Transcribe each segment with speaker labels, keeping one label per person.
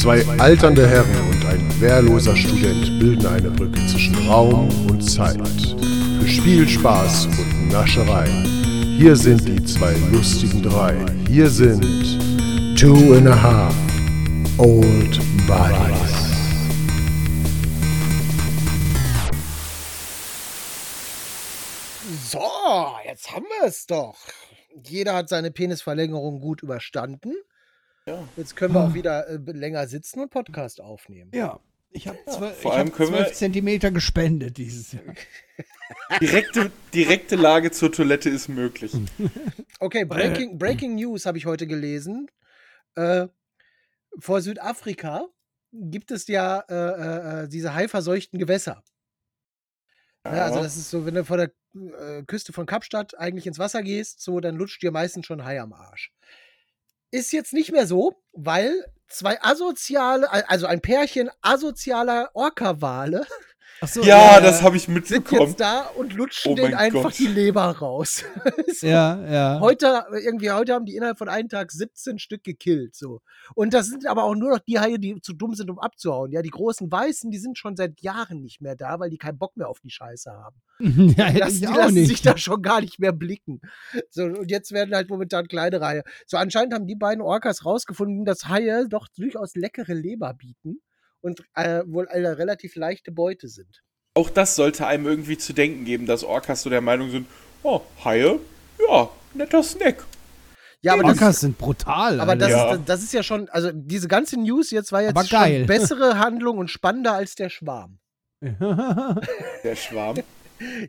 Speaker 1: Zwei alternde Herren und ein wehrloser Student bilden eine Brücke zwischen Raum und Zeit. Für Spielspaß und Nascherei. Hier sind die zwei lustigen drei. Hier sind Two and a Half Old Buddies.
Speaker 2: So, jetzt haben wir es doch. Jeder hat seine Penisverlängerung gut überstanden.
Speaker 3: Ja.
Speaker 2: Jetzt können wir auch wieder äh, länger sitzen und Podcast aufnehmen.
Speaker 4: Ja, ich habe zwölf,
Speaker 3: vor allem
Speaker 4: hab
Speaker 3: können wir-
Speaker 4: 12 Zentimeter gespendet dieses Jahr.
Speaker 3: Direkte, direkte Lage zur Toilette ist möglich.
Speaker 2: Okay, Breaking, Breaking News habe ich heute gelesen. Äh, vor Südafrika gibt es ja äh, äh, äh, diese haiverseuchten Gewässer. Ja, also das ist so, wenn du vor der äh, Küste von Kapstadt eigentlich ins Wasser gehst, so, dann lutscht dir meistens schon Hai am Arsch. Ist jetzt nicht mehr so, weil zwei asoziale, al- also ein Pärchen asozialer Orca-Wale
Speaker 4: Achso,
Speaker 3: ja, das habe ich
Speaker 2: sind
Speaker 3: mitbekommen.
Speaker 2: jetzt da und lutschen
Speaker 3: Oh
Speaker 2: denen
Speaker 3: mein
Speaker 2: einfach
Speaker 3: Gott.
Speaker 2: die Leber raus. So.
Speaker 4: Ja, ja.
Speaker 2: Heute, irgendwie, heute haben die innerhalb von einem Tag 17 Stück gekillt. So. Und das sind aber auch nur noch die Haie, die zu dumm sind, um abzuhauen. Ja, die großen Weißen, die sind schon seit Jahren nicht mehr da, weil die keinen Bock mehr auf die Scheiße haben.
Speaker 4: ja,
Speaker 2: Die lassen, die lassen sich da schon gar nicht mehr blicken. So, und jetzt werden halt momentan kleinere Haie. So, anscheinend haben die beiden Orcas rausgefunden, dass Haie doch durchaus leckere Leber bieten und äh, wohl eine relativ leichte Beute sind.
Speaker 3: Auch das sollte einem irgendwie zu denken geben, dass Orcas so der Meinung sind, oh, Haie, ja, netter Snack.
Speaker 2: Ja, aber das,
Speaker 4: Orcas sind brutal.
Speaker 2: Aber das,
Speaker 3: Ja.
Speaker 2: ist, das ist ja schon, also diese ganze News jetzt war jetzt schon bessere Handlung und spannender als der Schwarm.
Speaker 3: Der Schwarm.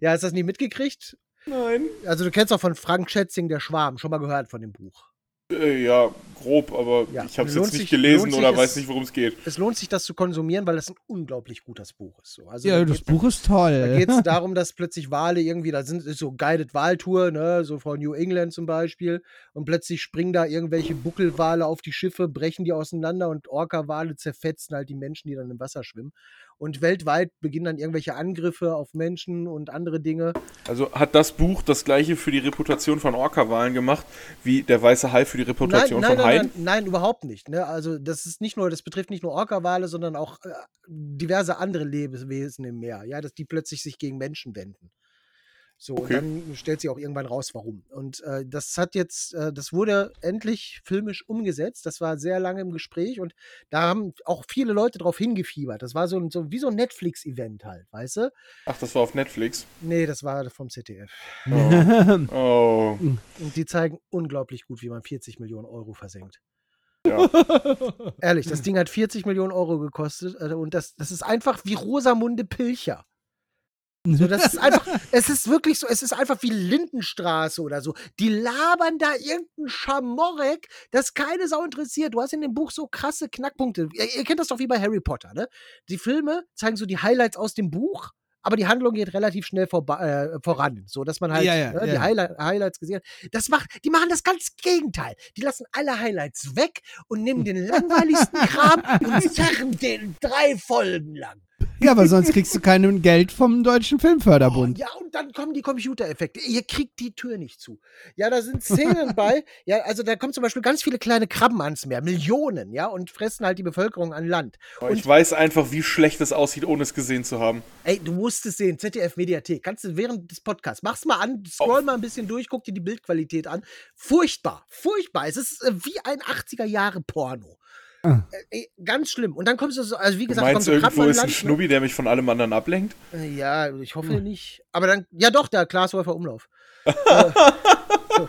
Speaker 2: Ja, hast du das nie mitgekriegt?
Speaker 3: Nein.
Speaker 2: Also du kennst auch von Frank Schätzing, der Schwarm, schon mal gehört von dem Buch.
Speaker 3: Äh, ja, grob, aber
Speaker 2: Ja,
Speaker 3: ich habe es jetzt nicht
Speaker 2: sich-
Speaker 3: gelesen oder
Speaker 2: es-
Speaker 3: weiß nicht, worum es geht.
Speaker 2: Es lohnt sich, das zu konsumieren, weil das ein unglaublich gutes Buch ist. So. Also
Speaker 4: ja,
Speaker 2: da
Speaker 4: das
Speaker 2: geht-
Speaker 4: Buch ist
Speaker 2: Da
Speaker 4: toll.
Speaker 2: geht es darum, dass plötzlich Wale irgendwie, da sind ist so Guided Wahltour, ne, so von New England zum Beispiel, und plötzlich springen da irgendwelche Buckelwale auf die Schiffe, brechen die auseinander und Orca-Wale zerfetzen halt die Menschen, die dann im Wasser schwimmen. Und weltweit beginnen dann irgendwelche Angriffe auf Menschen und andere Dinge.
Speaker 3: Also hat das Buch das gleiche für die Reputation von Orca-Wahlen gemacht, wie der weiße Hai für die Reputation
Speaker 2: nein,
Speaker 3: von
Speaker 2: nein,
Speaker 3: Haien?
Speaker 2: nein, nein, überhaupt nicht. Ne? Also das ist nicht nur, das betrifft nicht nur Orca-Wale, sondern auch äh, diverse andere Lebewesen im Meer, ja, dass die plötzlich sich gegen Menschen wenden. So,
Speaker 3: Okay.
Speaker 2: und dann stellt sich auch irgendwann raus, warum. Und äh, das hat jetzt, äh, das wurde endlich filmisch umgesetzt. Das war sehr lange im Gespräch und da haben auch viele Leute drauf hingefiebert. Das war so, ein, so wie so ein Netflix-Event halt, weißt du?
Speaker 3: Ach, das war auf Netflix.
Speaker 2: Nee, das war vom ZDF.
Speaker 3: Oh.
Speaker 2: Und die zeigen unglaublich gut, wie man 40 Millionen Euro versenkt.
Speaker 3: Ja.
Speaker 2: Ehrlich, das Ding hat 40 Millionen Euro gekostet äh, und das, das ist einfach wie Rosamunde Pilcher. So, das ist einfach, es ist wirklich so, es ist einfach wie Lindenstraße oder so. Die labern da irgendeinen Schamorek, das keine Sau interessiert. Du hast in dem Buch so krasse Knackpunkte. Ihr, ihr kennt das doch wie bei Harry Potter, ne? Die Filme zeigen so die Highlights aus dem Buch, aber die Handlung geht relativ schnell vorba- äh, voran, so dass man halt
Speaker 4: Ja, ja,
Speaker 2: ne,
Speaker 4: ja,
Speaker 2: die. Highlight, Highlights gesehen hat. Das macht, die machen das ganz Gegenteil. Die lassen alle Highlights weg und nehmen den langweiligsten Kram und zerren den drei Folgen lang.
Speaker 4: Ja, aber sonst kriegst du kein Geld vom Deutschen Filmförderbund.
Speaker 2: Ja, und dann kommen die Computereffekte. Ihr kriegt die Tür nicht zu. Ja, da sind Szenen bei. Ja, also da kommen zum Beispiel ganz viele kleine Krabben ans Meer, Millionen, ja, und fressen halt die Bevölkerung an Land.
Speaker 3: Aber ich weiß einfach, wie schlecht es aussieht, ohne es gesehen zu haben.
Speaker 2: Ey, du musst es sehen, ZDF Mediathek. Kannst du während des Podcasts, mach's mal an, scroll mal ein bisschen durch, guck dir die Bildqualität an. Furchtbar, furchtbar. Es ist äh, wie ein 80er-Jahre-Porno.
Speaker 4: Ah.
Speaker 2: Äh, ganz schlimm. Und dann kommst du so, also wie
Speaker 3: Du
Speaker 2: gesagt, kommen
Speaker 3: meinst,
Speaker 2: so
Speaker 3: irgendwo ist ein
Speaker 2: ne?
Speaker 3: Schnubbi, der mich von allem anderen ablenkt?
Speaker 2: Äh, Ja, ich hoffe nicht. Aber dann, ja doch, der Glashäufer Umlauf. Äh, so.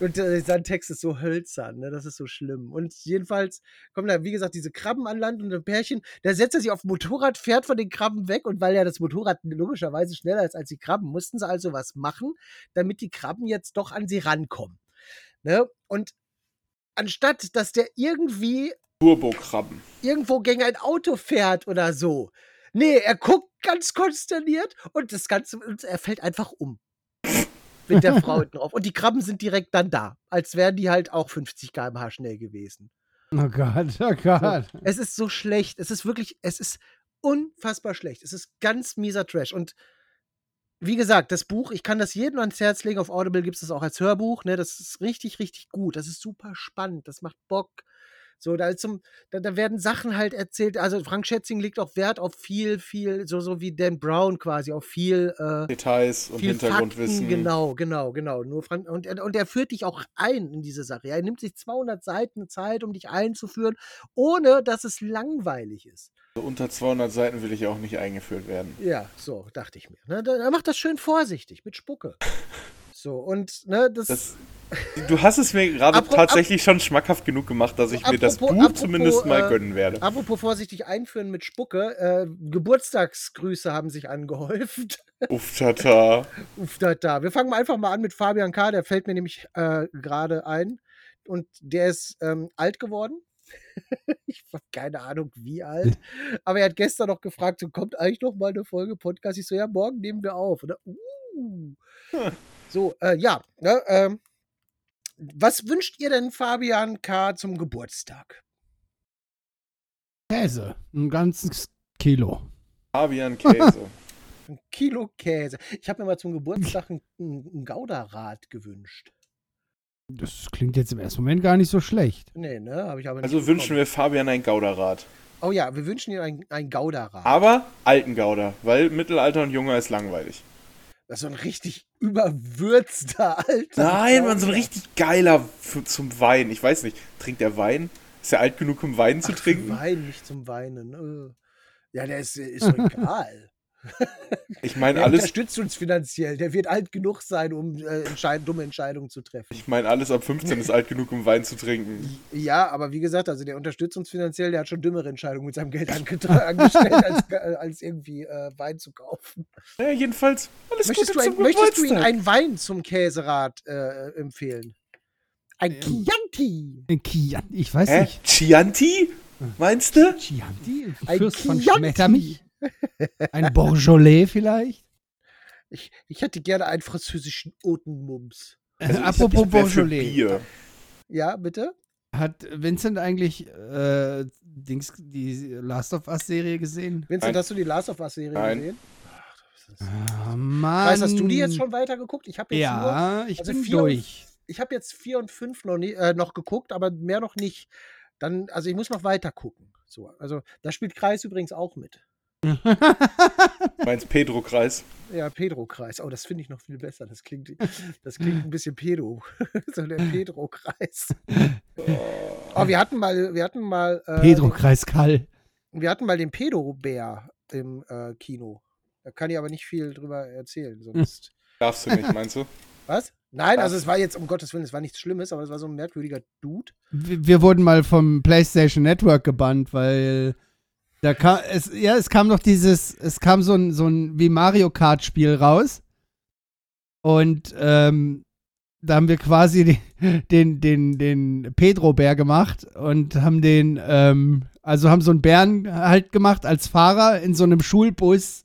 Speaker 2: Und äh, sein Text ist so hölzern, ne? das ist so schlimm. Und jedenfalls kommen da, wie gesagt, diese Krabben an Land und ein Pärchen, da setzt er sich auf ein Motorrad, fährt von den Krabben weg und weil ja das Motorrad logischerweise schneller ist als die Krabben, mussten sie also was machen, damit die Krabben jetzt doch an sie rankommen. Ne? Und anstatt, dass der irgendwie
Speaker 3: Turbokrabben.
Speaker 2: irgendwo gegen ein Auto fährt oder so. Nee, er guckt ganz konsterniert und das Ganze, und er fällt einfach um. Mit der Frau hinten drauf. Und die Krabben sind direkt dann da. Als wären die halt auch 50 km/h schnell gewesen.
Speaker 4: Oh Gott, oh Gott.
Speaker 2: Es ist so schlecht. Es ist wirklich, es ist unfassbar schlecht. Es ist ganz mieser Trash. Und wie gesagt, das Buch, ich kann das jedem ans Herz legen. Auf Audible gibt es das auch als Hörbuch. Ne? Das ist richtig, richtig gut. Das ist super spannend. Das macht Bock. So, da, zum, da, da werden Sachen halt erzählt. Also Frank Schätzing legt auch Wert auf viel, viel, so, so wie Dan Brown quasi, auf viel äh,
Speaker 3: Details und
Speaker 2: viel
Speaker 3: Hintergrundwissen.
Speaker 2: Fakten, genau, genau, genau. Nur Frank, und, er- und er führt dich auch ein in diese Sache. Er nimmt sich 200 Seiten Zeit, um dich einzuführen, ohne dass es langweilig ist.
Speaker 3: Also unter 200 Seiten will ich auch nicht eingeführt werden.
Speaker 2: Ja, so dachte ich mir. Ne? Er macht das schön vorsichtig mit Spucke. So, und ne, das,
Speaker 3: Das, du hast es mir gerade tatsächlich schon schmackhaft genug gemacht, dass ich mir das
Speaker 2: Apropos-
Speaker 3: Buch
Speaker 2: apropos,
Speaker 3: zumindest mal
Speaker 2: äh,
Speaker 3: gönnen werde.
Speaker 2: apropos vorsichtig einführen mit Spucke, äh, Geburtstagsgrüße haben sich angehäuft.
Speaker 3: Uff, tata.
Speaker 2: Uff, da. Wir fangen einfach mal an mit Fabian K., der fällt mir nämlich äh, gerade ein. Und der ist ähm, alt geworden. ich habe keine Ahnung, wie alt. Aber er hat gestern noch gefragt, so kommt eigentlich noch mal eine Folge Podcast? Ich so, ja, morgen nehmen wir auf. Oder? Uh. So, äh, ja. Ne, ähm, was wünscht ihr denn Fabian K. zum Geburtstag?
Speaker 4: Käse. Ein ganzes Kilo.
Speaker 3: Fabian Käse.
Speaker 2: Ein Kilo Käse. Ich habe mir mal zum Geburtstag ein, ein, Gouda-Rad gewünscht.
Speaker 4: Das klingt jetzt im ersten Moment gar nicht so schlecht.
Speaker 2: Nee, ne? Habe ich aber nicht
Speaker 3: Also wünschen
Speaker 2: bekommen.
Speaker 3: wir Fabian ein Gouda-Rad.
Speaker 2: Oh ja, wir wünschen dir ein, ein Gouda-Rad.
Speaker 3: Aber alten Gouda, weil Mittelalter und Junger ist langweilig.
Speaker 2: Das ist so ein richtig überwürzter alter.
Speaker 3: Nein, man, so ein richtig geiler für, zum Wein. Ich weiß nicht, trinkt er Wein? Ist er alt genug, um Wein zu
Speaker 2: Ach,
Speaker 3: trinken?
Speaker 2: Wein, nicht zum Weinen. äh. Ja, der ist, ist egal.
Speaker 3: Ich meine
Speaker 2: Der
Speaker 3: alles,
Speaker 2: unterstützt uns finanziell. Der wird alt genug sein, um äh, entscheid dumme Entscheidungen zu treffen.
Speaker 3: ich meine alles ab 15 ist alt genug, um Wein zu trinken.
Speaker 2: Ja, aber wie gesagt, also der unterstützt uns finanziell, der hat schon dümmere Entscheidungen mit seinem Geld angestellt, als, äh, als irgendwie äh, Wein zu kaufen.
Speaker 3: Ja, jedenfalls, alles
Speaker 2: Möchtest,
Speaker 3: Gute
Speaker 2: du ein,
Speaker 3: zum
Speaker 2: möchtest du ihm einen Wein zum Käserad äh, empfehlen? Ein
Speaker 4: Ähm,
Speaker 2: Chianti.
Speaker 4: Ein Chianti. Ich weiß
Speaker 3: Hä?
Speaker 4: nicht.
Speaker 3: Chianti? Meinst du?
Speaker 4: Chianti?
Speaker 2: Ein
Speaker 4: Fürst von
Speaker 2: Chianti.
Speaker 4: Schmettermich? Ein Beaujolais vielleicht?
Speaker 2: Ich, ich hätte gerne einen französischen Otenmums.
Speaker 3: Also ich-
Speaker 4: Apropos
Speaker 3: ich. Bier.
Speaker 2: Ja, bitte?
Speaker 4: Hat Vincent eigentlich äh, Dings, die Last of Us Serie gesehen?
Speaker 2: Vincent,
Speaker 3: Nein.
Speaker 2: hast du die Last of Us-Serie
Speaker 3: Nein.
Speaker 2: gesehen?
Speaker 4: Ah, Mann.
Speaker 2: Weißt, hast du die jetzt schon weitergeguckt? Ich habe jetzt nur,
Speaker 4: Ja, ich
Speaker 2: also
Speaker 4: bin
Speaker 2: vier und-
Speaker 4: durch.
Speaker 2: ich habe jetzt vier und fünf noch, nie, äh, noch geguckt, aber mehr noch nicht. Dann, also ich muss noch weiter gucken. So, also da spielt Kreis übrigens auch mit.
Speaker 3: Meinst Pedro-Kreis?
Speaker 2: Ja, Pedro-Kreis. Oh, das finde ich noch viel besser. Das klingt, das klingt ein bisschen Pedo. so der Pedro-Kreis. Oh, wir hatten mal, wir hatten mal, äh,
Speaker 4: Pedro Kreiskall.
Speaker 2: wir hatten mal den Pedo-Bär im äh, Kino. Da kann ich aber nicht viel drüber erzählen, sonst.
Speaker 3: Darfst du nicht, meinst du?
Speaker 2: Was? Nein, also es war jetzt, um Gottes Willen, es war nichts Schlimmes, aber es war so ein merkwürdiger Dude.
Speaker 4: Wir, wir wurden mal vom PlayStation Network gebannt, weil da kam es ja es kam noch dieses es kam so ein so ein wie Mario Kart Spiel raus und ähm, da haben wir quasi den den den, den Pedro Bär gemacht und haben den ähm, also haben so einen Bären halt gemacht als Fahrer in so einem Schulbus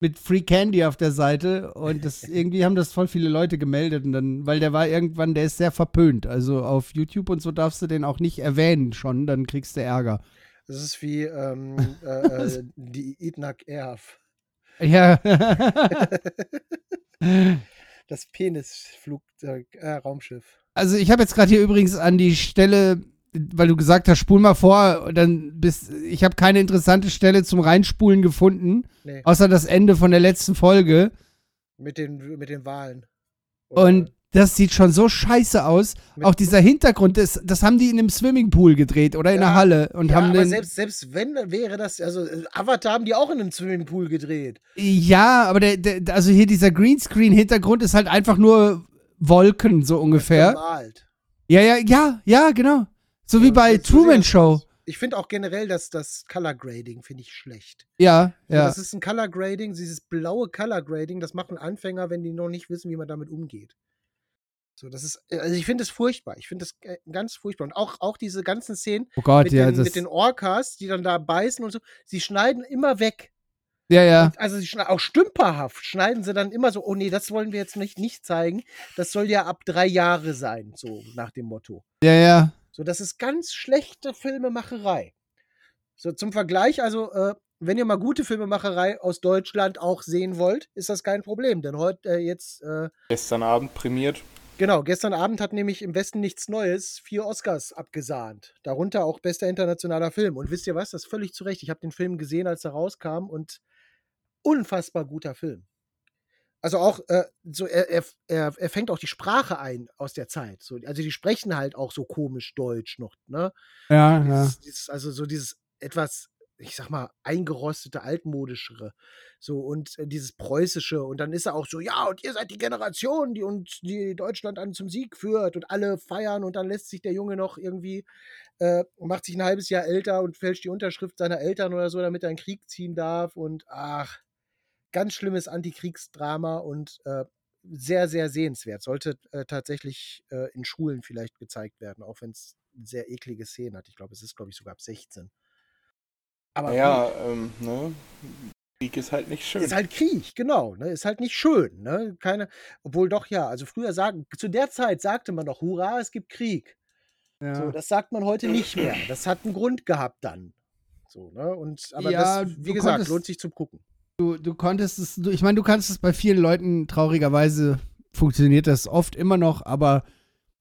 Speaker 4: mit Free Candy auf der Seite und das irgendwie haben das voll viele Leute gemeldet und dann, weil der war irgendwann, der ist sehr verpönt. Also auf YouTube und so darfst du den auch nicht erwähnen schon, dann kriegst du Ärger.
Speaker 2: Das ist wie ähm, äh, äh, die Idnak Erf.
Speaker 4: Ja.
Speaker 2: Das Penisflugzeug, äh, Raumschiff.
Speaker 4: also ich habe jetzt gerade hier übrigens an die Stelle, weil du gesagt hast, spul mal vor, dann bis ich habe keine interessante Stelle zum Reinspulen gefunden,
Speaker 2: Nee,
Speaker 4: außer das Ende von der letzten Folge.
Speaker 2: mit den, mit den Wahlen.
Speaker 4: Und das sieht schon so scheiße aus.
Speaker 2: Mit-
Speaker 4: Auch dieser Hintergrund, das, das haben die in einem Swimmingpool gedreht oder in
Speaker 2: Ja,
Speaker 4: der Halle und
Speaker 2: ja,
Speaker 4: haben
Speaker 2: aber selbst, selbst wenn, dann wäre das, also äh, Avatar haben die auch in einem Swimmingpool gedreht.
Speaker 4: Ja, aber der, der, also hier dieser Greenscreen-Hintergrund ist halt einfach nur Wolken, so ungefähr.
Speaker 2: Gemalt.
Speaker 4: Ja, ja, ja, ja, genau. So wie
Speaker 2: Ja,
Speaker 4: bei
Speaker 2: so sieht
Speaker 4: Truman Show.
Speaker 2: Ich finde auch generell, dass das Color Grading finde ich schlecht.
Speaker 4: Ja, ja.
Speaker 2: Das ist ein Color Grading, dieses blaue Color Grading, das machen Anfänger, wenn die noch nicht wissen, wie man damit umgeht. So, das ist, also ich finde es furchtbar. Ich finde es äh, ganz furchtbar. Und auch, auch diese ganzen Szenen
Speaker 4: Oh Gott,
Speaker 2: mit,
Speaker 4: ja,
Speaker 2: den, mit den Orcas, die dann da beißen und so, sie schneiden immer weg.
Speaker 4: ja, ja.
Speaker 2: Also sie schneiden, auch stümperhaft schneiden sie dann immer so, oh nee, das wollen wir jetzt nicht, nicht zeigen. Das soll ja ab drei Jahre sein, so nach dem Motto.
Speaker 4: Ja, ja.
Speaker 2: So, das ist ganz schlechte Filmemacherei. So, zum Vergleich, also, äh, wenn ihr mal gute Filmemacherei aus Deutschland auch sehen wollt, ist das kein Problem. Denn heute äh, jetzt, äh,
Speaker 3: Gestern Abend prämiert.
Speaker 2: Genau, gestern Abend hat nämlich im Westen nichts Neues vier Oscars abgesahnt. Darunter auch bester internationaler Film. Und wisst ihr was? Das ist völlig zu Recht. Ich habe den Film gesehen, als er rauskam und unfassbar guter Film. Also auch äh, so, er, er, er, er fängt auch die Sprache ein aus der Zeit. So, also die sprechen halt auch so komisch Deutsch noch, ne?
Speaker 4: Ja,
Speaker 2: Dieses,
Speaker 4: ja.
Speaker 2: dieses, also so dieses etwas, ich sag mal, eingerostete, altmodischere. So, und äh, dieses Preußische. Und dann ist er auch so, ja, und ihr seid die Generation, die und die Deutschland an zum Sieg führt und alle feiern und dann lässt sich der Junge noch irgendwie, äh, macht sich ein halbes Jahr älter und fälscht die Unterschrift seiner Eltern oder so, damit er in den Krieg ziehen darf. Und ach, ganz schlimmes Antikriegsdrama und äh, sehr, sehr sehenswert. Sollte äh, tatsächlich äh, in Schulen vielleicht gezeigt werden, auch wenn es sehr eklige Szenen hat. Ich glaube, es ist, glaube ich, sogar ab 16. Aber
Speaker 3: Ja, ähm, ne? Krieg ist halt nicht schön.
Speaker 2: Ist halt Krieg, genau. Ne? Ist halt nicht schön. Ne? Keine, obwohl doch ja, also früher sagen, zu der Zeit sagte man doch, hurra, es gibt Krieg.
Speaker 4: ja.
Speaker 2: So, das sagt man heute nicht mehr. Das hat einen Grund gehabt dann. So, ne? Und aber
Speaker 4: Ja,
Speaker 2: das, wie gesagt,
Speaker 4: konntest-
Speaker 2: lohnt sich zum Gucken.
Speaker 4: Du, du konntest es, du, ich meine, du kannst es bei vielen Leuten, traurigerweise funktioniert das oft immer noch, aber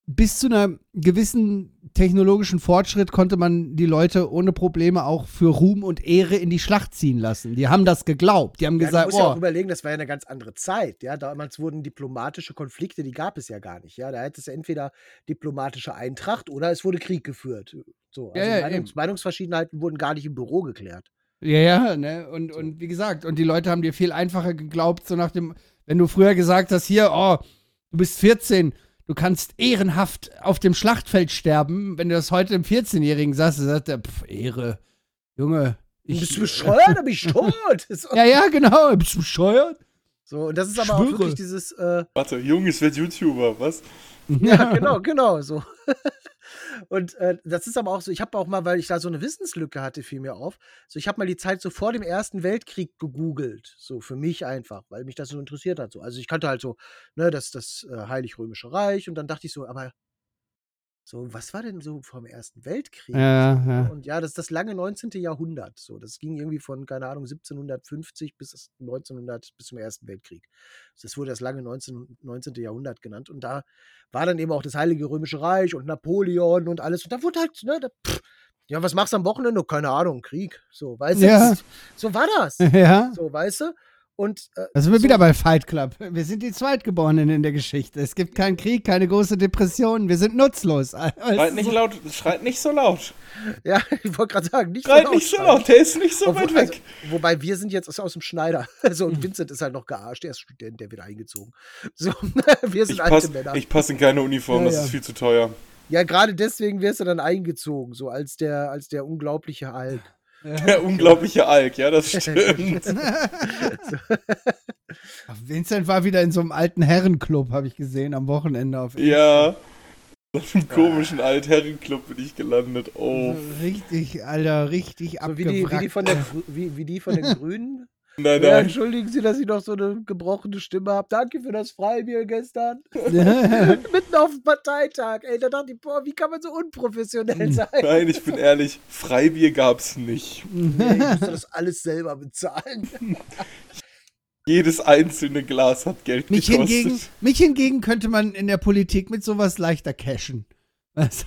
Speaker 4: bis zu einer gewissen technologischen Fortschritt konnte man die Leute ohne Probleme auch für Ruhm und Ehre in die Schlacht ziehen lassen. Die haben das geglaubt. Die haben
Speaker 2: Ja, du
Speaker 4: gesagt,
Speaker 2: musst ja auch
Speaker 4: oh,
Speaker 2: überlegen, das war ja eine ganz andere Zeit. Ja, damals wurden diplomatische Konflikte, die gab es ja gar nicht. Ja, da hätte es entweder diplomatische Eintracht oder es wurde Krieg geführt. So, also
Speaker 4: Ja, ja,
Speaker 2: Meinungs. Meinungsverschiedenheiten wurden gar nicht im Büro geklärt.
Speaker 4: Ja, ja, ne? Und, und wie gesagt, und die Leute haben dir viel einfacher geglaubt, so nach dem, wenn du früher gesagt hast, hier, oh, du bist 14, du kannst ehrenhaft auf dem Schlachtfeld sterben, wenn du das heute im 14-Jährigen sagst, dann sagt er, pff, Ehre, Junge. Ich,
Speaker 2: Bist du bescheuert? Da bin ich tot. So,
Speaker 4: Ja, ja, genau, bist du bescheuert?
Speaker 2: so, und das ist aber auch
Speaker 4: Schwöre.
Speaker 2: wirklich dieses, äh,
Speaker 3: Warte, Junges wird YouTuber, was?
Speaker 2: Ja, genau, genau, so. Und äh, das ist aber auch so, ich habe auch mal, weil ich da so eine Wissenslücke hatte, fiel mir auf, so ich habe mal die Zeit so vor dem Ersten Weltkrieg gegoogelt, so für mich einfach, weil mich das so interessiert hat. So. Also ich kannte halt so, ne, das, das äh, Heilig-Römische Reich und dann dachte ich so, aber so, was war denn so vom Ersten Weltkrieg?
Speaker 4: Ja,
Speaker 2: so, ne?
Speaker 4: ja.
Speaker 2: Und ja, das ist das lange 19. Jahrhundert. So, das ging irgendwie von, keine Ahnung, 1750 bis das 1900, bis zum Ersten Weltkrieg. Das wurde das lange 19, 19. Jahrhundert genannt. Und da war dann eben auch das Heilige Römische Reich und Napoleon und alles. Und da wurde halt, ne, da, pff, ja, was machst du am Wochenende? Keine Ahnung, Krieg. So, weißt du?
Speaker 4: Ja.
Speaker 2: So war das.
Speaker 4: Ja.
Speaker 2: So, weißt du? Und äh,
Speaker 4: Da sind wir
Speaker 2: so,
Speaker 4: wieder bei Fight Club. Wir sind die Zweitgeborenen in der Geschichte. Es gibt keinen Krieg, keine große Depression. Wir sind nutzlos.
Speaker 3: Schreit nicht laut, schreit nicht so laut.
Speaker 2: Ja, ich wollte gerade sagen, nicht
Speaker 3: Schreit nicht so laut, der ist nicht so
Speaker 2: Obwohl,
Speaker 3: weit weg.
Speaker 2: Also, wobei wir sind jetzt aus, aus dem Schneider. Also, und Vincent ist halt noch gearscht, der ist Student, der wird eingezogen. So, wir sind
Speaker 3: Ich
Speaker 2: alte
Speaker 3: passe
Speaker 2: Männer.
Speaker 3: ich pass in keine Uniform,
Speaker 4: Ja,
Speaker 3: das
Speaker 4: ja.
Speaker 3: ist viel zu teuer.
Speaker 2: Ja, gerade deswegen wirst du dann eingezogen, so als der, als der unglaubliche Hulk.
Speaker 3: Der unglaubliche Alk, ja, das stimmt.
Speaker 4: Vincent war wieder in so einem alten Herrenclub, habe ich gesehen, am Wochenende auf
Speaker 3: ja. In einem komischen Altherrenclub bin ich gelandet. Oh.
Speaker 4: Richtig, Alter, richtig
Speaker 2: So wie die, wie, die
Speaker 4: abgewrackt.
Speaker 2: von der, wie, wie die von den Grünen.
Speaker 3: Nein,
Speaker 2: Ja,
Speaker 3: nein.
Speaker 2: entschuldigen Sie, dass ich noch so eine gebrochene Stimme habe. Danke für das Freibier gestern. Mitten auf dem Parteitag. Ey, da dachte ich, boah, wie kann man so unprofessionell sein?
Speaker 3: Nein, ich bin ehrlich, Freibier gab's nicht.
Speaker 2: Nee, ich musste das alles selber bezahlen.
Speaker 3: Jedes einzelne Glas hat Geld
Speaker 4: mich,
Speaker 3: gekostet.
Speaker 4: hingegen, mich hingegen könnte man in der Politik mit sowas leichter cashen. Was?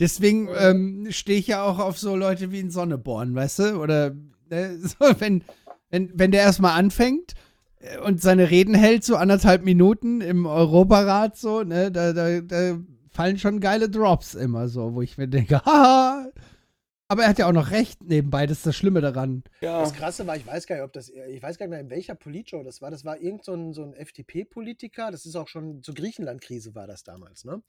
Speaker 4: Deswegen ähm, stehe ich ja auch auf so Leute wie ein Sonneborn, weißt du? Oder äh, so, wenn, wenn, wenn der erstmal anfängt äh, und seine Reden hält, so anderthalb Minuten im Europarat, so, ne, da, da, da fallen schon geile Drops immer so, wo ich mir denke, haha. Aber er hat ja auch noch recht nebenbei, das ist das Schlimme daran.
Speaker 3: Ja,
Speaker 2: Das Krasse war, ich weiß gar nicht, ob das, ich weiß gar nicht mehr, in welcher Politshow das war. Das war irgend so ein, so ein FDP-Politiker, das ist auch schon zur Griechenland-Krise war das damals, ne?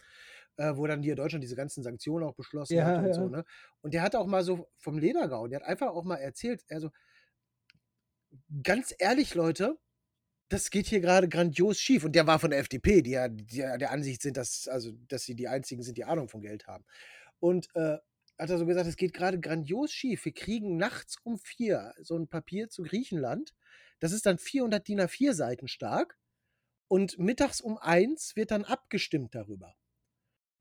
Speaker 2: Äh, wo dann hier Deutschland diese ganzen Sanktionen auch beschlossen
Speaker 4: Ja,
Speaker 2: hat und
Speaker 4: ja.
Speaker 2: so, ne? Und der hat auch mal so vom Leder gehauen, der hat einfach auch mal erzählt, also ganz ehrlich, Leute, das geht hier gerade grandios schief. Und der war von der FDP, die ja, die ja der Ansicht sind, dass, also, dass sie die einzigen sind, die Ahnung von Geld haben. Und äh, hat er so gesagt, es geht gerade grandios schief. Wir kriegen nachts um vier so ein Papier zu Griechenland. Das ist dann 400 DIN A4 Seiten stark. Und mittags um eins wird dann abgestimmt darüber.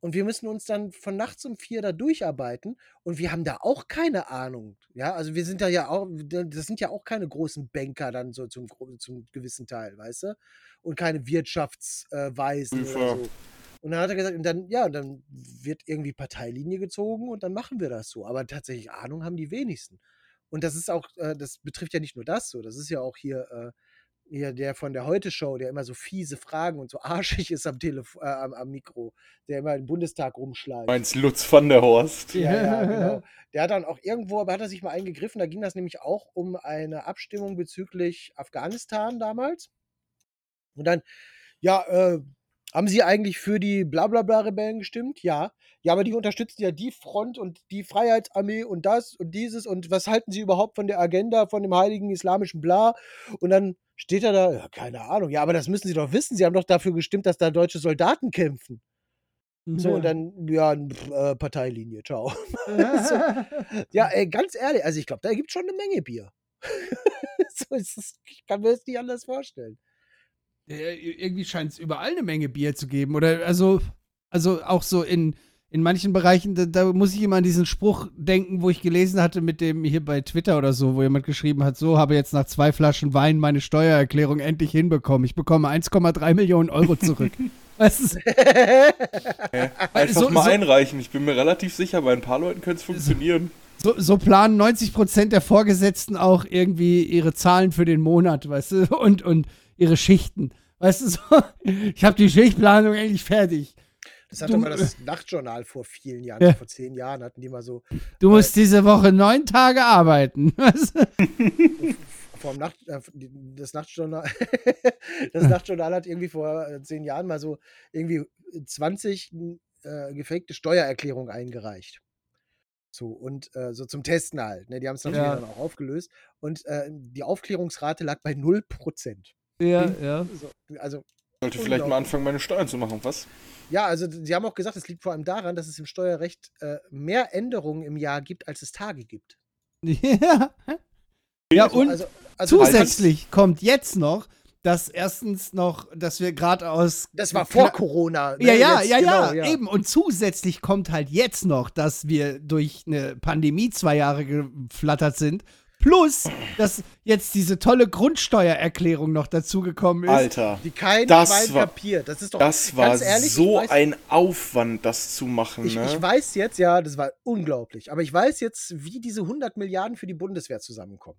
Speaker 2: Und wir müssen uns dann von nachts um vier da durcharbeiten und wir haben da auch keine Ahnung. Ja, also wir sind da ja auch, das sind ja auch keine großen Banker dann so zum, zum gewissen Teil, weißt du? Und keine Wirtschaftsweisen äh, oder so. Und dann hat er gesagt, und dann, ja, dann wird irgendwie Parteilinie gezogen und dann machen wir das so. Aber tatsächlich Ahnung haben die wenigsten. Und das ist auch, äh, das betrifft ja nicht nur das so, das ist ja auch hier, äh, hier der von der Heute-Show, der immer so fiese Fragen und so arschig ist am, Telef äh, am, am, Mikro, der immer im Bundestag rumschleicht.
Speaker 3: Meinst Lutz van der Horst?
Speaker 2: Ja, ja, genau. Der hat dann auch irgendwo, aber hat er sich mal eingegriffen, da ging das nämlich auch um eine Abstimmung bezüglich Afghanistan damals. Und dann, ja, äh, haben Sie eigentlich für die Blablabla-Rebellen gestimmt? Ja. Ja, aber die unterstützen ja die Front und die Freiheitsarmee und das und dieses und was halten Sie überhaupt von der Agenda von dem heiligen islamischen Bla? Und dann steht er da, ja, keine Ahnung. Ja, aber das müssen Sie doch wissen. Sie haben doch dafür gestimmt, dass da deutsche Soldaten kämpfen. So, und dann, ja, äh, Parteilinie, ciao. so, ja, ey, ganz ehrlich, also ich glaube, da gibt es schon eine Menge Bier. so, ist, ich kann mir das nicht anders vorstellen.
Speaker 4: Irgendwie scheint es überall eine Menge Bier zu geben. Oder also, also auch so in, in manchen Bereichen, da, da, muss ich immer an diesen Spruch denken, wo ich gelesen hatte mit dem hier bei Twitter oder so, wo jemand geschrieben hat, so habe jetzt nach zwei Flaschen Wein meine Steuererklärung endlich hinbekommen. Ich bekomme 1,3 Millionen Euro zurück. Was?
Speaker 3: ja, einfach so, mal so, einreichen. Ich bin mir relativ sicher, bei ein paar Leuten könnte es funktionieren.
Speaker 4: So, so, planen 90 Prozent der Vorgesetzten auch irgendwie ihre Zahlen für den Monat, weißt du, und, und ihre Schichten. Weißt du, so, ich habe die Schichtplanung endlich fertig.
Speaker 2: Das hatte du, mal das Nachtjournal vor vielen Jahren, ja. vor zehn Jahren hatten die mal so.
Speaker 4: Du musst äh, diese Woche neun Tage arbeiten.
Speaker 2: vor Nacht, äh, das Nachtjournal, das Nachtjournal hat irgendwie vor äh, zehn Jahren mal so irgendwie 20 äh, gefakte Steuererklärungen eingereicht. So, und äh, so zum Testen halt. Ne? Die haben es natürlich ja. dann auch aufgelöst. Und äh, die Aufklärungsrate lag bei 0%.
Speaker 4: Ja, ja.
Speaker 2: So, also,
Speaker 3: Sollte vielleicht mal anfangen, meine Steuern zu machen, was?
Speaker 2: Ja, also sie haben auch gesagt, es liegt vor allem daran, dass es im Steuerrecht äh, mehr Änderungen im Jahr gibt, als es Tage gibt.
Speaker 4: Ja. Ja, also, und also, also, zusätzlich kommt jetzt noch, dass erstens noch, dass wir gerade aus.
Speaker 2: Das war vor Corona.
Speaker 4: Ne? Ja, ja, jetzt, ja, genau, ja, eben. Und zusätzlich kommt halt jetzt noch, dass wir durch eine Pandemie zwei Jahre geflattert sind Plus, dass jetzt diese tolle Grundsteuererklärung noch dazugekommen ist.
Speaker 3: Alter.
Speaker 2: Die kein
Speaker 3: das
Speaker 2: Schwein war, kapiert. Das ist doch
Speaker 3: Das war ehrlich, so weiß, ein Aufwand, das zu machen.
Speaker 2: Ich,
Speaker 3: ne?
Speaker 2: ich weiß jetzt, ja, das war unglaublich. Aber ich weiß jetzt, wie diese 100 Milliarden für die Bundeswehr zusammenkommen.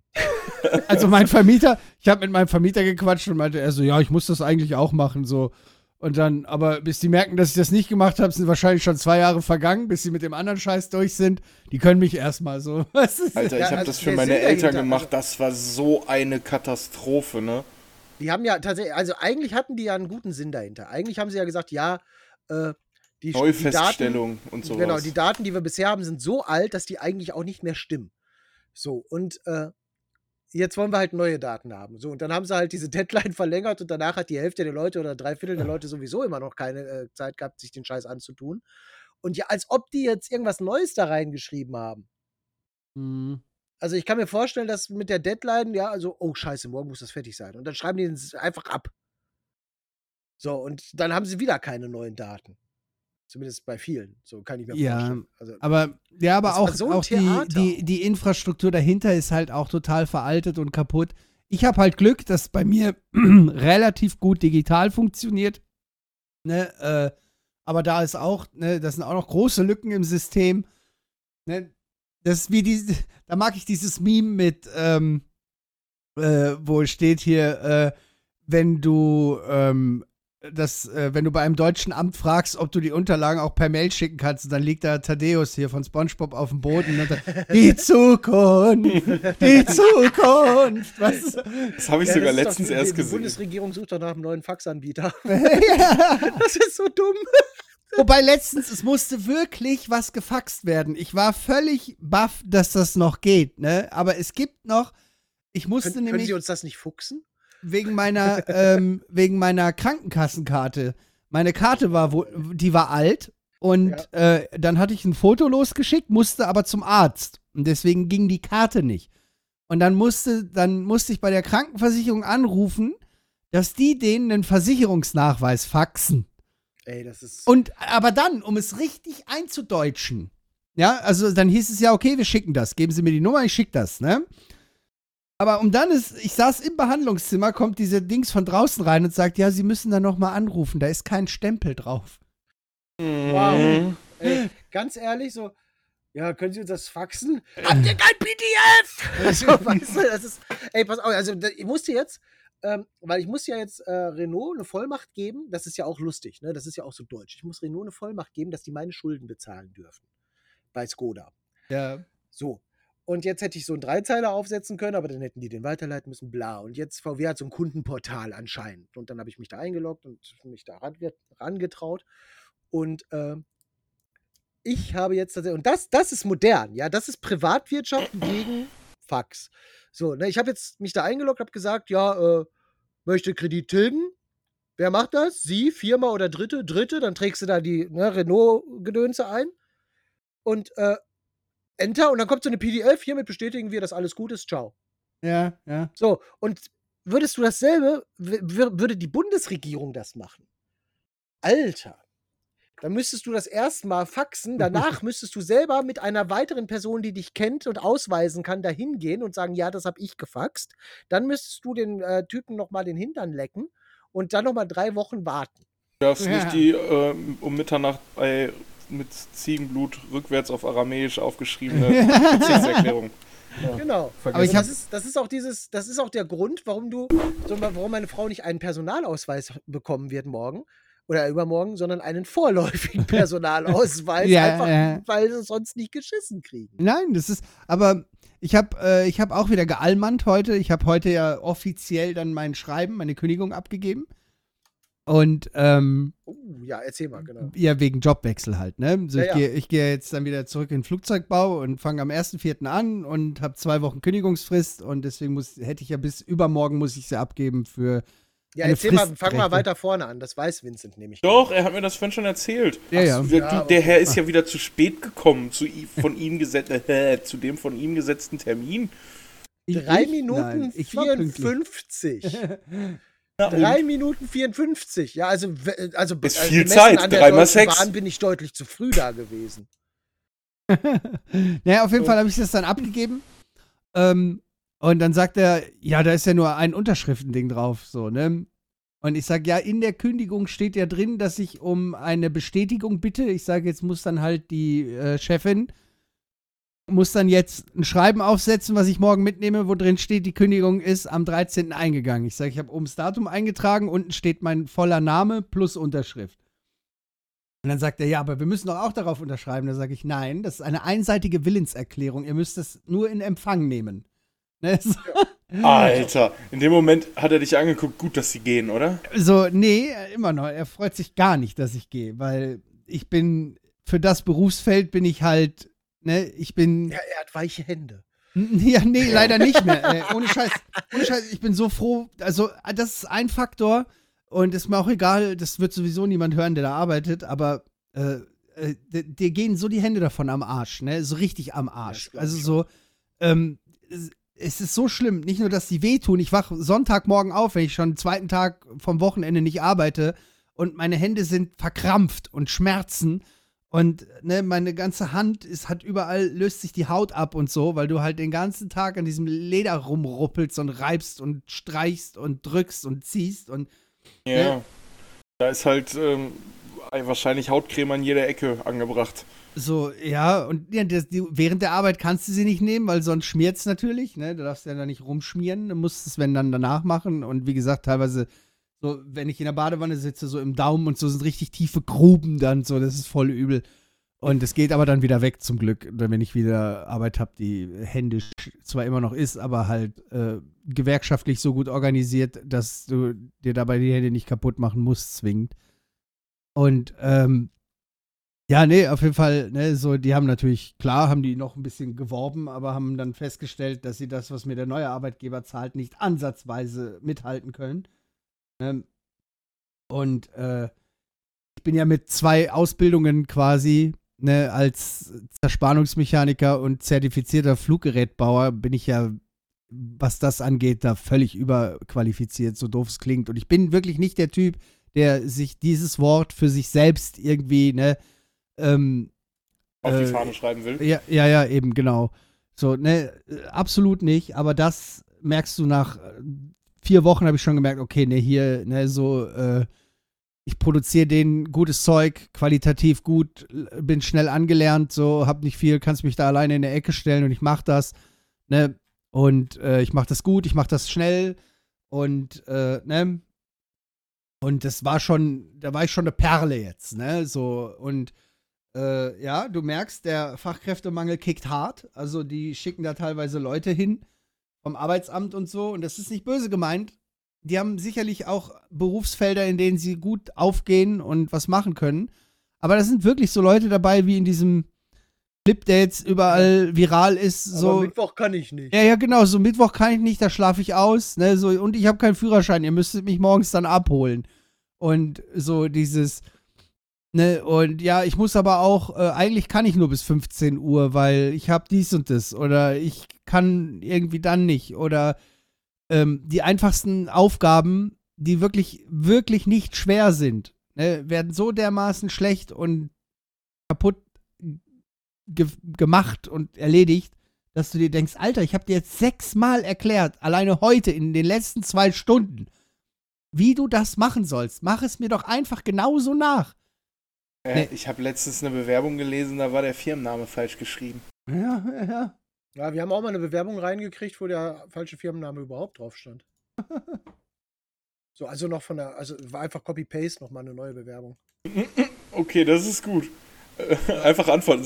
Speaker 4: Also mein Vermieter, ich habe mit meinem Vermieter gequatscht und meinte er so, ja, ich muss das eigentlich auch machen. So, und dann, aber bis die merken, dass ich das nicht gemacht habe, sind wahrscheinlich schon zwei Jahre vergangen, bis sie mit dem anderen Scheiß durch sind. Die können mich erstmal so.
Speaker 3: Alter, ich ja, habe also das für meine Eltern gemacht. Das war so eine Katastrophe, ne?
Speaker 2: Die haben ja tatsächlich, also eigentlich hatten die ja einen guten Sinn dahinter. Eigentlich haben sie ja gesagt, ja, äh, die
Speaker 3: Neufeststellung
Speaker 2: die Daten,
Speaker 3: und sowas.
Speaker 2: Genau, die Daten, die wir bisher haben, sind so alt, dass die eigentlich auch nicht mehr stimmen. So, und äh, jetzt wollen wir halt neue Daten haben. So, und dann haben sie halt diese Deadline verlängert und danach hat die Hälfte der Leute oder drei Viertel der Leute sowieso immer noch keine äh, Zeit gehabt, sich den Scheiß anzutun. Und ja, als ob die jetzt irgendwas Neues da reingeschrieben haben. Mhm. Also ich kann mir vorstellen, dass mit der Deadline, ja, also, oh scheiße, morgen muss das fertig sein. Und dann schreiben die es einfach ab. So, und dann haben sie wieder keine neuen Daten. Zumindest bei vielen. So kann ich mir
Speaker 4: ja,
Speaker 2: vorstellen.
Speaker 4: Also, aber ja, aber auch, so auch die, die, die Infrastruktur dahinter ist halt auch total veraltet und kaputt. Ich habe halt Glück, dass bei mir relativ gut digital funktioniert. Ne, äh, aber da ist auch, ne, das sind auch noch große Lücken im System. Ne, das ist wie die, da mag ich dieses Meme mit, ähm, äh, wo steht hier, äh, wenn du ähm, dass, äh, wenn du bei einem deutschen Amt fragst, ob du die Unterlagen auch per Mail schicken kannst, dann liegt da Thaddeus hier von SpongeBob auf dem Boden und dann, die Zukunft, die Zukunft. Was?
Speaker 3: Das habe ich ja, sogar letztens
Speaker 2: doch,
Speaker 3: erst
Speaker 2: die,
Speaker 3: gesehen.
Speaker 2: Die Bundesregierung sucht doch nach einem neuen Faxanbieter. ja. Das ist so dumm.
Speaker 4: Wobei letztens, es musste wirklich was gefaxt werden. Ich war völlig baff, dass das noch geht, ne? Aber es gibt noch, ich musste
Speaker 2: Kön
Speaker 4: nämlich.
Speaker 2: Können Sie uns das nicht fuchsen?
Speaker 4: Wegen meiner, ähm, wegen meiner Krankenkassenkarte. Meine Karte war, wo, die war alt und ja. äh, dann hatte ich ein Foto losgeschickt, musste aber zum Arzt und deswegen ging die Karte nicht. Und dann musste, dann musste ich bei der Krankenversicherung anrufen, dass die denen einen Versicherungsnachweis faxen.
Speaker 2: Ey, das ist.
Speaker 4: Und aber dann, um es richtig einzudeutschen, ja, also dann hieß es ja, okay, wir schicken das. Geben Sie mir die Nummer, ich schicke das, ne? Aber um dann ist, ich saß im Behandlungszimmer, kommt diese Dings von draußen rein und sagt, ja, Sie müssen da nochmal anrufen, da ist kein Stempel drauf.
Speaker 2: Wow.
Speaker 3: Mhm.
Speaker 2: Ey, ganz ehrlich, so, ja, können Sie uns das faxen? Habt ihr kein PDF? so, weißt du, das ist, ey, pass auf, also ich musste jetzt, ähm, weil ich muss ja jetzt äh, Renault eine Vollmacht geben, das ist ja auch lustig, ne? das ist ja auch so deutsch. Ich muss Renault eine Vollmacht geben, dass die meine Schulden bezahlen dürfen. Bei Skoda.
Speaker 4: Ja.
Speaker 2: So. Und jetzt hätte ich so einen Dreizeiler aufsetzen können, aber dann hätten die den weiterleiten müssen, bla. Und jetzt VW hat so ein Kundenportal anscheinend. Und dann habe ich mich da eingeloggt und mich da range- rangetraut. Und ähm, ich habe jetzt tatsächlich, und das, das ist modern, ja, das ist Privatwirtschaft gegen Fax. So, ne, ich habe jetzt mich da eingeloggt, habe gesagt, ja, äh, möchte Kredit tilgen. Wer macht das? Sie, Firma oder Dritte? Dritte, dann trägst du da die ne, Renault-Gedönse ein. Und äh, Enter und dann kommt so eine PDF, hiermit bestätigen wir, dass alles gut ist, ciao.
Speaker 4: Ja, ja.
Speaker 2: So, und würdest du dasselbe, würde die Bundesregierung das machen? Alter, dann müsstest du das erstmal faxen, danach müsstest du selber mit einer weiteren Person, die dich kennt und ausweisen kann, da hingehen und sagen, ja, das habe ich gefaxt. Dann müsstest du den äh, Typen nochmal den Hintern lecken und dann nochmal drei Wochen warten.
Speaker 3: Du darfst
Speaker 4: Ja.
Speaker 3: nicht die ähm, um Mitternacht bei, mit Ziegenblut rückwärts auf Aramäisch aufgeschriebene Beziehungserklärung.
Speaker 2: Genau.
Speaker 4: Aber ich
Speaker 2: das, ist, das ist auch dieses, das ist auch der Grund, warum du, warum meine Frau nicht einen Personalausweis bekommen wird morgen oder übermorgen, sondern einen vorläufigen Personalausweis,
Speaker 4: Ja,
Speaker 2: einfach,
Speaker 4: ja.
Speaker 2: weil sie sonst nicht geschissen kriegen.
Speaker 4: Nein, das ist, aber ich habe äh, ich hab auch wieder geallmannt heute. Ich habe heute ja offiziell dann mein Schreiben, meine Kündigung abgegeben. Und ähm,
Speaker 2: Uh, ja, erzähl mal, genau.
Speaker 4: ja, wegen Jobwechsel halt, ne? So,
Speaker 2: Ja,
Speaker 4: ich
Speaker 2: ja.
Speaker 4: gehe ich geh jetzt dann wieder zurück in den Flugzeugbau und fange am 1.4. an und habe zwei Wochen Kündigungsfrist und deswegen muss, hätte ich ja bis übermorgen muss ich sie abgeben für.
Speaker 2: Ja,
Speaker 4: eine
Speaker 2: erzähl mal, fang mal weiter vorne an. Das weiß Vincent nämlich.
Speaker 3: Doch, er hat mir das vorhin schon erzählt.
Speaker 4: Ja, ja.
Speaker 3: Der,
Speaker 2: Ja,
Speaker 3: du, der Herr ist ja wieder zu spät gekommen zu, von ihm geset äh, zu dem von ihm gesetzten Termin.
Speaker 4: Ich-
Speaker 2: Drei
Speaker 4: ich?
Speaker 2: Minuten
Speaker 4: Nein, ich war pünktlich.
Speaker 2: 54.
Speaker 3: Na, und?
Speaker 2: Drei Minuten 54. Ja, also, also
Speaker 3: Ist
Speaker 2: also
Speaker 3: viel Zeit.
Speaker 2: An der
Speaker 3: Dreimal sechs.
Speaker 2: Bahn bin ich deutlich zu früh da gewesen.
Speaker 4: naja, auf jeden Fall habe ich das dann abgegeben. Ähm, und dann sagt er, ja, da ist ja nur ein Unterschriftending drauf, so, ne? Und ich sage, ja, in der Kündigung steht ja drin, dass ich um eine Bestätigung bitte. Ich sage, jetzt muss dann halt die äh, Chefin, muss dann jetzt ein Schreiben aufsetzen, was ich morgen mitnehme, wo drin steht, die Kündigung ist am 13. eingegangen. Ich sage, ich habe oben das Datum eingetragen, unten steht mein voller Name plus Unterschrift. Und dann sagt er, ja, aber wir müssen doch auch darauf unterschreiben. Da sage ich, nein, das ist eine einseitige Willenserklärung. Ihr müsst es nur in Empfang nehmen. Ne? So,
Speaker 3: Alter, in dem Moment hat er dich angeguckt, gut, dass sie gehen, oder?
Speaker 4: so, nee, immer noch. Er freut sich gar nicht, dass ich gehe, weil ich bin, für das Berufsfeld bin ich halt, ne, ich bin,
Speaker 2: Ja, er hat weiche Hände.
Speaker 4: ja, nee, leider nicht mehr. äh, ohne Scheiß, ohne Scheiß, ich bin so froh. Also, das ist ein Faktor und ist mir auch egal, das wird sowieso niemand hören, der da arbeitet, aber äh, äh, dir- dir gehen so die Hände davon am Arsch, ne? So richtig am Arsch.
Speaker 2: glaub
Speaker 4: Also so, ähm, es, ist so schlimm, nicht nur, dass die wehtun, ich wach Sonntagmorgen auf, wenn ich schon den zweiten Tag vom Wochenende nicht arbeite und meine Hände sind verkrampft und schmerzen und ne, meine ganze Hand ist, hat überall, löst sich die Haut ab und so, weil du halt den ganzen Tag an diesem Leder rumruppelst und reibst und streichst und drückst und ziehst und
Speaker 3: Ja.
Speaker 4: Ja.
Speaker 3: Da ist halt ähm, wahrscheinlich Hautcreme an jeder Ecke angebracht.
Speaker 4: so, ja, und ja, das, die, während der Arbeit kannst du sie nicht nehmen, weil sonst schmiert es natürlich, ne? Du darfst ja da nicht rumschmieren, du musst es, wenn dann danach machen und wie gesagt, teilweise so, wenn ich in der Badewanne sitze, so im Daumen und so sind richtig tiefe Gruben dann, so, das ist voll übel. Und es geht aber dann wieder weg zum Glück, wenn ich wieder Arbeit habe, die händisch zwar immer noch ist, aber halt äh, gewerkschaftlich so gut organisiert, dass du dir dabei die Hände nicht kaputt machen musst, zwingend. Und ähm, ja, nee, auf jeden Fall, ne, so, die haben natürlich, klar, haben die noch ein bisschen geworben, aber haben dann festgestellt, dass sie das, was mir der neue Arbeitgeber zahlt, nicht ansatzweise mithalten können. Ähm, und äh, ich bin ja mit zwei Ausbildungen quasi, ne, als Zerspannungsmechaniker und zertifizierter Fluggerätbauer bin ich ja, was das angeht, da völlig überqualifiziert, so doof es klingt. Und ich bin wirklich nicht der Typ, der sich dieses Wort für sich selbst irgendwie, ne, ähm,
Speaker 3: Auf die
Speaker 4: äh,
Speaker 3: Fahne schreiben will.
Speaker 4: ja, ja, ja, eben, genau. So, ne, absolut nicht, aber das merkst du nach vier Wochen habe ich schon gemerkt, okay, ne, hier, ne, so, äh, ich produziere den gutes Zeug, qualitativ gut, bin schnell angelernt, so, hab nicht viel, kannst mich da alleine in der Ecke stellen und ich mach das, ne, und äh, ich mach das gut, ich mach das schnell und, äh, ne, und das war schon, da war ich schon eine Perle jetzt, ne, so, und äh, ja, du merkst, der Fachkräftemangel kickt hart. Also die schicken da teilweise Leute hin vom Arbeitsamt und so. Und das ist nicht böse gemeint. Die haben sicherlich auch Berufsfelder, in denen sie gut aufgehen und was machen können. Aber da sind wirklich so Leute dabei, wie in diesem Clip, der jetzt überall viral ist.
Speaker 2: Aber
Speaker 4: So,
Speaker 2: Mittwoch kann ich nicht.
Speaker 4: ja, ja, genau. So Mittwoch kann ich nicht, da schlafe ich aus. Ne, so, und ich habe keinen Führerschein. Ihr müsstet mich morgens dann abholen. Und so dieses, ne, und ja, ich muss aber auch, äh, eigentlich kann ich nur bis 15 Uhr, weil ich habe dies und das. Oder ich kann irgendwie dann nicht. Oder ähm, die einfachsten Aufgaben, die wirklich, wirklich nicht schwer sind, ne, werden so dermaßen schlecht und kaputt ge gemacht und erledigt, dass du dir denkst, Alter, ich habe dir jetzt sechsmal erklärt, alleine heute in den letzten zwei Stunden, wie du das machen sollst. Mach es mir doch einfach genauso nach.
Speaker 3: Äh,
Speaker 4: Nee.
Speaker 3: Ich habe letztens eine Bewerbung gelesen, da war der Firmenname falsch geschrieben.
Speaker 4: Ja, ja, ja.
Speaker 2: Ja, wir haben auch mal eine Bewerbung reingekriegt, wo der falsche Firmenname überhaupt drauf stand. So, also noch von der, also war einfach Copy-Paste nochmal eine neue Bewerbung.
Speaker 3: Okay, das ist gut. Äh, Einfach antworten.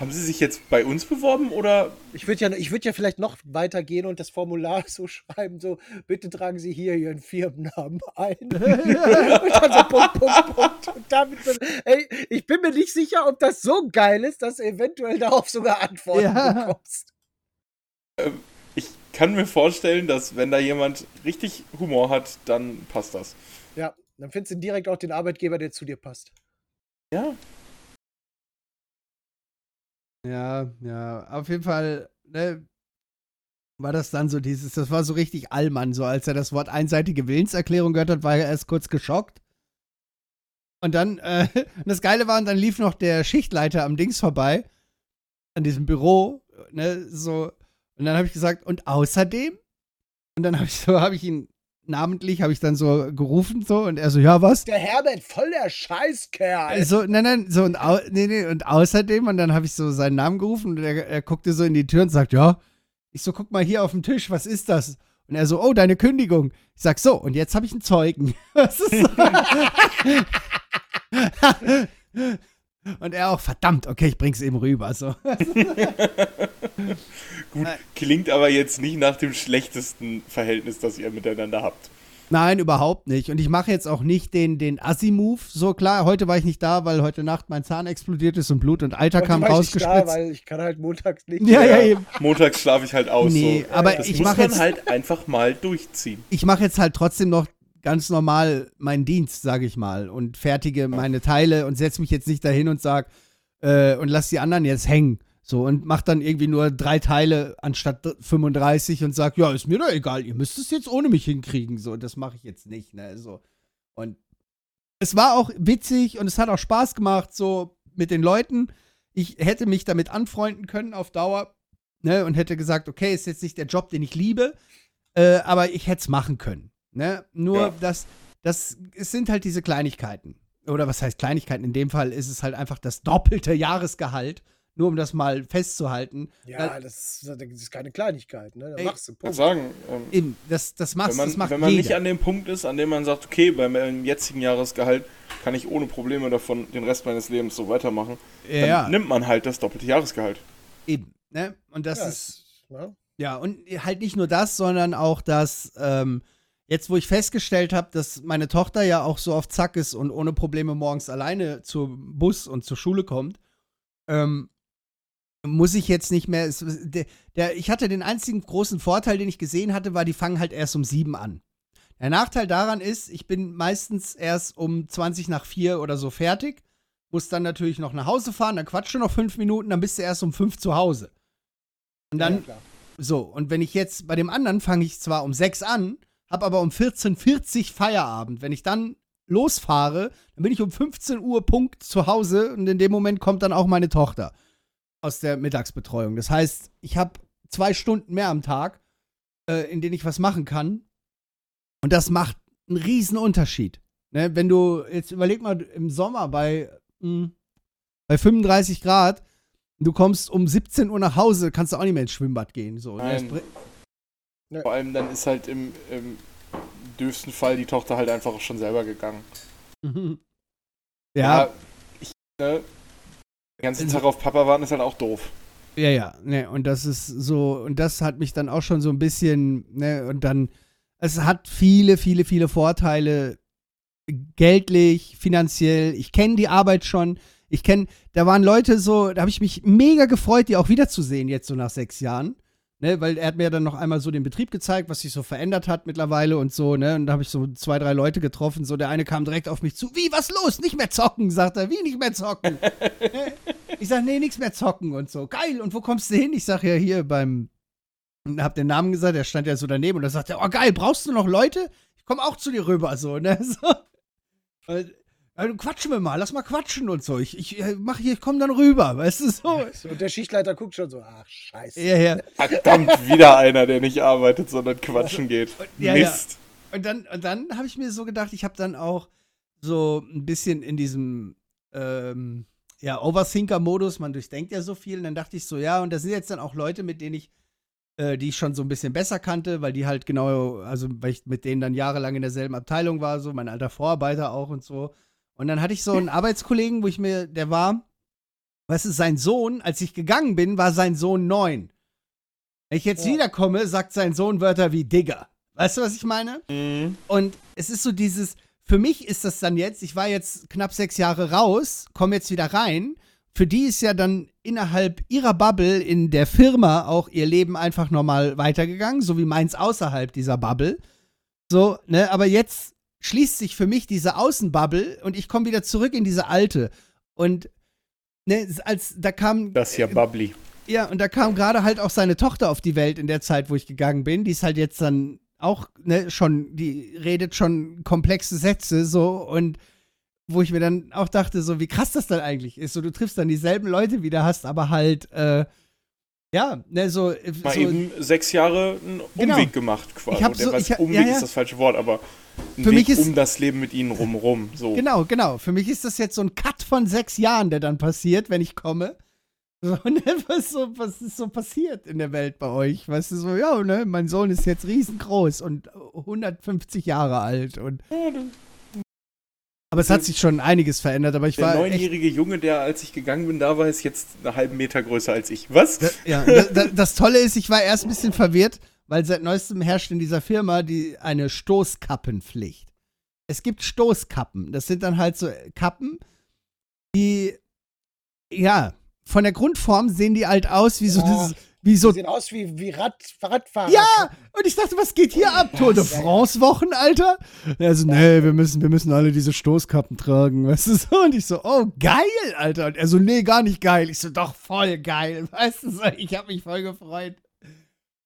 Speaker 3: Haben Sie sich jetzt bei uns beworben oder?
Speaker 2: Ich würde ja, ich würd ja vielleicht noch weitergehen und das Formular so schreiben, so, bitte tragen Sie hier Ihren Firmennamen ein. und dann so Punkt, Punkt, Punkt. Und damit, ey, ich bin mir nicht sicher, ob das so geil ist, dass du eventuell darauf sogar Antworten
Speaker 4: Ja.
Speaker 2: bekommst.
Speaker 3: Ich kann mir vorstellen, dass wenn da jemand richtig Humor hat, dann passt das.
Speaker 2: Ja, dann findest du direkt auch den Arbeitgeber, der zu dir passt.
Speaker 3: Ja.
Speaker 4: Ja, ja, auf jeden Fall, ne, war das dann so dieses, das war so richtig Allmann, so als er das Wort einseitige Willenserklärung gehört hat, war er erst kurz geschockt. Und dann, äh, das Geile war, und dann lief noch der Schichtleiter am Dings vorbei, an diesem Büro, ne, so, und dann habe ich gesagt, und außerdem? Und dann habe ich so, habe ich ihn namentlich, habe ich dann so gerufen, so, und er so, ja, was?
Speaker 2: Der Herbert, voll der Scheißkerl.
Speaker 4: So, nein, nein, so und, au nee, nee, und außerdem, und dann habe ich so seinen Namen gerufen und er, er guckte so in die Tür und sagt, ja. Ich so, guck mal hier auf dem Tisch, was ist das? Und er so, oh, deine Kündigung. Ich sag so, und jetzt habe ich einen Zeugen. Das ist so. und er auch, verdammt, okay, ich bring's eben rüber. So.
Speaker 3: Gut, klingt aber jetzt nicht nach dem schlechtesten Verhältnis, das ihr miteinander habt.
Speaker 4: Nein, überhaupt nicht. Und ich mache jetzt auch nicht den, den Assi-Move. So klar, heute war ich nicht da, weil heute Nacht mein Zahn explodiert ist und Blut und Eiter
Speaker 2: Heute
Speaker 4: kam
Speaker 2: war ich nicht da,
Speaker 4: rausgespritzt.
Speaker 2: weil ich kann halt montags nicht.
Speaker 4: Ja, ja, eben.
Speaker 3: Montags schlafe ich halt aus.
Speaker 4: Nee,
Speaker 3: so.
Speaker 4: aber
Speaker 3: das
Speaker 4: ich
Speaker 3: muss
Speaker 4: mache
Speaker 3: man
Speaker 4: jetzt
Speaker 3: halt einfach mal durchziehen.
Speaker 4: ich mache jetzt halt trotzdem noch ganz normal meinen Dienst, sage ich mal, und fertige meine Teile und setze mich jetzt nicht dahin und sag äh, und lass die anderen jetzt hängen. So und mach dann irgendwie nur drei Teile anstatt 35 und sag, ja, ist mir doch egal, ihr müsst es jetzt ohne mich hinkriegen. So, das mache ich jetzt nicht, ne? So. Und es war auch witzig und es hat auch Spaß gemacht, so mit den Leuten. Ich hätte mich damit anfreunden können auf Dauer, ne, und hätte gesagt, okay, ist jetzt nicht der Job, den ich liebe, äh, aber ich hätte es machen können. Ne? Nur,
Speaker 3: Ja.
Speaker 4: das, das, es sind halt diese Kleinigkeiten. Oder was heißt Kleinigkeiten? In dem Fall ist es halt einfach das doppelte Jahresgehalt, nur um das mal festzuhalten.
Speaker 2: Ja, das, das ist keine Kleinigkeit, ne? Da
Speaker 4: Ey,
Speaker 2: machst du Punkt.
Speaker 3: sagen, ähm,
Speaker 4: Eben, das, das, machst,
Speaker 3: wenn man,
Speaker 4: das macht
Speaker 3: wenn man
Speaker 4: jeder.
Speaker 3: nicht an dem Punkt ist, an dem man sagt, okay, bei meinem jetzigen Jahresgehalt kann ich ohne Probleme davon den Rest meines Lebens so weitermachen, dann
Speaker 4: ja,
Speaker 3: nimmt man halt das doppelte Jahresgehalt.
Speaker 4: eben. Ne? Und das
Speaker 2: Ja,
Speaker 4: ist,
Speaker 2: ist, ne?
Speaker 4: Ja, und halt nicht nur das, sondern auch das, ähm, jetzt wo ich festgestellt habe, dass meine Tochter ja auch so auf Zack ist und ohne Probleme morgens alleine zum Bus und zur Schule kommt, ähm, muss ich jetzt nicht mehr. Es, der, der, ich hatte den einzigen großen Vorteil, den ich gesehen hatte, war, die fangen halt erst um sieben an. Der Nachteil daran ist, ich bin meistens erst um 20 nach vier oder so fertig, muss dann natürlich noch nach Hause fahren, dann quatscht du noch fünf Minuten, dann bist du erst um fünf zu Hause. Und dann
Speaker 2: ja,
Speaker 4: so, und wenn ich jetzt bei dem anderen fange ich zwar um 6 an, habe aber um 14.40 Feierabend. Wenn ich dann losfahre, dann bin ich um 15 Uhr Punkt zu Hause und in dem Moment kommt dann auch meine Tochter aus der Mittagsbetreuung. Das heißt, ich habe zwei Stunden mehr am Tag, äh, in denen ich was machen kann. Und das macht einen riesen Unterschied. Ne? Wenn du, jetzt überleg mal, im Sommer bei, mh, bei 35 Grad, du kommst um 17 Uhr nach Hause, kannst du auch nicht mehr ins Schwimmbad gehen. So, ne?
Speaker 3: Nein. Vor allem dann ist halt im, im dürfsten Fall die Tochter halt einfach schon selber gegangen.
Speaker 4: Mhm. Ja.
Speaker 3: ich, ne, den ganzen Tag auf Papa warten ist halt auch doof.
Speaker 4: Ja, ja, ne, und das ist so, und das hat mich dann auch schon so ein bisschen, ne, und dann, es hat viele, viele, viele Vorteile, geldlich, finanziell. Ich kenne die Arbeit schon. Ich kenne, da waren Leute so, da habe ich mich mega gefreut, die auch wiederzusehen, jetzt so nach sechs Jahren. Ne, weil er hat mir dann noch einmal so den Betrieb gezeigt, was sich so verändert hat mittlerweile und so, ne? Und da habe ich so zwei, drei Leute getroffen. So, der eine kam direkt auf mich zu. Wie, was los? Nicht mehr zocken, sagt er. Wie nicht mehr zocken? ich sag, nee, nichts mehr zocken und so. Geil, und wo kommst du hin? Ich sag ja hier beim. Und hab den Namen gesagt, der stand ja so daneben und da sagt er, oh geil, brauchst du noch Leute? Ich komm auch zu dir rüber, so, ne? So. Also, quatschen wir mal, lass mal quatschen und so. Ich, ich äh, mach hier, ich komm dann rüber, weißt du so.
Speaker 2: Und der Schichtleiter guckt schon so, ach, scheiße.
Speaker 4: Ja, ja.
Speaker 3: Verdammt, wieder einer, der nicht arbeitet, sondern quatschen geht.
Speaker 4: Ja, Mist. Ja. Und dann, und dann habe ich mir so gedacht, ich habe dann auch so ein bisschen in diesem ähm, ja, Overthinker-Modus, man durchdenkt ja so viel. Und dann dachte ich so, ja, und das sind jetzt dann auch Leute, mit denen ich, äh, die ich schon so ein bisschen besser kannte, weil die halt genau, also weil ich mit denen dann jahrelang in derselben Abteilung war, so mein alter Vorarbeiter auch und so. Und dann hatte ich so einen Arbeitskollegen, wo ich mir, der war, was ist sein Sohn, als ich gegangen bin, war sein Sohn neun. Wenn ich jetzt ja. wiederkomme, sagt sein Sohn Wörter wie Digger. Weißt du, was ich meine? Mhm. Und es ist so dieses, für mich ist das dann jetzt, ich war jetzt knapp sechs Jahre raus, komme jetzt wieder rein. Für die ist ja dann innerhalb ihrer Bubble in der Firma auch ihr Leben einfach normal weitergegangen, so wie meins außerhalb dieser Bubble. So, ne, aber jetzt schließt sich für mich diese Außenbubble und ich komme wieder zurück in diese alte. Und ne, als da kam.
Speaker 3: Das ist ja bubbly.
Speaker 4: Ja, und da kam gerade halt auch seine Tochter auf die Welt in der Zeit, wo ich gegangen bin. Die ist halt jetzt dann auch, ne, schon, die redet schon komplexe Sätze so und wo ich mir dann auch dachte, so wie krass das dann eigentlich ist. So, du triffst dann dieselben Leute wieder, hast aber halt, äh, ja, ne, so.
Speaker 3: Mal
Speaker 4: so,
Speaker 3: eben sechs Jahre einen genau. Umweg genau. gemacht quasi. Ich hab so, ich, Umweg ja, ja. ist das falsche Wort, aber ein
Speaker 4: für
Speaker 3: Weg
Speaker 4: mich ist,
Speaker 3: um das Leben mit ihnen rumrum. So.
Speaker 4: Genau, genau. Für mich ist das jetzt so ein Cut von sechs Jahren, der dann passiert, wenn ich komme. So, ne, was, so, was ist so passiert in der Welt bei euch? Weißt du, so, ja, ne, mein Sohn ist jetzt riesengroß und 150 Jahre alt und. Aber es hat sich schon einiges verändert, aber ich
Speaker 3: der
Speaker 4: war.
Speaker 3: Der neunjährige Junge, der, als ich gegangen bin, da war, ist jetzt einen halben Meter größer als ich. Was?
Speaker 4: Da, ja, das, das Tolle ist, ich war erst ein bisschen verwirrt, weil seit neuestem herrscht in dieser Firma die, eine Stoßkappenpflicht. Es gibt Stoßkappen. Das sind dann halt so Kappen, die, ja, von der Grundform sehen die halt aus wie so oh, dieses. Wie so,
Speaker 2: die sehen aus wie, wie Rad, Radfahrer.
Speaker 4: Ja, und ich dachte, was geht hier ab? Tour de France Wochen, Alter? Also, nee, wir müssen, wir müssen alle diese Stoßkappen tragen, weißt du so? Und ich so, oh, geil, Alter. Und er so, nee, gar nicht geil. Ich so, doch, voll geil, weißt du so? Ich hab mich voll gefreut.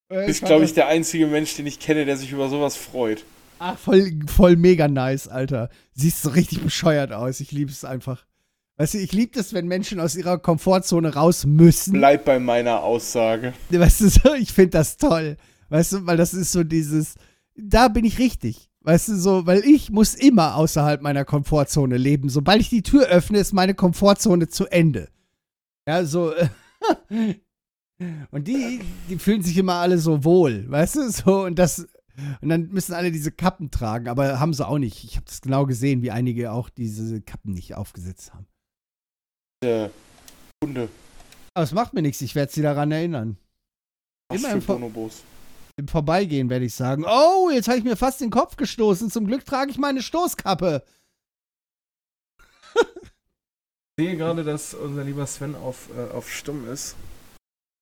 Speaker 3: Du bist, glaube ich, der einzige Mensch, den ich kenne, der sich über sowas freut.
Speaker 4: Ach, voll, voll mega nice, Alter. Siehst so richtig bescheuert aus. Ich liebe es einfach. Weißt du, ich liebe es, wenn Menschen aus ihrer Komfortzone raus müssen.
Speaker 3: Bleib bei meiner Aussage.
Speaker 4: Weißt du, so, ich finde das toll. Weißt du, weil das ist so dieses, da bin ich richtig. Weißt du, so, weil ich muss immer außerhalb meiner Komfortzone leben. Sobald ich die Tür öffne, ist meine Komfortzone zu Ende. Ja, so, Und die, die fühlen sich immer alle so wohl, weißt du? So, und das. Und dann müssen alle diese Kappen tragen, aber haben sie auch nicht. Ich habe das genau gesehen, wie einige auch diese Kappen nicht aufgesetzt haben.
Speaker 3: Der Hunde.
Speaker 4: Aber es macht mir nichts, ich werde sie daran erinnern.
Speaker 3: Was immer im, Vor
Speaker 4: im Vorbeigehen werde ich sagen: Oh, jetzt habe ich mir fast den Kopf gestoßen. Zum Glück trage ich meine Stoßkappe.
Speaker 5: Ich sehe gerade, dass unser lieber Sven auf, äh, auf Stumm ist.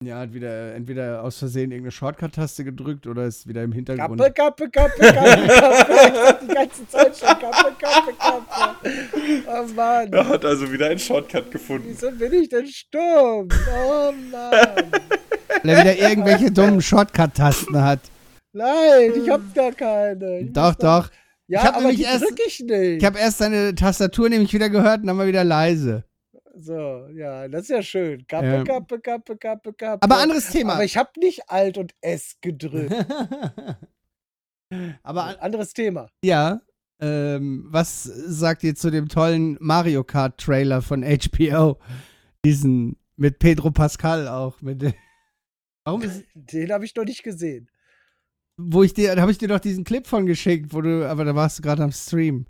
Speaker 4: Ja, hat wieder entweder aus Versehen irgendeine Shortcut-Taste gedrückt oder ist wieder im Hintergrund.
Speaker 2: Kappe, Kappe, Kappe, Kappe, Kappe. die ganze Zeit schon Kappe, Kappe, Kappe. Oh Mann.
Speaker 3: Er hat also wieder einen Shortcut gefunden.
Speaker 2: Wieso bin ich denn stumm? Oh Mann.
Speaker 4: Weil er wieder irgendwelche dummen Shortcut-Tasten hat.
Speaker 2: Nein, ich hab gar keine. Ich
Speaker 4: doch, doch.
Speaker 2: Ja,
Speaker 4: Ich hab
Speaker 2: aber
Speaker 4: nämlich
Speaker 2: die
Speaker 4: erst-
Speaker 2: drück ich nicht.
Speaker 4: Ich habe erst seine Tastatur nämlich wieder gehört und dann war wieder leise.
Speaker 2: So, ja, das ist ja schön. Kappe,
Speaker 4: Ja.
Speaker 2: Kappe, Kappe, Kappe, Kappe.
Speaker 4: Aber anderes Thema.
Speaker 2: Aber ich habe nicht Alt und S gedrückt.
Speaker 4: Aber an,
Speaker 2: anderes Thema.
Speaker 4: ja, ähm, was sagt ihr zu dem tollen Mario Kart Trailer von HBO? Diesen mit Pedro Pascal auch. Mit, warum ist,
Speaker 2: Den habe ich noch nicht gesehen.
Speaker 4: wo ich dir, da habe ich dir doch diesen Clip von geschickt, wo du, aber da warst du gerade am Stream.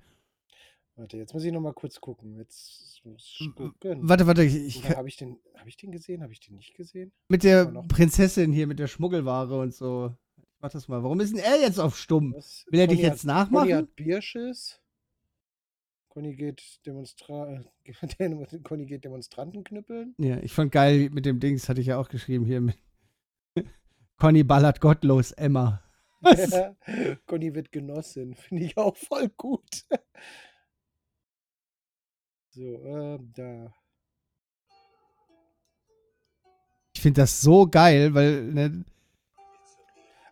Speaker 2: Warte, jetzt muss ich noch mal kurz gucken. Jetzt muss gucken.
Speaker 4: Warte, warte, ich, ich,
Speaker 2: habe ich den, habe ich den gesehen? Habe ich den nicht gesehen?
Speaker 4: mit der Prinzessin hier, mit der Schmuggelware und so. Mach das mal. Warum ist denn er jetzt auf stumm?
Speaker 2: Was?
Speaker 4: Will er dich jetzt
Speaker 2: hat,
Speaker 4: nachmachen?
Speaker 2: Conny hat Bierschiss. Conny geht, Demonstra Conny geht Demonstranten knüppeln.
Speaker 4: Ja, ich fand geil mit dem Dings, hatte ich ja auch geschrieben hier. Mit Conny ballert gottlos Emma. Was?
Speaker 2: Conny wird Genossin. Finde ich auch voll gut. So, ähm, da.
Speaker 4: Ich finde das so geil, weil ne,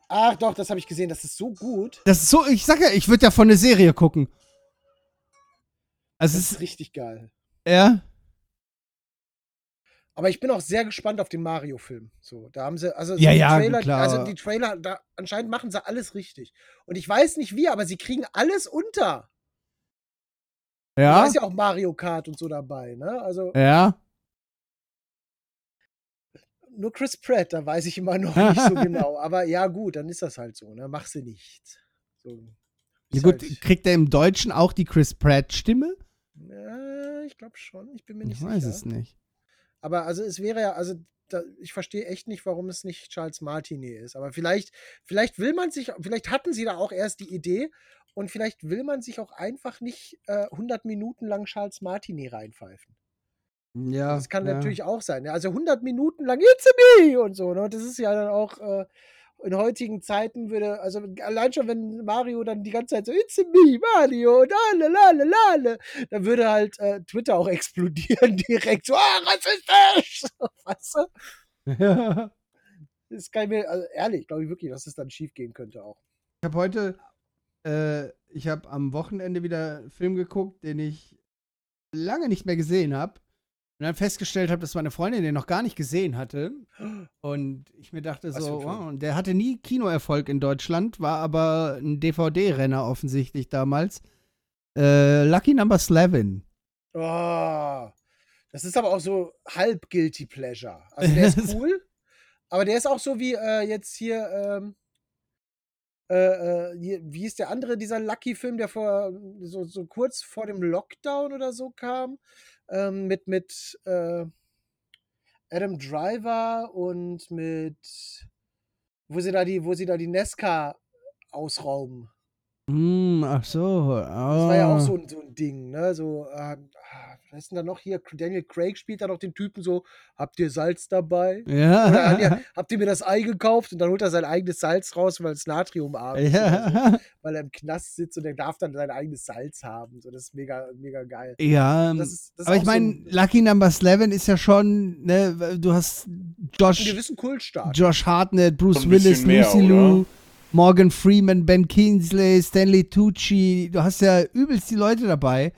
Speaker 2: Ach doch, das habe ich gesehen. Das ist so gut.
Speaker 4: das ist so, ich sag ja, ich würde davon eine Serie gucken. Also
Speaker 2: Das
Speaker 4: es
Speaker 2: ist
Speaker 4: ist,
Speaker 2: richtig geil.
Speaker 4: ja,
Speaker 2: Aber ich bin auch sehr gespannt auf den Mario-Film. So, da haben sie, also
Speaker 4: Ja,
Speaker 2: die
Speaker 4: ja,
Speaker 2: Trailer,
Speaker 4: klar.
Speaker 2: also die Trailer, da anscheinend machen sie alles richtig. Und ich weiß nicht wie, aber sie kriegen alles unter. Da
Speaker 4: ja,
Speaker 2: ist ja auch Mario Kart und so dabei, ne? Also
Speaker 4: ja.
Speaker 2: nur Chris Pratt, da weiß ich immer noch nicht so genau. Aber ja, gut, dann ist das halt so, ne? Mach sie nicht. So.
Speaker 4: Ja, gut,
Speaker 2: halt,
Speaker 4: kriegt er im Deutschen auch die Chris Pratt-Stimme?
Speaker 2: ja, ich glaube schon. Ich bin mir nicht
Speaker 4: Ich weiß
Speaker 2: sicher.
Speaker 4: es nicht.
Speaker 2: Aber also es wäre ja, also da, ich verstehe echt nicht, warum es nicht Charles Martinet ist. Aber vielleicht, vielleicht will man sich, vielleicht hatten sie da auch erst die Idee und vielleicht will man sich auch einfach nicht äh, 100 Minuten lang Charles Martinet reinpfeifen.
Speaker 4: Ja.
Speaker 2: Das kann
Speaker 4: ja.
Speaker 2: natürlich auch sein. Also 100 Minuten lang It's a me und so. Ne? Das ist ja dann auch äh, in heutigen Zeiten würde, also allein schon, wenn Mario dann die ganze Zeit so It's a me, Mario, und alle, lale, lale, dann würde halt äh, Twitter auch explodieren direkt. So, ah, rassistisch! Weißt du?
Speaker 4: Ja.
Speaker 2: Das kann ich mir, also ehrlich, glaube ich wirklich, dass es dann schief gehen könnte auch.
Speaker 4: Ich habe heute, äh, ich habe am Wochenende wieder einen Film geguckt, den ich lange nicht mehr gesehen habe. Und dann festgestellt habe, dass meine Freundin den noch gar nicht gesehen hatte. Und ich mir dachte
Speaker 2: Was
Speaker 4: so, wow, der hatte nie Kinoerfolg in Deutschland, war aber ein DVD-Renner offensichtlich damals. Äh, Lucky Number 11.
Speaker 2: Oh, das ist aber auch so halb Guilty Pleasure. Also der ist cool, aber der ist auch so wie äh, jetzt hier, ähm, äh, äh, wie ist der andere, dieser Lucky-Film, der vor so, so kurz vor dem Lockdown oder so kam, ähm, mit, mit äh, Adam Driver und mit wo sie da die, wo sie da die Nesca ausrauben.
Speaker 4: Hm, ach so.
Speaker 2: Das war ja auch
Speaker 4: ah.
Speaker 2: so ein, so ein Ding, ne? So, äh, ah, was ist denn da noch hier? Daniel Craig spielt da noch den Typen so, habt ihr Salz dabei?
Speaker 4: Ja.
Speaker 2: Oder habt ihr, habt ihr mir das Ei gekauft? Und dann holt er sein eigenes Salz raus, weil es natriumarm ist. Oder so,
Speaker 4: ja.
Speaker 2: weil er im Knast sitzt und er darf dann sein eigenes Salz haben. So, das ist mega, mega geil.
Speaker 4: Ja,
Speaker 2: Das ist, das
Speaker 4: aber ich
Speaker 2: so
Speaker 4: meine,
Speaker 2: ein-
Speaker 4: Lucky Number 11 ist ja schon, ne, du hast
Speaker 2: einen
Speaker 4: Josh,
Speaker 2: gewissen Kultstart.
Speaker 4: Josh Hartnett, Bruce Willis, Lucy
Speaker 3: oder?
Speaker 4: Morgan Freeman, Ben Kingsley, Stanley Tucci. Du hast ja übelst die Leute dabei.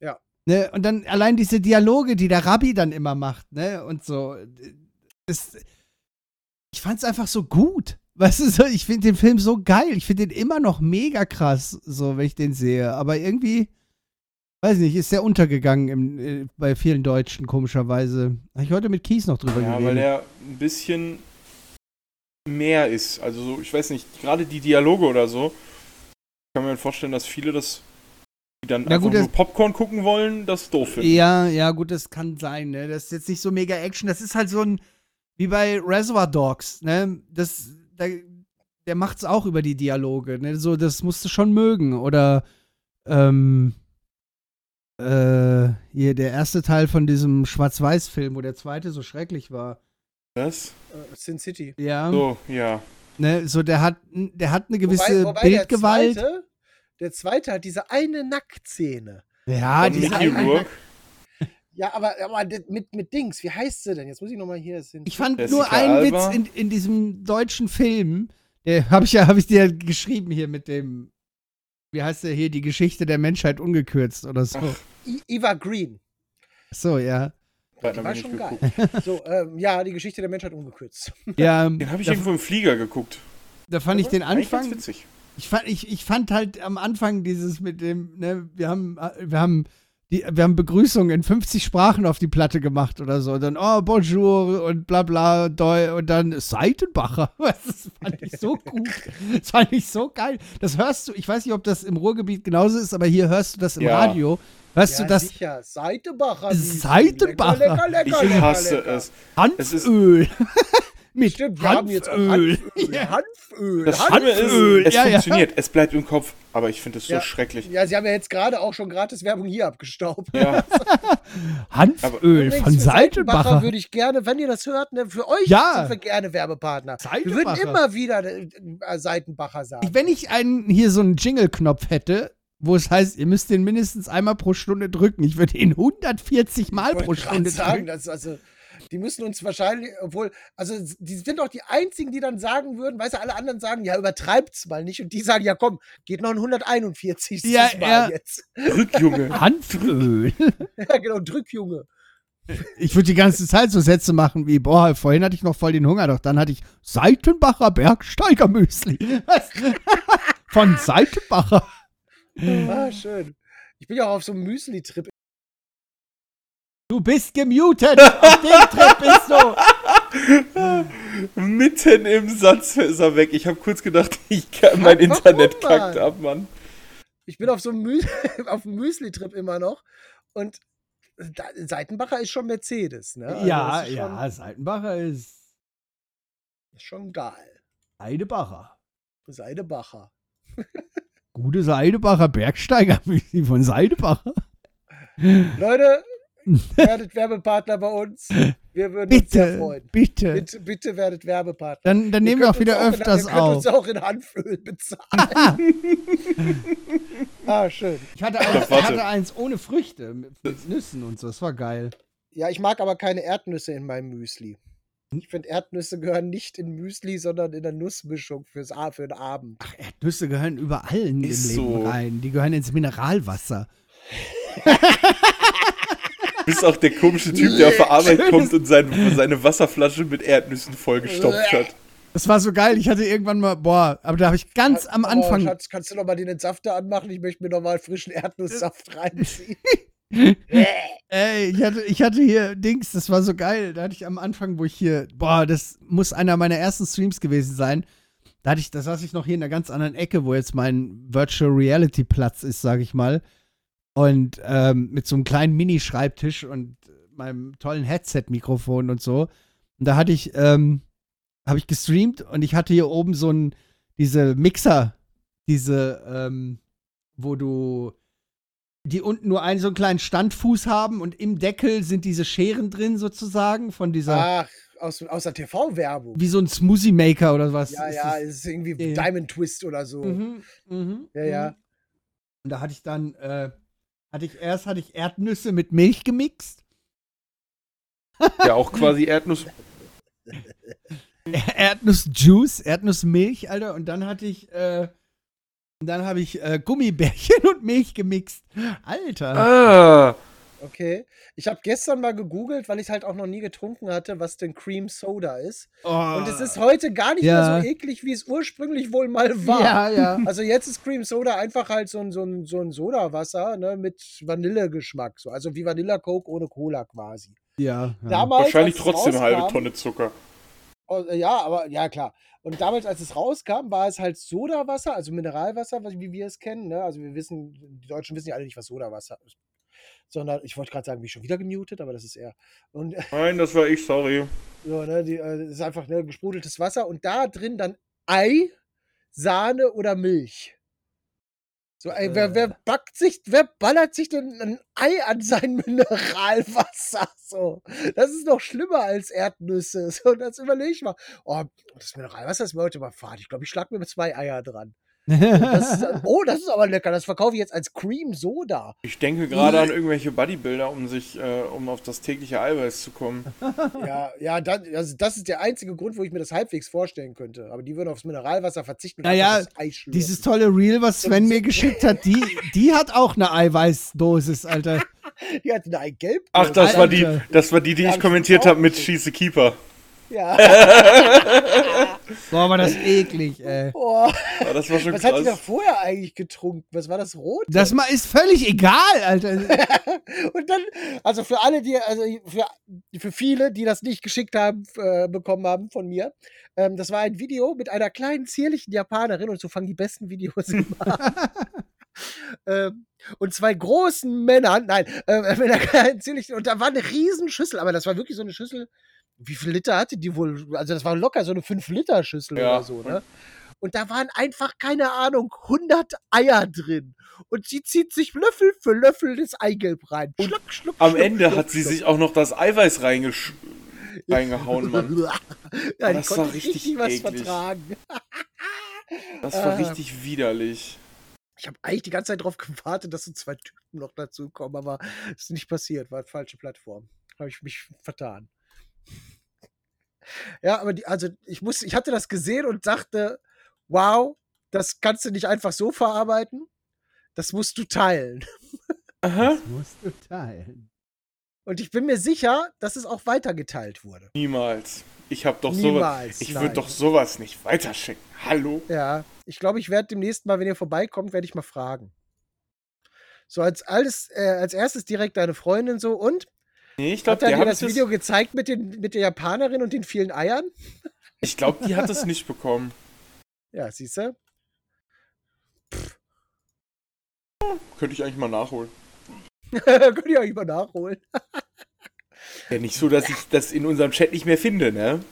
Speaker 2: Ja.
Speaker 4: Ne? Und dann allein diese Dialoge, die der Rabbi dann immer macht, ne? Und so. Das, ich fand's einfach so gut. Weißt du, so, ich finde den Film so geil. Ich finde den immer noch mega krass, so, wenn ich den sehe. Aber irgendwie, weiß nicht, ist der untergegangen im, äh, bei vielen Deutschen, komischerweise. Habe ich heute mit Kies noch drüber
Speaker 3: Ja,
Speaker 4: geredet.
Speaker 3: weil der ein bisschen mehr ist. Also so, ich weiß nicht, gerade die Dialoge oder so, kann mir vorstellen, dass viele das, die dann
Speaker 4: Ja,
Speaker 3: einfach
Speaker 4: gut,
Speaker 3: nur Popcorn gucken wollen, das doof finden.
Speaker 4: Ja, ja, gut, das kann sein, ne? Das ist jetzt nicht so mega Action. Das ist halt so ein, wie bei Reservoir Dogs, ne? Das, da, der macht's auch über die Dialoge, ne? So, das musst du schon mögen. Oder, ähm, äh, hier, der erste Teil von diesem Schwarz-Weiß-Film, wo der zweite so schrecklich war.
Speaker 3: Was?
Speaker 2: Äh, Sin City.
Speaker 4: Ja,
Speaker 3: So, ja.
Speaker 4: ne? So, der hat, der hat eine gewisse
Speaker 2: wobei, wobei
Speaker 4: Bildgewalt.
Speaker 2: Der zweite, der zweite hat diese eine Nacktszene.
Speaker 4: ja,
Speaker 3: Von
Speaker 4: diese
Speaker 3: Mickey
Speaker 4: eine-.
Speaker 2: Ja, aber, aber mit, mit Dings, wie heißt sie denn? Jetzt muss ich nochmal hier. Sin
Speaker 4: Ich fand
Speaker 3: Jessica
Speaker 4: nur einen
Speaker 3: Alba.
Speaker 4: Witz in, in diesem deutschen Film. Der habe ich ja, habe ich dir geschrieben hier mit dem wie heißt der hier, die Geschichte der Menschheit ungekürzt oder so.
Speaker 2: I Eva Green.
Speaker 4: So, ja.
Speaker 2: Die
Speaker 3: noch
Speaker 2: war schon geil. So, ähm, ja, die Geschichte der Menschheit ungekürzt.
Speaker 4: Ja, ähm,
Speaker 3: Den habe ich irgendwo im Flieger geguckt.
Speaker 4: da fand ich den Anfang.
Speaker 3: witzig.
Speaker 4: Ich fand, ich, ich fand halt am Anfang dieses mit dem, ne, wir haben, wir haben die, wir haben Begrüßungen in 50 Sprachen auf die Platte gemacht oder so. Und dann, oh, bonjour und bla bla, doi, und dann Seitenbacher. Das fand ich so gut. Das fand ich so geil. Das hörst du, ich weiß nicht, ob das im Ruhrgebiet genauso ist, aber hier hörst du das im
Speaker 3: Ja.
Speaker 4: Radio. Hörst
Speaker 2: ja,
Speaker 4: du das
Speaker 2: sicher. Seitenbacher.
Speaker 4: Seitenbacher.
Speaker 2: Lecker, lecker, lecker,
Speaker 3: Ich hasse
Speaker 2: lecker.
Speaker 3: es. Es ist-
Speaker 4: Hanföl? Mit
Speaker 2: Stimmt, wir haben jetzt auch
Speaker 4: Hanföl.
Speaker 2: Hanföl.
Speaker 4: Ja.
Speaker 2: Hanföl.
Speaker 3: Das
Speaker 2: Hanföl.
Speaker 3: Schlimme ist, es
Speaker 4: ja, ja.
Speaker 3: funktioniert. Es bleibt im Kopf. Aber ich finde es so
Speaker 2: Ja.
Speaker 3: schrecklich.
Speaker 2: Ja, sie haben ja jetzt gerade auch schon gratis Werbung hier abgestaubt.
Speaker 3: Ja,
Speaker 4: Hanföl von Seitenbacher.
Speaker 2: würde ich gerne, wenn ihr das hört, ne, für euch
Speaker 4: Ja.
Speaker 2: sind wir gerne Werbepartner. Wir würden immer wieder äh, Seitenbacher sagen.
Speaker 4: Wenn ich einen, hier so einen Jingle-Knopf hätte, wo es heißt, ihr müsst den mindestens einmal pro Stunde drücken, ich würde ihn 140 Mal pro Stunde
Speaker 2: sagen,
Speaker 4: drücken.
Speaker 2: also, die müssen uns wahrscheinlich, obwohl, also die sind doch die einzigen, die dann sagen würden, weißt du, alle anderen sagen, ja, übertreibt's mal nicht. Und die sagen, ja komm, geht noch ein 141.
Speaker 4: Ja,
Speaker 2: Mal
Speaker 4: ja.
Speaker 2: jetzt.
Speaker 3: Rückjunge.
Speaker 4: Hanföl.
Speaker 2: ja, genau, Drückjunge.
Speaker 4: Ich würde die ganze Zeit so Sätze machen wie, boah, vorhin hatte ich noch voll den Hunger, doch dann hatte ich Seitenbacher Bergsteigermüsli. Was? Von Seitenbacher.
Speaker 2: Ah, schön. Ich bin ja auch auf so einem Müsli-Trip.
Speaker 4: Du bist gemutet. Auf dem Trip bist du.
Speaker 3: Mitten im Satz ist er weg. Ich habe kurz gedacht, ich kann, mein
Speaker 2: Warum,
Speaker 3: Internet
Speaker 2: Mann?
Speaker 3: kackt ab, Mann.
Speaker 2: Ich bin auf so einem Mü auf einem Müsli-Trip immer noch. Und da, Seitenbacher ist schon Mercedes, ne? Also
Speaker 4: ja,
Speaker 2: ist schon,
Speaker 4: ja, Seitenbacher ist
Speaker 2: Ist schon geil.
Speaker 4: Seidebacher.
Speaker 2: Seidebacher.
Speaker 4: Gute Seidebacher Bergsteigermüsli von Seidebacher.
Speaker 2: Leute, werdet Werbepartner bei uns. Wir würden uns sehr
Speaker 4: Bitte,
Speaker 2: freuen.
Speaker 4: bitte.
Speaker 2: Bitte, bitte werdet Werbepartner.
Speaker 4: Dann, dann nehmen wir auch wieder
Speaker 2: uns
Speaker 4: öfters
Speaker 2: in, ihr könnt
Speaker 4: auf.
Speaker 2: uns auch in Handöl bezahlen. ah, schön.
Speaker 4: Ich hatte, eins, ich hatte eins ohne Früchte, mit, mit Nüssen und so. Das war geil.
Speaker 2: Ja, ich mag aber keine Erdnüsse in meinem Müsli. Ich finde, Erdnüsse gehören nicht in Müsli, sondern in der Nussmischung fürs, A- für den Abend.
Speaker 4: Ach, Erdnüsse gehören überall in dem
Speaker 3: Ist
Speaker 4: Leben
Speaker 3: so.
Speaker 4: rein. Die gehören ins Mineralwasser.
Speaker 3: Du bist auch der komische Typ, der auf der Arbeit kommt und sein, seine Wasserflasche mit Erdnüssen vollgestopft hat.
Speaker 4: Das war so geil. Ich hatte irgendwann mal, boah, aber da habe ich ganz am
Speaker 2: Oh,
Speaker 4: Anfang.
Speaker 2: Schatz, kannst du noch mal den Entsafter anmachen? Ich möchte mir noch mal frischen Erdnusssaft reinziehen.
Speaker 4: Ey, ich hatte, ich hatte hier Dings, das war so geil. Da hatte ich am Anfang, wo ich hier, boah, das muss einer meiner ersten Streams gewesen sein. Da hatte ich, da saß ich noch hier in einer ganz anderen Ecke, wo jetzt mein Virtual Reality Platz ist, sag ich mal. Und ähm, mit so einem kleinen Mini-Schreibtisch und meinem tollen Headset-Mikrofon und so. Und da hatte ich, ähm, habe ich gestreamt und ich hatte hier oben so ein, diese Mixer, diese, ähm, wo du, die unten nur einen so einen kleinen Standfuß haben und im Deckel sind diese Scheren drin sozusagen von dieser,
Speaker 2: Ach, aus, aus der TV-Werbung.
Speaker 4: wie so ein Smoothie Maker oder was.
Speaker 2: Ja,
Speaker 4: ist
Speaker 2: ja,
Speaker 4: das?
Speaker 2: es ist irgendwie
Speaker 4: Ja.
Speaker 2: Diamond Twist oder so.
Speaker 4: Mhm, mhm,
Speaker 2: Ja, ja.
Speaker 4: mhm. Und da hatte ich dann, äh, hatte ich erst hatte ich Erdnüsse mit Milch gemixt.
Speaker 3: Ja, auch quasi Erdnuss.
Speaker 4: Erdnussjuice, Erdnussmilch, Alter. Und dann hatte ich, äh, und dann habe ich äh, Gummibärchen und Milch gemixt. Alter.
Speaker 3: Ah,
Speaker 2: Okay. Ich habe gestern mal gegoogelt, weil ich halt auch noch nie getrunken hatte, was denn Cream Soda ist.
Speaker 4: Oh.
Speaker 2: Und es ist heute gar nicht
Speaker 4: Ja.
Speaker 2: mehr so eklig, wie es ursprünglich wohl mal war.
Speaker 4: Ja, ja.
Speaker 2: Also jetzt ist Cream Soda einfach halt so ein, so ein, so ein Sodawasser ne, mit Vanillegeschmack. So. Also wie Vanilla Coke ohne Cola quasi.
Speaker 4: Ja. ja.
Speaker 2: Damals,
Speaker 3: wahrscheinlich trotzdem eine halbe
Speaker 2: rauskam-
Speaker 3: Tonne Zucker.
Speaker 2: Äh, ja, aber ja, klar. Und damals, als es rauskam, war es halt Sodawasser, also Mineralwasser, was- wie wir es kennen. Ne? Also wir wissen, die Deutschen wissen ja alle nicht, was Sodawasser ist. Sondern, ich wollte gerade sagen, bin ich schon wieder gemutet, aber das ist eher. Und
Speaker 3: Nein, das war ich, sorry.
Speaker 2: so, ne, die, äh, das ist einfach ne, gesprudeltes Wasser und da drin dann Ei, Sahne oder Milch. So, ey, wer, wer backt sich, wer ballert sich denn ein Ei an sein Mineralwasser? So, das ist noch schlimmer als Erdnüsse. So, das überlege ich mal. Oh, das Mineralwasser ist mir heute mal fad. Ich glaube, ich schlag mir zwei Eier dran. Das ist, oh, das ist aber lecker. Das verkaufe ich jetzt als Cream Soda.
Speaker 3: Ich denke gerade an irgendwelche Bodybuilder, um sich, äh, um auf das tägliche Eiweiß zu kommen.
Speaker 2: Ja, ja, dann, also das ist der einzige Grund, wo ich mir das halbwegs vorstellen könnte. Aber die würden aufs Mineralwasser verzichten.
Speaker 4: Naja,
Speaker 2: das.
Speaker 4: Dieses tolle Reel, was Sven mir geschickt hat, die, die hat auch eine Eiweißdosis, Alter.
Speaker 2: Die hat eine Gelb.
Speaker 3: Ach, das war die,
Speaker 4: Alter.
Speaker 3: das war die, die
Speaker 2: Ja,
Speaker 3: ich kommentiert habe mit. Schieße Keeper.
Speaker 2: Ja.
Speaker 4: Boah, war das eklig, ey.
Speaker 3: Ja, das war schon
Speaker 2: was hat die da
Speaker 3: krass.
Speaker 2: vorher eigentlich getrunken? Was war das Rot?
Speaker 4: Das mal ist völlig egal, Alter.
Speaker 2: Und dann, also für alle, die, also für, für viele, die das nicht geschickt haben, äh, bekommen haben von mir, ähm, das war ein Video mit einer kleinen, zierlichen Japanerin und so fangen die besten Videos immer an. ähm, und zwei großen Männern, nein, äh, mit einer kleinen, zierlichen, und da war eine Riesenschüssel, aber das war wirklich so eine Schüssel. Wie viel Liter hatte die wohl? Also, das war locker so eine 5-Liter-Schüssel
Speaker 3: Ja.
Speaker 2: oder so, ne? Und da waren einfach, keine Ahnung, 100 Eier drin. Und sie zieht sich Löffel für Löffel das Eigelb rein. Schluck, schluck,
Speaker 3: Am
Speaker 2: schluck,
Speaker 3: Ende
Speaker 2: schluck,
Speaker 3: hat sie sich auch noch das Eiweiß reingesch reingehauen, Mann.
Speaker 2: ja, die
Speaker 3: Das war richtig
Speaker 2: richtig was
Speaker 3: eklig.
Speaker 2: vertragen.
Speaker 3: Das war
Speaker 2: Ah.
Speaker 3: richtig widerlich.
Speaker 2: Ich habe eigentlich die ganze Zeit darauf gewartet, dass so zwei Typen noch dazu kommen, aber ist nicht passiert. War falsche Plattform. Habe ich mich vertan. Ja, aber die, also ich muss, ich hatte das gesehen und dachte, wow, das kannst du nicht einfach so verarbeiten. Das musst du teilen.
Speaker 3: Aha.
Speaker 4: Das musst du teilen.
Speaker 2: Und ich bin mir sicher, dass es auch weitergeteilt wurde.
Speaker 3: Niemals. Ich hab doch sowas.
Speaker 2: Niemals.
Speaker 3: Ich
Speaker 2: nein.
Speaker 3: würde doch sowas nicht weiterschicken. Hallo?
Speaker 2: Ja, ich glaube, ich werde demnächst mal, wenn ihr vorbeikommt, werde ich mal fragen. So als alles, äh, als erstes direkt deine Freundin so und
Speaker 3: Nee, ich
Speaker 2: hat
Speaker 3: glaube,
Speaker 2: er dir
Speaker 3: hat
Speaker 2: das. Video gezeigt mit, den, mit der Japanerin und den vielen Eiern?
Speaker 3: Ich glaube, die hat es nicht bekommen.
Speaker 2: Ja, siehst du?
Speaker 3: Könnte ich eigentlich mal nachholen.
Speaker 2: Könnt ihr euch mal nachholen.
Speaker 3: Ja, nicht so, dass ich das in unserem Chat nicht mehr finde, ne?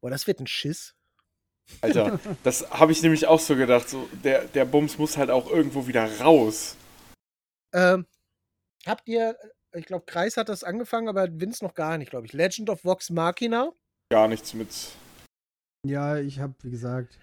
Speaker 2: Boah, das wird ein Schiss.
Speaker 3: Alter, das habe ich nämlich auch so gedacht. So, der, der Bums muss halt auch irgendwo wieder raus.
Speaker 2: Ähm, habt ihr, ich glaube, Kreis hat das angefangen, aber Vince noch gar nicht, glaube ich. Legend of Vox Machina.
Speaker 3: Gar nichts mit.
Speaker 4: Ja, ich hab, wie gesagt.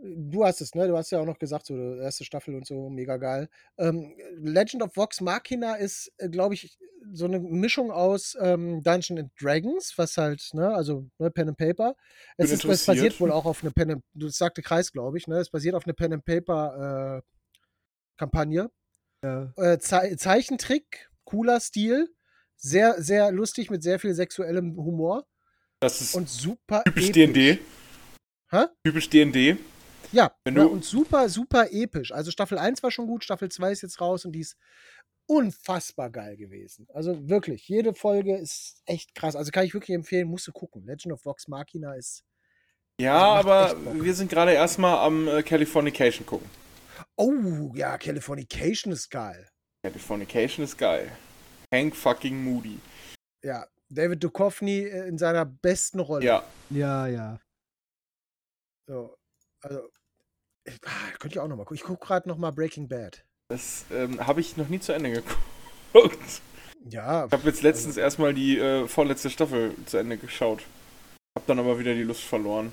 Speaker 2: Du hast es, ne? Du hast ja auch noch gesagt, so die erste Staffel und so, mega geil. Ähm, Legend of Vox Machina ist, glaube ich, so eine Mischung aus ähm, Dungeons and Dragons, was halt, ne, also ne, Pen and Paper. Es, ist, es basiert wohl auch auf eine Pen and, du sagte Kreis, glaube ich, ne? Es basiert auf eine Pen and Paper äh, Kampagne.
Speaker 4: Ja.
Speaker 2: Äh, Ze Zeichentrick, cooler Stil, sehr, sehr lustig mit sehr viel sexuellem Humor
Speaker 3: Das ist
Speaker 2: und super
Speaker 3: typisch. DND.
Speaker 2: Hä?
Speaker 3: Typisch DND.
Speaker 2: Ja, ja, und super, super episch. Also Staffel 1 war schon gut, Staffel 2 ist jetzt raus und die ist unfassbar geil gewesen. Also wirklich, jede Folge ist echt krass. Also kann ich wirklich empfehlen, musst du gucken. Legend of Vox Machina ist.
Speaker 3: Ja,
Speaker 2: Also
Speaker 3: aber wir sind gerade erstmal am äh, Californication gucken.
Speaker 2: Oh, ja, Californication ist geil.
Speaker 3: Californication ist geil. Hank fucking Moody.
Speaker 2: Ja, David Duchovny äh, in seiner besten Rolle.
Speaker 3: Ja,
Speaker 4: Ja, ja.
Speaker 2: So, also, ich, ah, könnt ihr auch noch mal gucken. Ich gucke gerade noch mal Breaking Bad.
Speaker 3: das ähm, habe ich noch nie zu Ende geguckt.
Speaker 2: Ja,
Speaker 3: Ich habe jetzt letztens erstmal die äh, vorletzte Staffel zu Ende geschaut. Hab dann aber wieder die Lust verloren.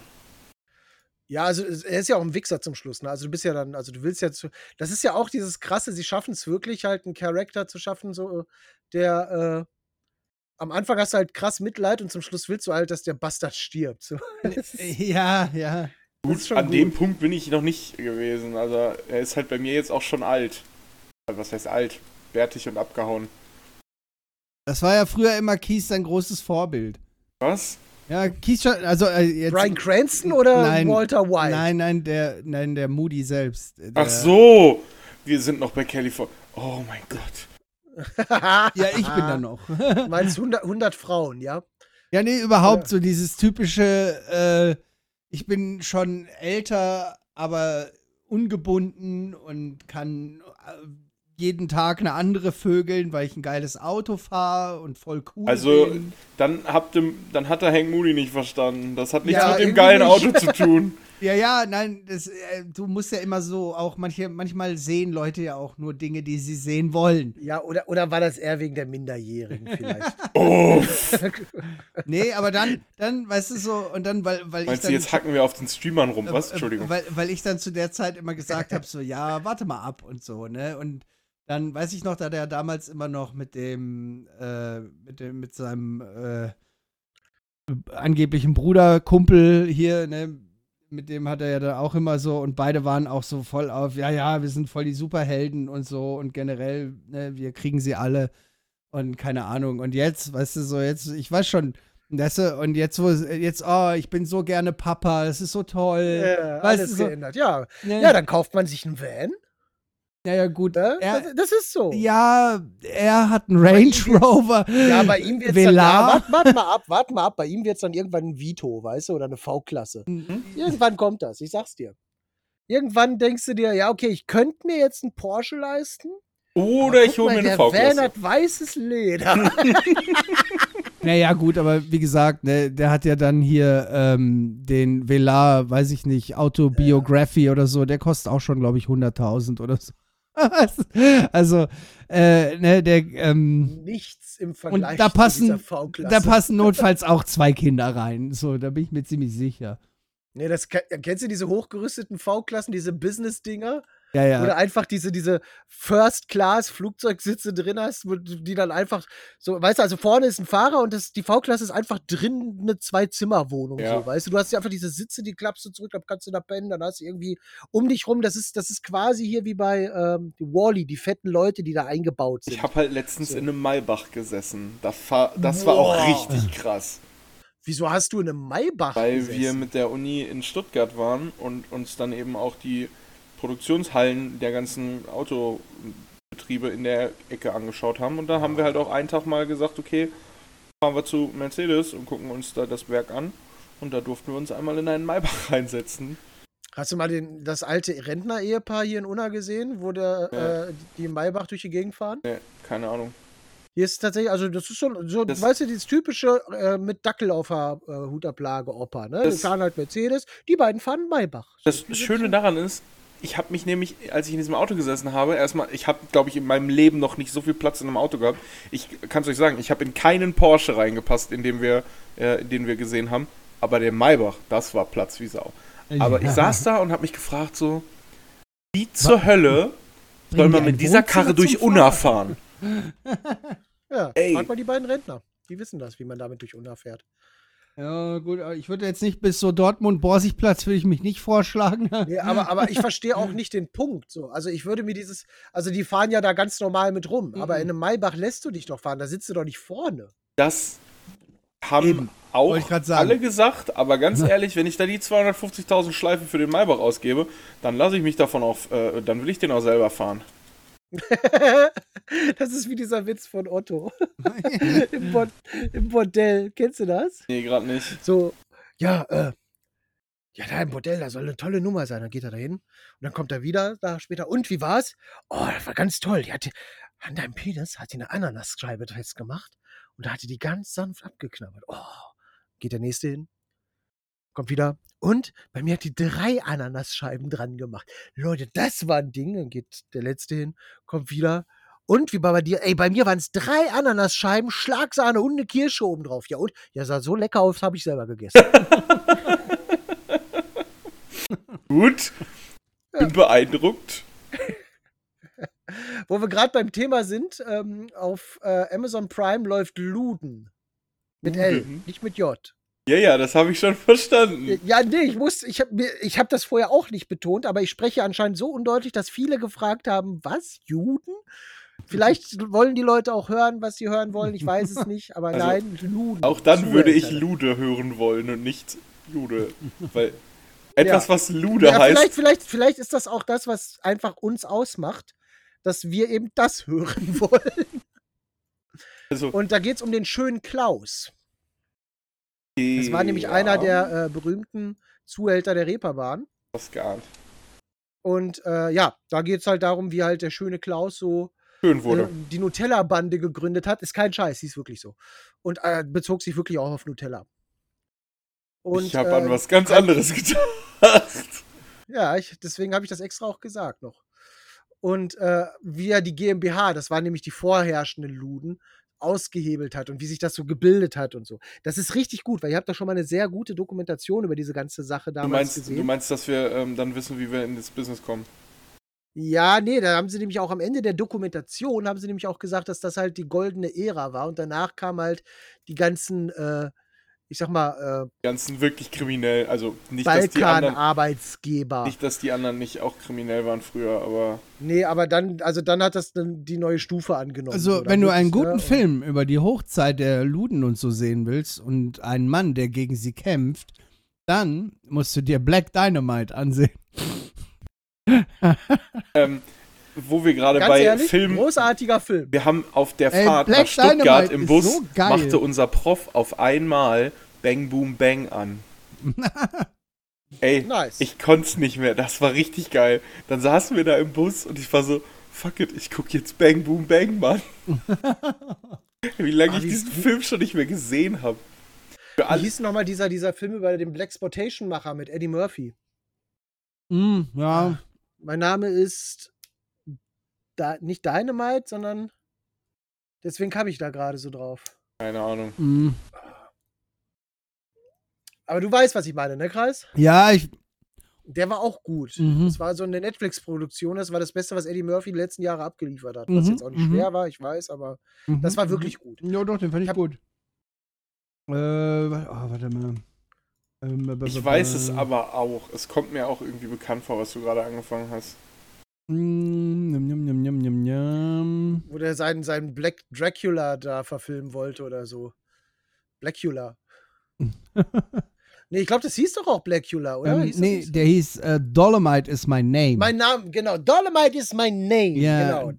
Speaker 2: Ja, also er ist ja auch ein Wichser zum Schluss, ne? Also du bist ja dann, also du willst ja zu. Das ist ja auch dieses krasse, sie schaffen es wirklich halt, einen Charakter zu schaffen, so, der, äh, am Anfang hast du halt krass Mitleid und zum Schluss willst du halt, dass der Bastard stirbt. So. Ist-
Speaker 4: Ja, ja.
Speaker 2: schon
Speaker 3: An
Speaker 2: gut.
Speaker 3: dem Punkt bin ich noch nicht gewesen. Also er ist halt bei mir jetzt auch schon alt. Also, Was heißt alt? Bärtig und abgehauen.
Speaker 4: Das war ja früher immer Kies sein großes Vorbild.
Speaker 3: Was?
Speaker 4: Ja, schon, also äh, jetzt.
Speaker 2: Brian Cranston oder
Speaker 4: Nein,
Speaker 2: Walter White?
Speaker 4: Nein, nein, der, nein, der Moody selbst. Der,
Speaker 3: Ach so! Wir sind noch bei California. Oh mein Gott.
Speaker 4: Ja, ich bin da noch.
Speaker 2: Meinst 100, 100 Frauen, ja?
Speaker 4: Ja, nee, überhaupt
Speaker 2: Ja.
Speaker 4: so dieses typische, äh, ich bin schon älter, aber ungebunden und kann äh, jeden Tag eine andere vögeln, weil ich ein geiles Auto fahre und voll cool
Speaker 3: Also,
Speaker 4: bin.
Speaker 3: Dann, habt ihr, dann hat der Hank Moody nicht verstanden. Das hat nichts
Speaker 2: Ja,
Speaker 3: mit dem geilen
Speaker 2: nicht.
Speaker 3: Auto zu tun.
Speaker 4: Ja, ja, nein, das, äh, du musst ja immer so auch manche, manchmal sehen Leute ja auch nur Dinge, die sie sehen wollen.
Speaker 2: Ja, oder, oder war das eher wegen der Minderjährigen vielleicht?
Speaker 3: Oh,
Speaker 4: Nee, aber dann, dann, weißt du so, und dann, weil, weil
Speaker 3: meinst
Speaker 4: ich
Speaker 3: du,
Speaker 4: dann.
Speaker 3: jetzt hacken wir auf den Streamern rum? Was?
Speaker 4: äh,
Speaker 3: Entschuldigung.
Speaker 4: Weil, weil ich dann zu der Zeit immer gesagt habe, so, ja, warte mal ab und so, ne? Und dann weiß ich noch, da der damals immer noch mit dem, äh, mit dem, mit seinem äh, angeblichen Bruder, Kumpel hier, ne? Mit dem hat er ja dann auch immer so und beide waren auch so voll auf, ja, ja, wir sind voll die Superhelden und so und generell, ne, wir kriegen sie alle und keine Ahnung. Und jetzt, weißt du, so jetzt, ich weiß schon, weißt du, und jetzt, wo, jetzt, oh, ich bin so gerne Papa, das ist so toll.
Speaker 2: Ja,
Speaker 4: Weißt
Speaker 2: alles
Speaker 4: du, so-
Speaker 2: geändert. Ja.
Speaker 4: Ne?
Speaker 2: ja, dann kauft man sich einen Van.
Speaker 4: Naja, gut.
Speaker 2: Ne?
Speaker 4: Er,
Speaker 2: das, das ist so.
Speaker 4: ja, er hat einen Range Rover.
Speaker 2: Ja, bei ihm wird es dann. Ja, warte wart mal ab, warte mal ab. Bei ihm wird es dann irgendwann ein Vito, weißt du, oder eine V-Klasse. Irgendwann kommt das, ich sag's dir. Irgendwann denkst du dir, ja, okay, ich könnte mir jetzt einen Porsche leisten.
Speaker 3: Oder ich hole mir eine
Speaker 2: Der Van
Speaker 3: V-Klasse.
Speaker 2: hat weißes Leder.
Speaker 4: Naja, gut, aber wie gesagt, ne, der hat ja dann hier ähm, den Velar, weiß ich nicht, Autobiography oder so, der kostet auch schon, glaube ich, 100.000 oder so. Also, äh, ne, der, ähm,
Speaker 2: Nichts im Vergleich
Speaker 4: da passen-
Speaker 2: zu dieser V-Klasse.
Speaker 4: da passen notfalls auch zwei Kinder rein. So, da bin ich mir ziemlich sicher.
Speaker 2: Nee, das ke- kennst du diese hochgerüsteten V-Klassen, diese Business-Dinger?
Speaker 4: Ja, ja.
Speaker 2: Oder einfach diese, diese First-Class-Flugzeugsitze drin hast, wo du- die dann einfach so, weißt du, also vorne ist ein Fahrer und das, die V-Klasse ist einfach drin eine Zwei-Zimmer-Wohnung,
Speaker 3: Ja.
Speaker 2: so, weißt du. Du hast ja einfach diese Sitze, die klappst du zurück, dann kannst du da pennen, dann hast du irgendwie um dich rum, das ist, das ist quasi hier wie bei ähm, Wally, die fetten Leute, die da eingebaut sind.
Speaker 3: Ich habe halt letztens
Speaker 2: So.
Speaker 3: in einem Maybach gesessen. Da das war auch
Speaker 2: Boah.
Speaker 3: richtig krass.
Speaker 2: Wieso hast du in einem Maybach
Speaker 3: Weil
Speaker 2: gesessen?
Speaker 3: wir mit der Uni in Stuttgart waren und uns dann eben auch die Produktionshallen der ganzen Autobetriebe in der Ecke angeschaut haben. Und da haben wir halt auch einen Tag mal gesagt, okay, fahren wir zu Mercedes und gucken uns da das Werk an. Und da durften wir uns einmal in einen Maybach reinsetzen.
Speaker 2: Hast du mal den, das alte Rentner-Ehepaar hier in Unna gesehen, wo der,
Speaker 3: Ja.
Speaker 2: äh, die Maybach durch die Gegend fahren?
Speaker 3: Nee, keine Ahnung.
Speaker 2: Hier ist tatsächlich, also das ist so, so
Speaker 3: Das-
Speaker 2: weißt du, dieses typische äh, mit Dackel auf der äh, Hutablage Opa, ne?
Speaker 3: Das-
Speaker 2: Die fahren halt Mercedes, die beiden fahren Maybach.
Speaker 3: Das Schöne daran ist, ich habe mich nämlich, als ich in diesem Auto gesessen habe, erstmal, ich habe, glaube ich, in meinem Leben noch nicht so viel Platz in einem Auto gehabt. Ich kann es euch sagen, ich habe in keinen Porsche reingepasst, in dem wir, äh, den wir gesehen haben. Aber der Maybach, das war Platz wie Sau. Aber ich saß da und habe mich gefragt so, wie zur Hölle soll man mit dieser Karre durch Unna
Speaker 4: Fahren?
Speaker 3: fahren?
Speaker 2: Ja,
Speaker 3: Ey.
Speaker 2: frag mal die beiden Rentner. Die wissen das, wie man damit durch Unna fährt.
Speaker 4: Ja, gut, aber ich würde jetzt nicht bis so Dortmund-Borsigplatz würde ich mich nicht vorschlagen.
Speaker 2: Nee, aber, aber ich verstehe auch nicht den Punkt. So. Also ich würde mir dieses, also die fahren ja da ganz normal mit rum, aber
Speaker 4: Mhm.
Speaker 2: in einem Maybach lässt du dich doch fahren, da sitzt du doch nicht vorne.
Speaker 3: Das haben
Speaker 4: Eben,
Speaker 3: auch alle gesagt, aber ganz ehrlich, wenn ich da die 250.000 Schleife für den Maybach ausgebe, dann lasse ich mich davon auf, äh, dann will ich den auch selber fahren.
Speaker 2: das ist wie dieser Witz von Otto. Im, Bord Im Bordell. Kennst du das?
Speaker 3: Nee, gerade nicht.
Speaker 2: So, ja, äh, ja, da im Bordell, da soll eine tolle Nummer sein. Dann geht er da hin und dann kommt er wieder da später. Und wie war's? Oh, das war ganz toll. Die hatte an deinem Penis hat sie eine Ananasscheibe festgemacht und da hat die die ganz sanft abgeknabbert. Oh, geht der nächste hin, kommt wieder. Und bei mir hat die drei Ananasscheiben dran gemacht. Leute, das war ein Ding. Dann geht der letzte hin, kommt wieder. Und wie bei dir? Ey, bei mir waren es drei Ananasscheiben, Schlagsahne und eine Kirsche oben drauf. Ja, und? Ja, sah so lecker aus, habe ich selber gegessen.
Speaker 3: Gut. Bin beeindruckt.
Speaker 2: Wo wir gerade beim Thema sind, ähm, auf äh, Amazon Prime läuft Luden. Mit L,
Speaker 3: Luden?
Speaker 2: nicht mit J.
Speaker 3: Ja, ja, das habe ich schon verstanden.
Speaker 2: Ja, nee, ich muss, ich habe ich hab das vorher auch nicht betont, aber ich spreche anscheinend so undeutlich, dass viele gefragt haben, was, Juden? Vielleicht wollen die Leute auch hören, was sie hören wollen, ich weiß es nicht, aber
Speaker 3: Also,
Speaker 2: nein, Luden.
Speaker 3: Auch dann würde ich
Speaker 2: Zuhälter.
Speaker 3: Lude hören wollen und nicht Jude. Weil etwas,
Speaker 2: Ja.
Speaker 3: was Lude
Speaker 2: Ja,
Speaker 3: heißt,
Speaker 2: vielleicht, vielleicht, vielleicht ist das auch das, was einfach uns ausmacht, dass wir eben das hören wollen.
Speaker 3: also,
Speaker 2: Und da geht es um den schönen Klaus. Das war nämlich einer der äh, berühmten Zuhälter der Reeperbahn.
Speaker 3: Was geahnt.
Speaker 2: Und äh, ja, da geht es halt darum, wie halt der schöne Klaus so
Speaker 3: Schön
Speaker 2: äh,
Speaker 3: wurde.
Speaker 2: die Nutella-Bande gegründet hat. Ist kein Scheiß, hieß wirklich so. Und äh, bezog sich wirklich auch auf Nutella. Und,
Speaker 3: ich habe
Speaker 2: äh,
Speaker 3: an was ganz anderes gedacht.
Speaker 2: Ja, ich, deswegen habe ich das extra auch gesagt noch. Und äh, wie er die GmbH, das waren nämlich die vorherrschenden Luden, ausgehebelt hat und wie sich das so gebildet hat und so. Das ist richtig gut, weil ihr habt da schon mal eine sehr gute Dokumentation über diese ganze Sache
Speaker 3: Du
Speaker 2: damals
Speaker 3: meinst,
Speaker 2: gesehen.
Speaker 3: du meinst, dass wir ähm, dann wissen, wie wir in das Business kommen?
Speaker 2: Ja, nee, da haben sie nämlich auch am Ende der Dokumentation, haben sie nämlich auch gesagt, dass das halt die goldene Ära war und danach kam halt die ganzen, äh, ich sag mal,
Speaker 3: Die ganzen wirklich kriminell. Also
Speaker 2: äh,
Speaker 3: nicht, dass die anderen,
Speaker 2: Balkan-Arbeitsgeber.
Speaker 3: nicht, dass die anderen nicht auch kriminell waren früher, aber
Speaker 2: Nee, aber dann, also dann hat das dann die neue Stufe angenommen.
Speaker 4: Also, wenn du einen
Speaker 2: ne,
Speaker 4: guten
Speaker 2: und-
Speaker 4: Film über die Hochzeit der Luden und so sehen willst und einen Mann, der gegen sie kämpft, dann musst du dir Black Dynamite ansehen.
Speaker 3: ähm, wo wir gerade bei
Speaker 2: ehrlich,
Speaker 3: Filmen.
Speaker 2: großartiger Film.
Speaker 3: Wir haben auf der
Speaker 4: Ey,
Speaker 3: Fahrt
Speaker 4: Black
Speaker 3: nach Stuttgart
Speaker 4: Dynamite
Speaker 3: im Bus
Speaker 4: so geil.
Speaker 3: machte unser Prof auf einmal Bang Boom Bang an. Ey,
Speaker 2: Nice.
Speaker 3: ich konnte es nicht mehr. Das war richtig geil. Dann saßen wir da im Bus und ich war so, fuck it, ich guck jetzt Bang Boom Bang, Mann. wie lange
Speaker 2: Ah,
Speaker 3: ich diesen Film schon nicht mehr gesehen habe.
Speaker 2: Wie hieß nochmal dieser, dieser Film über den Blaxploitation-Macher mit Eddie Murphy?
Speaker 4: Mm, ja.
Speaker 2: Mein Name ist da, nicht Dynamite, sondern deswegen kam ich da gerade so drauf.
Speaker 3: keine Ahnung.
Speaker 4: Mm.
Speaker 2: Aber du weißt, was ich meine, ne, Kreis?
Speaker 4: Ja, ich.
Speaker 2: Der war auch gut.
Speaker 4: Mhm.
Speaker 2: Das war so eine Netflix-Produktion. Das war das Beste, was Eddie Murphy die letzten Jahre abgeliefert hat. Was
Speaker 4: Mhm,
Speaker 2: jetzt auch nicht
Speaker 4: mhm.
Speaker 2: schwer war, ich weiß, aber das
Speaker 4: Mhm,
Speaker 2: war
Speaker 4: mhm.
Speaker 2: wirklich gut.
Speaker 4: Ja, doch, den fand ich
Speaker 2: Hab-
Speaker 4: gut. Äh, oh, warte mal. Ähm,
Speaker 3: Ich weiß es aber auch. Es kommt mir auch irgendwie bekannt vor, was du gerade angefangen hast.
Speaker 4: Mm, njam, njam, njam.
Speaker 2: Wo der seinen, seinen Black Dracula da verfilmen wollte oder so. Blackula. nee, ich glaube, das hieß doch auch Blackula, oder?
Speaker 4: Ähm,
Speaker 2: Hieß
Speaker 4: nee,
Speaker 2: so?
Speaker 4: der hieß äh, Dolomite is my name.
Speaker 2: Mein Name, genau. Dolomite is my name.
Speaker 4: Ja.
Speaker 2: Genau.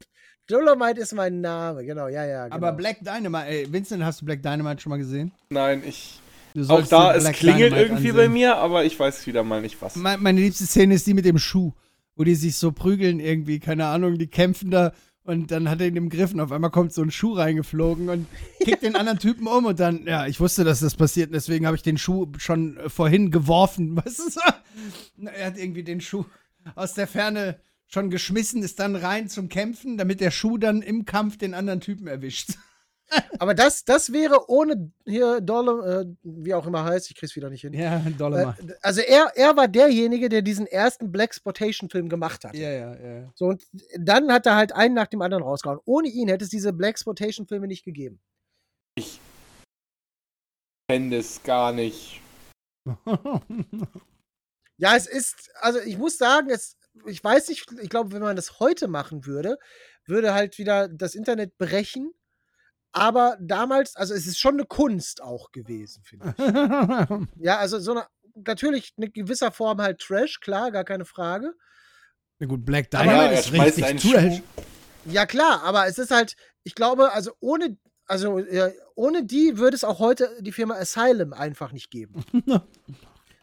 Speaker 2: Dolomite ist mein Name, genau, ja, ja. Genau.
Speaker 4: Aber Black Dynamite, ey, Vincent, hast du Black Dynamite schon mal gesehen?
Speaker 3: Nein, ich.
Speaker 4: Du
Speaker 3: Auch da, es klingelt
Speaker 4: Dynamite
Speaker 3: irgendwie bei
Speaker 4: ansehen.
Speaker 3: mir, aber ich weiß wieder mal nicht was.
Speaker 4: Me- Meine liebste Szene ist die mit dem Schuh, wo die sich so prügeln irgendwie, keine Ahnung, die kämpfen da und dann hat er ihn im Griff und auf einmal kommt so ein Schuh reingeflogen und kickt den anderen Typen um und dann, ja, ich wusste, dass das passiert und deswegen habe ich den Schuh schon äh, vorhin geworfen, du so? Na, Er hat irgendwie den Schuh aus der Ferne schon geschmissen, ist dann rein zum Kämpfen, damit der Schuh dann im Kampf den anderen Typen erwischt.
Speaker 2: Aber das, das wäre ohne hier Dolom, äh, wie auch immer heißt, ich krieg's wieder nicht hin.
Speaker 4: Ja, Dollar
Speaker 2: Äh, also er, er war derjenige, der diesen ersten Blaxploitation-Film gemacht hat.
Speaker 4: Ja, ja, ja.
Speaker 2: So, und dann hat er halt einen nach dem anderen rausgehauen. Ohne ihn hätte es diese Blaxploitation-Filme nicht gegeben.
Speaker 3: Ich fände es gar nicht.
Speaker 2: Ja, es ist, also ich muss sagen, es, ich weiß nicht, ich glaube, wenn man das heute machen würde, würde halt wieder das Internet brechen. Aber damals, also es ist schon eine Kunst auch gewesen, finde ich. Ja, also so eine, natürlich in gewisser Form halt Trash, klar, gar keine Frage.
Speaker 4: Na gut, Black
Speaker 2: Aber
Speaker 4: Dynamite
Speaker 3: ja,
Speaker 4: ist richtig Trash.
Speaker 3: Schuh.
Speaker 2: Ja, klar, aber es ist halt, ich glaube, also ohne, also äh, ohne die würde es auch heute die Firma Asylum einfach nicht geben.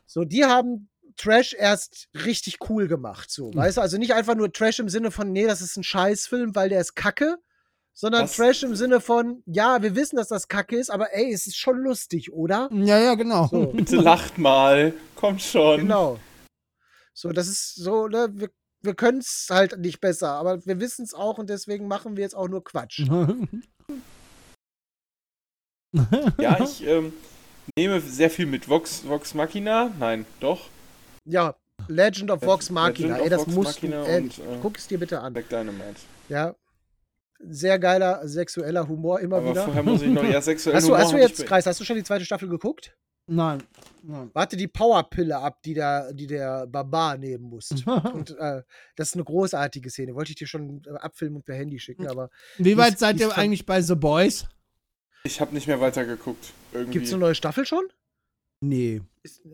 Speaker 2: so, die haben Trash erst richtig cool gemacht, so, weißt du? Also nicht einfach nur Trash im Sinne von, nee, das ist ein Scheißfilm, weil der ist kacke, sondern
Speaker 3: Was?
Speaker 2: Trash im Sinne von, ja, wir wissen, dass das kacke ist, aber ey, es ist schon lustig, oder?
Speaker 4: Ja, ja, genau.
Speaker 2: So.
Speaker 3: Bitte lacht mal. Kommt schon.
Speaker 2: Genau. So, das ist so, ne, wir, wir können es halt nicht besser, aber wir wissen es auch und deswegen machen wir jetzt auch nur Quatsch.
Speaker 3: Ja, ich ähm, nehme sehr viel mit Vox, Vox Machina. Nein, doch.
Speaker 2: Ja, Legend of Vox Machina.
Speaker 3: Legend
Speaker 2: Ey, das du,
Speaker 3: Machina
Speaker 2: ey,
Speaker 3: und, äh,
Speaker 2: guck es dir bitte an.
Speaker 3: Black Dynamite.
Speaker 2: Ja. Sehr geiler sexueller Humor immer
Speaker 3: Aber
Speaker 2: wieder.
Speaker 3: vorher muss ich noch eher sexuell
Speaker 2: Hast du, hast du jetzt, Kreis, hast du schon die zweite Staffel geguckt?
Speaker 4: Nein. Nein.
Speaker 2: Warte die Powerpille ab, die der, die der Barbar nehmen muss. Und äh, das ist eine großartige Szene. Wollte ich dir schon äh, abfilmen und per Handy schicken, aber
Speaker 4: Wie weit
Speaker 2: Ist-
Speaker 4: seid ihr eigentlich bei The Boys?
Speaker 3: Ich habe nicht mehr weitergeguckt. Irgendwie.
Speaker 2: gibt es eine neue Staffel schon?
Speaker 4: Nee.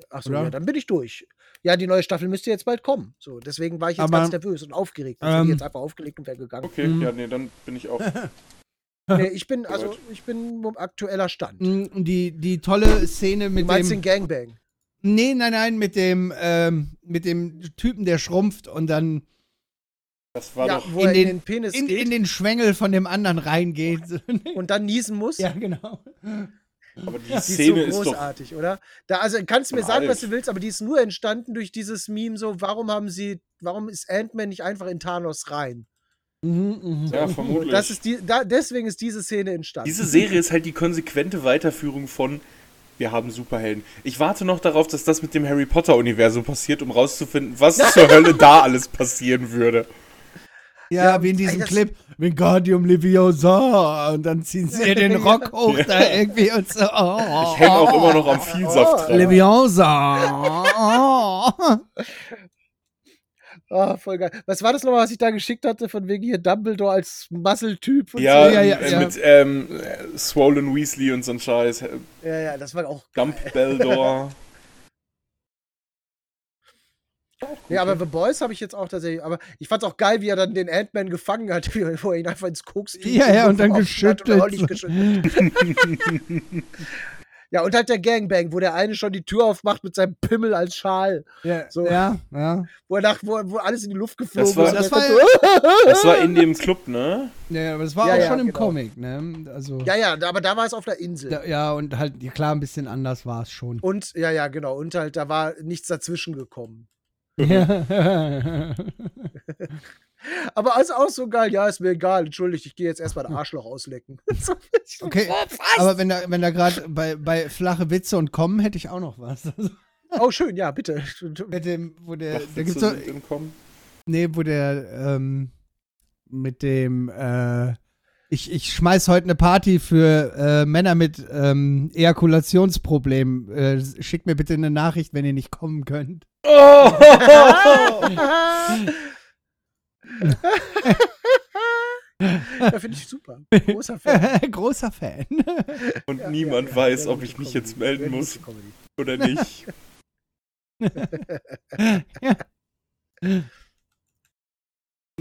Speaker 2: Achso, ja, dann bin ich durch. Ja, die neue Staffel müsste jetzt bald kommen. So, deswegen war ich jetzt
Speaker 4: Aber,
Speaker 2: ganz nervös und aufgeregt. Dann hätte
Speaker 4: ähm,
Speaker 2: ich jetzt einfach aufgelegt und wäre gegangen.
Speaker 3: Okay,
Speaker 4: Mhm.
Speaker 3: ja, nee, dann bin ich auch.
Speaker 2: Nee, ich bin, also, ich bin im aktueller Stand.
Speaker 4: Mm, Die, die tolle Szene
Speaker 2: Du
Speaker 4: mit
Speaker 2: meinst
Speaker 4: dem.
Speaker 2: den Gangbang?
Speaker 4: Nee, nein, nein, mit dem, ähm, mit dem Typen, der schrumpft und dann
Speaker 3: Das war
Speaker 2: ja,
Speaker 3: doch.
Speaker 2: wo
Speaker 4: in
Speaker 2: er
Speaker 4: den-
Speaker 2: in den Penis
Speaker 4: in,
Speaker 2: geht
Speaker 4: in den Schwengel von dem anderen reingeht.
Speaker 2: und dann niesen muss.
Speaker 4: ja, genau.
Speaker 3: Aber die
Speaker 2: Die ist so
Speaker 3: Szene ist, doch.
Speaker 2: großartig, oder? Da, also kannst du mir sagen, was du willst, aber die ist nur entstanden durch dieses Meme so, warum haben sie, warum ist Ant-Man nicht einfach in Thanos rein?
Speaker 4: Mhm,
Speaker 3: Ja,
Speaker 2: Und
Speaker 3: vermutlich.
Speaker 2: das ist die, da, deswegen ist diese Szene entstanden.
Speaker 3: Diese Serie ist halt die konsequente Weiterführung von wir haben Superhelden. Ich warte noch darauf, dass das mit dem Harry Potter-Universum passiert, um rauszufinden, was zur Hölle da alles passieren würde.
Speaker 4: Ja,
Speaker 2: Ja,
Speaker 4: wie in diesem Clip, Wingardium Leviosa. Und dann ziehen sie ihr den Rock hoch da irgendwie und so. Oh,
Speaker 3: Ich hänge auch immer noch am Vielsaft dran.
Speaker 4: Leviosa. Oh.
Speaker 2: Voll geil. Was war das nochmal, was ich da geschickt hatte, von wegen hier Dumbledore als Muscle-Typ?
Speaker 3: Ja,
Speaker 4: Ja, ja,
Speaker 3: äh,
Speaker 4: ja.
Speaker 3: mit ähm, äh, Swollen Weasley und so ein Scheiß.
Speaker 2: So. Ja, ja, das war auch geil.
Speaker 3: Dumbledore.
Speaker 2: Ja, aber The Boys habe ich jetzt auch tatsächlich, aber ich fand's auch geil, wie er dann den Ant-Man gefangen hat, er- wo er ihn einfach ins Koks
Speaker 4: Ja, ja, und dann geschüttelt.
Speaker 2: geschüttelt. ja, und halt der Gangbang, wo der eine schon die Tür aufmacht mit seinem Pimmel als Schal,
Speaker 4: Ja,
Speaker 2: So.
Speaker 4: ja, ja.
Speaker 2: wo er nach, wo, wo alles in die Luft geflogen
Speaker 3: war-
Speaker 2: ist. und
Speaker 4: das war
Speaker 2: so,
Speaker 3: Das war in dem Club, ne?
Speaker 4: Ja, aber das war
Speaker 2: Ja,
Speaker 4: auch
Speaker 2: ja,
Speaker 4: schon im
Speaker 2: genau.
Speaker 4: Comic, ne? Also,
Speaker 2: ja, ja, aber da war es auf der Insel.
Speaker 4: da, ja, und halt, klar, ein bisschen anders war es schon.
Speaker 2: Und, ja, ja, genau. Und halt, da war nichts dazwischen gekommen.
Speaker 4: Ja.
Speaker 2: Aber ist auch so geil. Ja, ist mir egal. Entschuldigt, ich gehe jetzt erstmal ein Arschloch auslecken.
Speaker 4: Okay, aber wenn da, wenn da gerade bei, bei flache Witze und kommen, hätte ich auch noch was.
Speaker 2: Oh, schön, ja, bitte.
Speaker 4: mit dem, wo der, da gibt's so, nee, wo der, ähm, mit dem, äh, ich, ich schmeiß heute eine Party für äh, Männer mit ähm, Ejakulationsproblemen. Äh, schickt mir bitte eine Nachricht, wenn ihr nicht kommen könnt.
Speaker 2: Ja, finde ich super. Großer Fan.
Speaker 4: Großer Fan.
Speaker 3: Und
Speaker 2: Ja,
Speaker 3: niemand
Speaker 2: ja, ja,
Speaker 3: weiß, ob ich mich
Speaker 2: Comedy.
Speaker 3: jetzt melden muss oder nicht.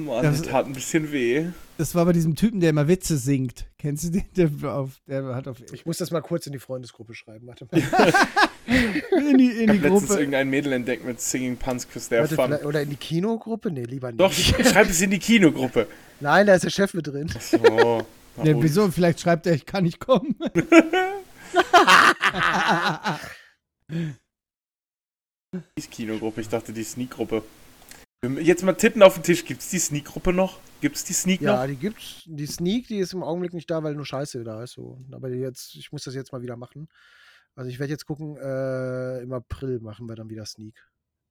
Speaker 3: Mann,
Speaker 4: Das-
Speaker 3: das tat ein bisschen weh.
Speaker 4: Das war bei diesem Typen, der immer Witze singt. Kennst du den? Der, auf, der hat auf
Speaker 2: Ich muss das mal kurz in die Freundesgruppe schreiben. Warte mal.
Speaker 4: in die, in
Speaker 3: Ich
Speaker 4: die
Speaker 3: habe letztens irgendein Mädel entdeckt mit Singing Puns Kiss der
Speaker 2: Warte,
Speaker 3: Fun.
Speaker 2: oder in die Kinogruppe? Nee, lieber nicht.
Speaker 3: Doch, schreib es in die Kinogruppe.
Speaker 2: Nein, da ist der Chef mit drin.
Speaker 3: So. na
Speaker 4: Ja,
Speaker 3: und?
Speaker 4: wieso? Vielleicht schreibt er, ich kann nicht kommen.
Speaker 3: Die ist Kinogruppe, ich dachte die Sneak-Gruppe. Jetzt mal tippen auf den Tisch. Gibt's die Sneak-Gruppe noch? Gibt's die Sneak
Speaker 2: Ja,
Speaker 3: noch?
Speaker 2: die gibt's. Die Sneak, die ist im Augenblick nicht da, weil nur Scheiße da ist. So. Aber jetzt, ich muss das jetzt mal wieder machen. Also ich werde jetzt gucken, äh, im April machen wir dann wieder Sneak.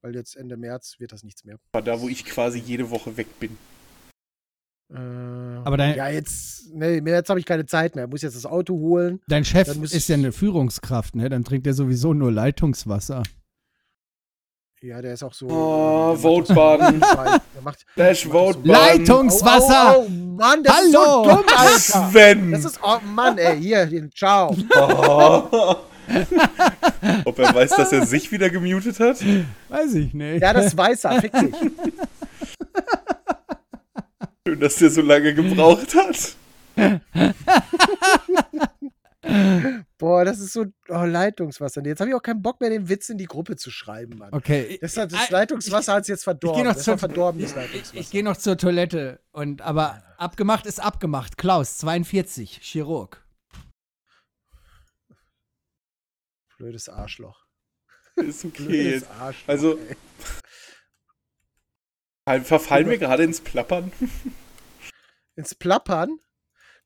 Speaker 2: Weil jetzt Ende März wird das nichts mehr.
Speaker 3: War da, wo ich quasi jede Woche weg bin.
Speaker 2: Äh,
Speaker 4: Aber dein-
Speaker 2: ja, jetzt, nee, jetzt habe ich keine Zeit mehr. Muss jetzt das Auto holen.
Speaker 4: Dein Chef ist ja
Speaker 2: ich-
Speaker 4: eine Führungskraft, ne? Dann trinkt er sowieso nur Leitungswasser.
Speaker 2: Ja, der ist auch so.
Speaker 3: Oh,
Speaker 2: der macht
Speaker 3: Vote
Speaker 2: auch so-
Speaker 3: baden.
Speaker 2: Der macht,
Speaker 3: Dash
Speaker 2: so
Speaker 3: Vote
Speaker 4: Leitung- Wasser!
Speaker 2: Oh, oh, oh Mann, das ist
Speaker 4: Hallo!
Speaker 2: so dumm, Alter.
Speaker 3: Sven!
Speaker 2: Das ist, oh Mann, ey, hier, ciao.
Speaker 3: Oh. Ob er weiß, dass er sich wieder gemutet hat?
Speaker 4: Weiß ich nicht.
Speaker 2: Ja, das weiß er, fick dich.
Speaker 3: Schön, dass der so lange gebraucht hat.
Speaker 2: Boah, das ist so oh, Leitungswasser. Jetzt habe ich auch keinen Bock mehr, den Witz in die Gruppe zu schreiben, Mann.
Speaker 4: Okay.
Speaker 2: Das, hat- das
Speaker 4: Ah,
Speaker 2: Leitungswasser hat es jetzt
Speaker 4: Ich
Speaker 2: verdorben.
Speaker 4: gehe noch,
Speaker 2: das
Speaker 4: zur-
Speaker 2: verdorbenes
Speaker 4: ich,
Speaker 2: Leitungswasser.
Speaker 4: ich gehe noch zur Toilette. Und, aber abgemacht ist abgemacht. Klaus, 42, Chirurg.
Speaker 2: Blödes Arschloch.
Speaker 3: Ist okay.
Speaker 2: Blödes. Arschloch.
Speaker 3: Also-
Speaker 2: ey.
Speaker 3: Fall- Verfallen wir gerade ins Plappern?
Speaker 2: Ins Plappern?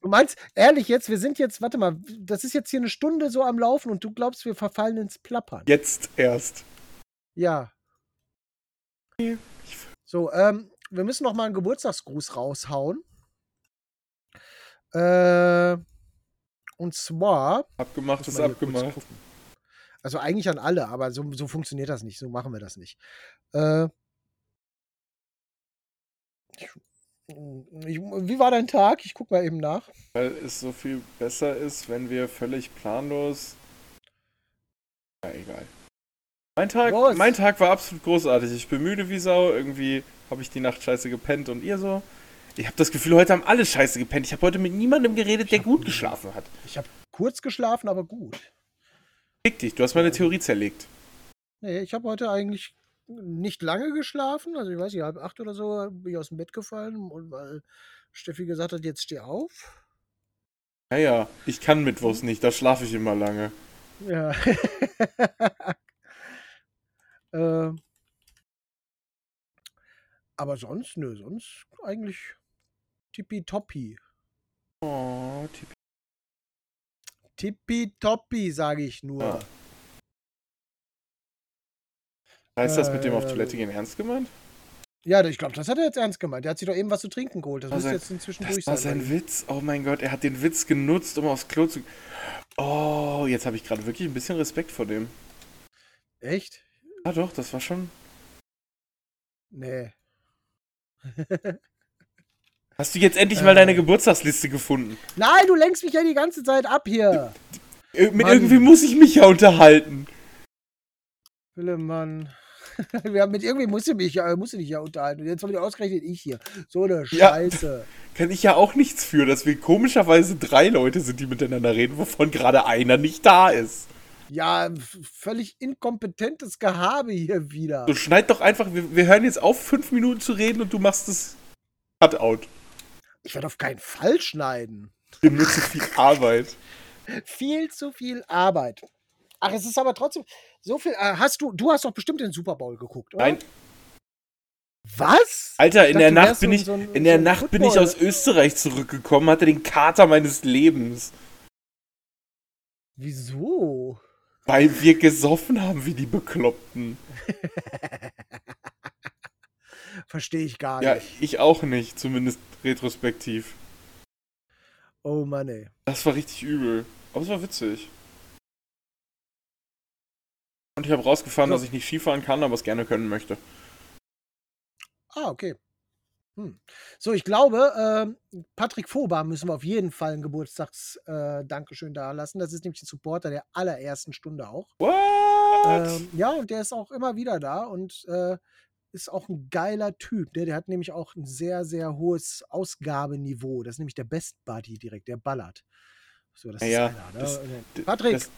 Speaker 2: Du meinst, ehrlich jetzt, wir sind jetzt, warte mal, das ist jetzt hier eine Stunde so am Laufen und du glaubst, wir verfallen ins Plappern.
Speaker 3: Jetzt erst.
Speaker 2: Ja. So, ähm, wir müssen noch mal einen Geburtstagsgruß raushauen. Äh, und zwar.
Speaker 3: Abgemacht ist abgemacht.
Speaker 2: Also eigentlich an alle, aber so, so funktioniert das nicht. So machen wir das nicht. Äh, ich, ich, wie war dein Tag? Ich guck mal eben nach.
Speaker 3: Weil es so viel besser ist, wenn wir völlig planlos. Ja, egal. Mein Tag,
Speaker 2: Los.
Speaker 3: mein Tag war absolut großartig. Ich bin müde wie Sau. Irgendwie habe ich die Nacht scheiße gepennt und ihr so. Ich habe das Gefühl, heute haben alle scheiße gepennt. Ich habe heute mit niemandem geredet, der
Speaker 2: hab-
Speaker 3: gut geschlafen hat.
Speaker 2: Ich habe kurz geschlafen, aber gut.
Speaker 3: Fick dich, du hast meine Theorie zerlegt.
Speaker 2: Nee, ich habe heute eigentlich nicht lange geschlafen. Also ich weiß nicht, halb acht oder so bin ich aus dem Bett gefallen und weil Steffi gesagt hat, jetzt steh auf.
Speaker 3: Naja, ich kann Mittwochs nicht, da schlafe ich immer lange.
Speaker 2: Ja. äh, aber sonst, nö, sonst eigentlich tippitoppi.
Speaker 3: Oh, Tippi.
Speaker 2: Tippitoppi, sage ich nur.
Speaker 3: Ja. Heißt das mit dem auf
Speaker 2: Äh,
Speaker 3: Toilette gehen ernst gemeint?
Speaker 2: Ja, ich glaube, das hat er jetzt ernst gemeint. Der hat sich doch eben was zu trinken geholt. Das
Speaker 3: Also,
Speaker 2: müsste jetzt inzwischen
Speaker 3: Das
Speaker 2: durch
Speaker 3: war
Speaker 2: sein.
Speaker 3: sein Witz. Oh mein Gott, er hat den Witz genutzt, um aufs Klo zu. Oh, jetzt habe ich gerade wirklich ein bisschen Respekt vor dem.
Speaker 2: Echt?
Speaker 3: Ah doch, das war schon.
Speaker 2: Nee.
Speaker 3: Hast du jetzt endlich
Speaker 2: Äh.
Speaker 3: mal deine Geburtstagsliste gefunden?
Speaker 2: Nein, du lenkst mich ja die ganze Zeit ab hier.
Speaker 3: Ir mit
Speaker 2: Mann.
Speaker 3: irgendwie muss ich mich ja unterhalten.
Speaker 2: Willemann. Wir haben mit irgendwie musst du mich ja, musst du dich ja unterhalten. Und jetzt habe ich ausgerechnet ich hier. So eine
Speaker 3: Ja.
Speaker 2: Scheiße.
Speaker 3: Kann ich ja auch nichts für, dass wir komischerweise drei Leute sind, die miteinander reden, wovon gerade einer nicht da ist.
Speaker 2: Ja, völlig inkompetentes Gehabe hier wieder.
Speaker 3: So schneid doch einfach, wir, wir hören jetzt auf, fünf Minuten zu reden und du machst das Cutout.
Speaker 2: Ich werde auf keinen Fall schneiden.
Speaker 3: Wir zu viel Arbeit.
Speaker 2: Viel zu viel Arbeit. Ach, es ist aber trotzdem so viel. Äh, hast du, du hast doch bestimmt den Super Bowl geguckt, oder?
Speaker 3: Nein,
Speaker 2: Was?
Speaker 3: Alter, in
Speaker 2: dachte,
Speaker 3: der Nacht bin ich,
Speaker 2: so ein-
Speaker 3: in der
Speaker 2: so
Speaker 3: Nacht bin ich
Speaker 2: Football-
Speaker 3: aus Österreich zurückgekommen, hatte den Kater meines Lebens,
Speaker 2: Wieso?
Speaker 3: weil wir gesoffen haben wie die Bekloppten.
Speaker 2: Verstehe ich gar
Speaker 3: Ja,
Speaker 2: nicht.
Speaker 3: ich auch nicht, zumindest retrospektiv.
Speaker 2: Oh Mann, ey.
Speaker 3: Das war richtig übel, aber es war witzig. Und ich habe rausgefahren,
Speaker 2: So.
Speaker 3: dass ich nicht Skifahren kann, aber es gerne können möchte.
Speaker 2: Ah, okay. Hm. So, ich glaube, ähm, Patrick Foba müssen wir auf jeden Fall ein Geburtstags-Dankeschön äh, da lassen. Das ist nämlich ein Supporter der allerersten Stunde auch.
Speaker 3: What?
Speaker 2: Ähm, ja, und der ist auch immer wieder da und äh, ist auch ein geiler Typ. Der, der hat nämlich auch ein sehr, sehr hohes Ausgabeniveau. Das ist nämlich der Best Buddy direkt, der ballert. So, das
Speaker 3: Ja,
Speaker 2: ist einer, ne?
Speaker 3: das-
Speaker 2: Äh, Patrick,
Speaker 3: das-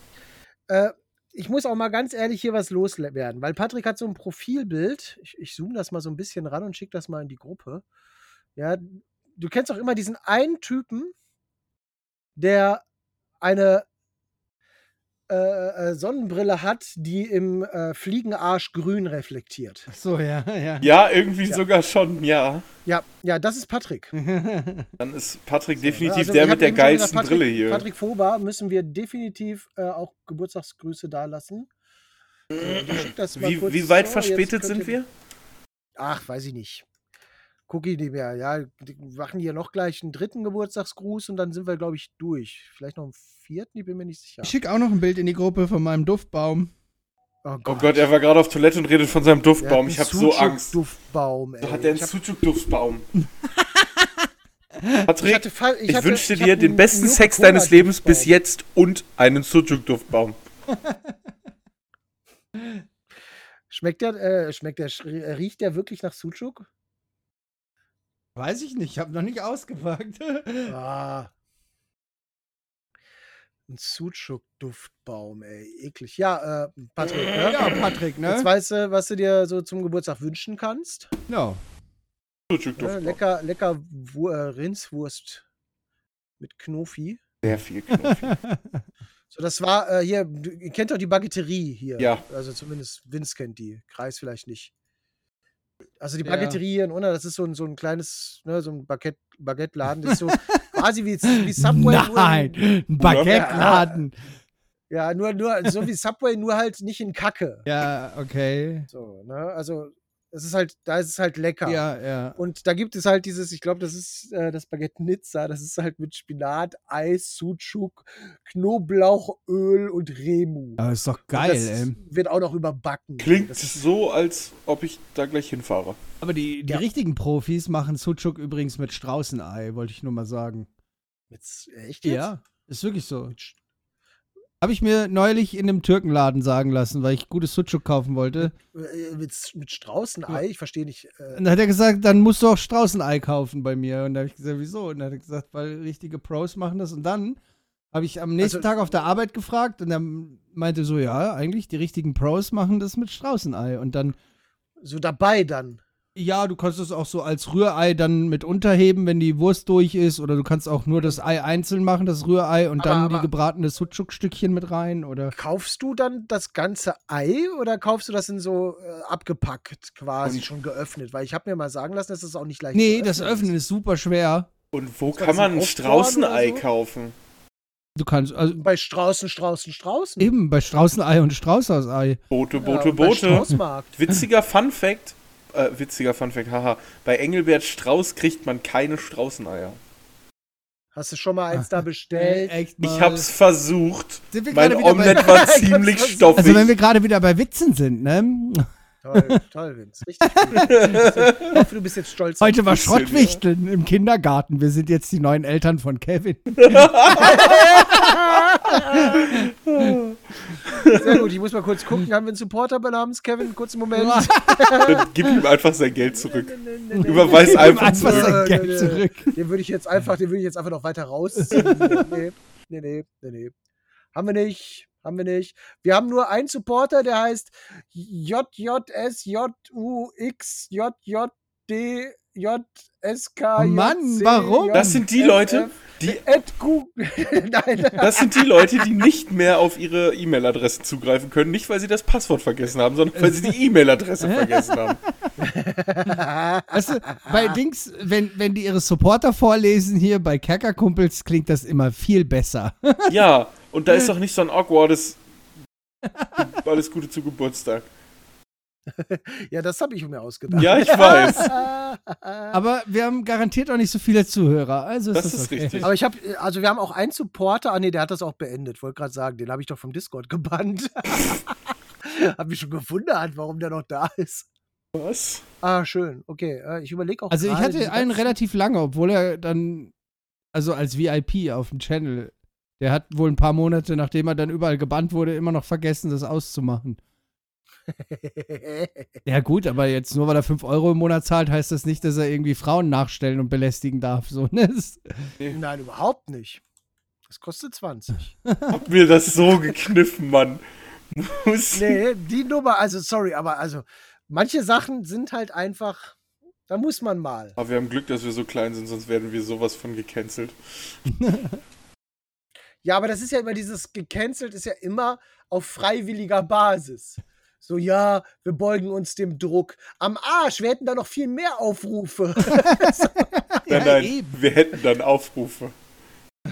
Speaker 2: äh, ich muss auch mal ganz ehrlich hier was loswerden, weil Patrick hat so ein Profilbild. Ich, ich zoome das mal so ein bisschen ran und schicke das mal in die Gruppe. Ja, du kennst doch immer diesen einen Typen, der eine äh, äh, Sonnenbrille hat, die im äh, Fliegenarsch grün reflektiert.
Speaker 4: Ach so, ja, ja.
Speaker 3: Ja, irgendwie
Speaker 2: Ja.
Speaker 3: sogar schon, ja.
Speaker 2: Ja, ja, das ist Patrick.
Speaker 3: Dann ist Patrick
Speaker 2: So,
Speaker 3: definitiv
Speaker 2: also
Speaker 3: der mit der geilsten
Speaker 2: Patrick,
Speaker 3: Brille hier.
Speaker 2: Patrick Foba müssen wir definitiv äh, auch Geburtstagsgrüße dalassen. Mal
Speaker 3: Wie, wie weit
Speaker 2: so,
Speaker 3: verspätet sind wir?
Speaker 2: Ach, weiß ich nicht. Guck ich nicht mehr. Ja, die machen hier noch gleich einen dritten Geburtstagsgruß und dann sind wir, glaube ich, durch. Vielleicht noch einen vierten, ich bin mir nicht sicher.
Speaker 4: Ich schicke auch noch ein Bild in die Gruppe von meinem Duftbaum.
Speaker 3: Oh Gott, er war gerade auf Toilette und redet von seinem Duftbaum. Ich habe so Angst.
Speaker 2: Duftbaum, ey.
Speaker 3: So hat er einen
Speaker 2: ich
Speaker 3: Sucuk-Duftbaum.
Speaker 2: ich
Speaker 3: Patrick,
Speaker 2: hatte fa-
Speaker 3: ich,
Speaker 2: hatte-
Speaker 3: wünsche
Speaker 2: ich
Speaker 3: dir den besten Sex deines Lebens bis jetzt und einen Sucuk-Duftbaum.
Speaker 2: Schmeckt der, äh, schmeckt der, riecht der wirklich nach Sucuk?
Speaker 4: Weiß ich nicht, ich habe noch nicht ausgepackt.
Speaker 2: Ah. Ein Sucuk-Duftbaum, ey. Eklig. Ja, äh, Patrick, ne?
Speaker 4: ja, Patrick, ne?
Speaker 2: Jetzt weißt du, was du dir so zum Geburtstag wünschen kannst.
Speaker 4: Ja.
Speaker 2: Ne?
Speaker 3: Sucuk-Duftbaum.
Speaker 2: Lecker, lecker Wu- äh, Rindswurst mit Knofi.
Speaker 3: Sehr viel Knofi.
Speaker 2: So, das war äh, hier, du, ihr kennt doch die Baguetterie hier.
Speaker 3: Ja.
Speaker 2: Also zumindest Vince kennt die, Kreis vielleicht nicht. Also die
Speaker 4: Ja.
Speaker 2: Baguetterie hier in Unna, das ist so ein, so ein kleines, ne, so ein Baguette, Baguette-Laden, das ist so quasi wie, wie Subway.
Speaker 4: Nein, ein Baguette-Laden.
Speaker 2: Ja, nur, nur, so wie Subway, nur halt nicht in Kacke.
Speaker 4: Ja, okay.
Speaker 2: So, ne? Also, es ist halt, da ist es halt lecker.
Speaker 4: Ja, ja.
Speaker 2: Und da gibt es halt dieses, ich glaube, das ist äh, das Baguette Nizza, das ist halt mit Spinat, Eis, Sucuk, Knoblauchöl und Remu.
Speaker 4: Aber ist doch
Speaker 2: Und
Speaker 4: geil,
Speaker 2: das
Speaker 4: ey.
Speaker 2: wird auch noch überbacken.
Speaker 3: Klingt
Speaker 2: Das ist,
Speaker 3: so, als ob ich da gleich hinfahre.
Speaker 4: Aber die, die
Speaker 2: Ja.
Speaker 4: richtigen Profis machen Sucuk übrigens mit Straußenei, wollte ich nur mal sagen.
Speaker 2: jetzt, echt jetzt?
Speaker 4: Ja, ist wirklich so.
Speaker 2: Mit,
Speaker 4: Habe ich mir neulich in einem Türkenladen sagen lassen, weil ich gutes Sucuk kaufen wollte.
Speaker 2: äh, mit, mit Straußenei, ich verstehe nicht. Äh,
Speaker 4: Und dann hat er gesagt, dann musst du auch Straußenei kaufen bei mir. Und da habe ich gesagt, wieso? Und dann hat er gesagt, weil richtige Pros machen das. Und dann habe ich am nächsten
Speaker 2: Also-
Speaker 4: Tag auf der Arbeit gefragt und er meinte so, ja, eigentlich die richtigen Pros machen das mit Straußenei. Und dann,
Speaker 2: so dabei dann.
Speaker 4: Ja, du kannst es auch so als Rührei dann mit unterheben, wenn die Wurst durch ist. Oder du kannst auch nur das Ei einzeln machen, das Rührei, und
Speaker 2: Aber-
Speaker 4: dann
Speaker 2: aber-
Speaker 4: die gebratene Sucuk-Stückchen mit rein. Oder
Speaker 2: Kaufst du dann das ganze Ei oder kaufst du das in so äh, abgepackt quasi
Speaker 3: Und-
Speaker 2: schon geöffnet? Weil ich habe mir mal sagen lassen, dass das auch nicht leicht
Speaker 4: nee,
Speaker 2: zu
Speaker 4: das Öffnen ist super schwer.
Speaker 3: Und wo
Speaker 2: Ist
Speaker 3: kann man
Speaker 2: ein
Speaker 3: Straußenei
Speaker 2: so?
Speaker 3: kaufen?
Speaker 4: Du kannst, also
Speaker 2: Bei Straußen, Straußen, Straußen.
Speaker 4: eben bei Straußenei und Straußhausei.
Speaker 3: Bote,
Speaker 2: Ja,
Speaker 3: Bote,
Speaker 2: und bei
Speaker 3: Bote.
Speaker 2: Straußmarkt.
Speaker 3: Witziger Fun Fact. Äh, witziger Fun Fact, haha. Bei Engelbert Strauß kriegt man keine Straußeneier.
Speaker 2: Hast du schon mal eins da bestellt?
Speaker 4: Echt
Speaker 3: Ich
Speaker 4: mal.
Speaker 3: hab's versucht.
Speaker 4: Sind wir
Speaker 3: Mein Omelett war
Speaker 2: Ich
Speaker 3: ziemlich stoffig.
Speaker 4: Also wenn wir gerade wieder bei Witzen sind, ne?
Speaker 2: Toll, toll, Vince. Richtig gut. Ich hoffe, du bist jetzt stolz.
Speaker 4: Heute war. Schrottwichteln im Kindergarten. Wir sind jetzt die neuen Eltern von Kevin.
Speaker 2: Sehr gut, ich muss mal kurz gucken. Haben wir einen Supporter namens Kevin? Kurzen Moment.
Speaker 3: Dann gib ihm einfach sein Geld zurück. Überweis einfach
Speaker 4: einfach
Speaker 3: zurück.
Speaker 4: sein Geld zurück.
Speaker 2: Den würde ich jetzt einfach, den würde ich jetzt einfach noch weiter rausziehen. Nee, nee, nee, nee, nee. Haben wir nicht. Haben wir nicht. Wir haben nur einen Supporter, der heißt JJSJUXJJDJSK.
Speaker 4: Oh Mann, warum?
Speaker 3: Das sind die Leute, die
Speaker 2: Nein,
Speaker 3: Das sind die Leute, die nicht mehr auf ihre E-Mail-Adressen zugreifen können. Nicht, weil sie das Passwort vergessen haben, sondern weil sie die E-Mail-Adresse vergessen haben.
Speaker 4: Weißt du, bei Dings, wenn, wenn die ihre Supporter vorlesen hier bei Kerkerkumpels, klingt das immer viel besser.
Speaker 3: Ja, und da ist doch nicht so ein awkwardes alles Gute zu Geburtstag.
Speaker 2: ja, das habe ich mir ausgedacht.
Speaker 3: Ja, ich weiß.
Speaker 4: Aber wir haben garantiert auch nicht so viele Zuhörer. Also ist
Speaker 3: Das
Speaker 4: das,
Speaker 3: ist
Speaker 4: okay.
Speaker 3: richtig.
Speaker 2: Aber ich habe, also wir haben auch einen Supporter, ah nee, der hat das auch beendet, wollte gerade sagen, den habe ich doch vom Discord gebannt. hab mich schon gewundert, warum der noch da ist.
Speaker 3: Was?
Speaker 2: Ah, schön, okay. äh, Ich überlege auch
Speaker 4: Also ich hatte einen relativ lange, obwohl er dann, also als VIP auf dem Channel, der hat wohl ein paar Monate, nachdem er dann überall gebannt wurde, immer noch vergessen, das auszumachen. Ja gut, aber jetzt nur weil er 5 Euro im Monat zahlt, heißt das nicht, dass er irgendwie Frauen nachstellen und belästigen darf. So, ne?
Speaker 2: Nein, überhaupt nicht. Das kostet 20.
Speaker 3: Hab mir das so gekniffen, Mann. Muss.
Speaker 2: nee, die Nummer, also sorry, aber also manche Sachen sind halt einfach, da muss man mal.
Speaker 3: Aber wir haben Glück, dass wir so klein sind, sonst werden wir sowas von gecancelt.
Speaker 2: Ja, aber das ist ja immer dieses gecancelt ist ja immer auf freiwilliger Basis. So, ja, wir beugen uns dem Druck. Am Arsch, wir hätten da noch viel mehr Aufrufe.
Speaker 4: Ja,
Speaker 3: Nein, nein,
Speaker 4: eben.
Speaker 3: wir hätten dann Aufrufe.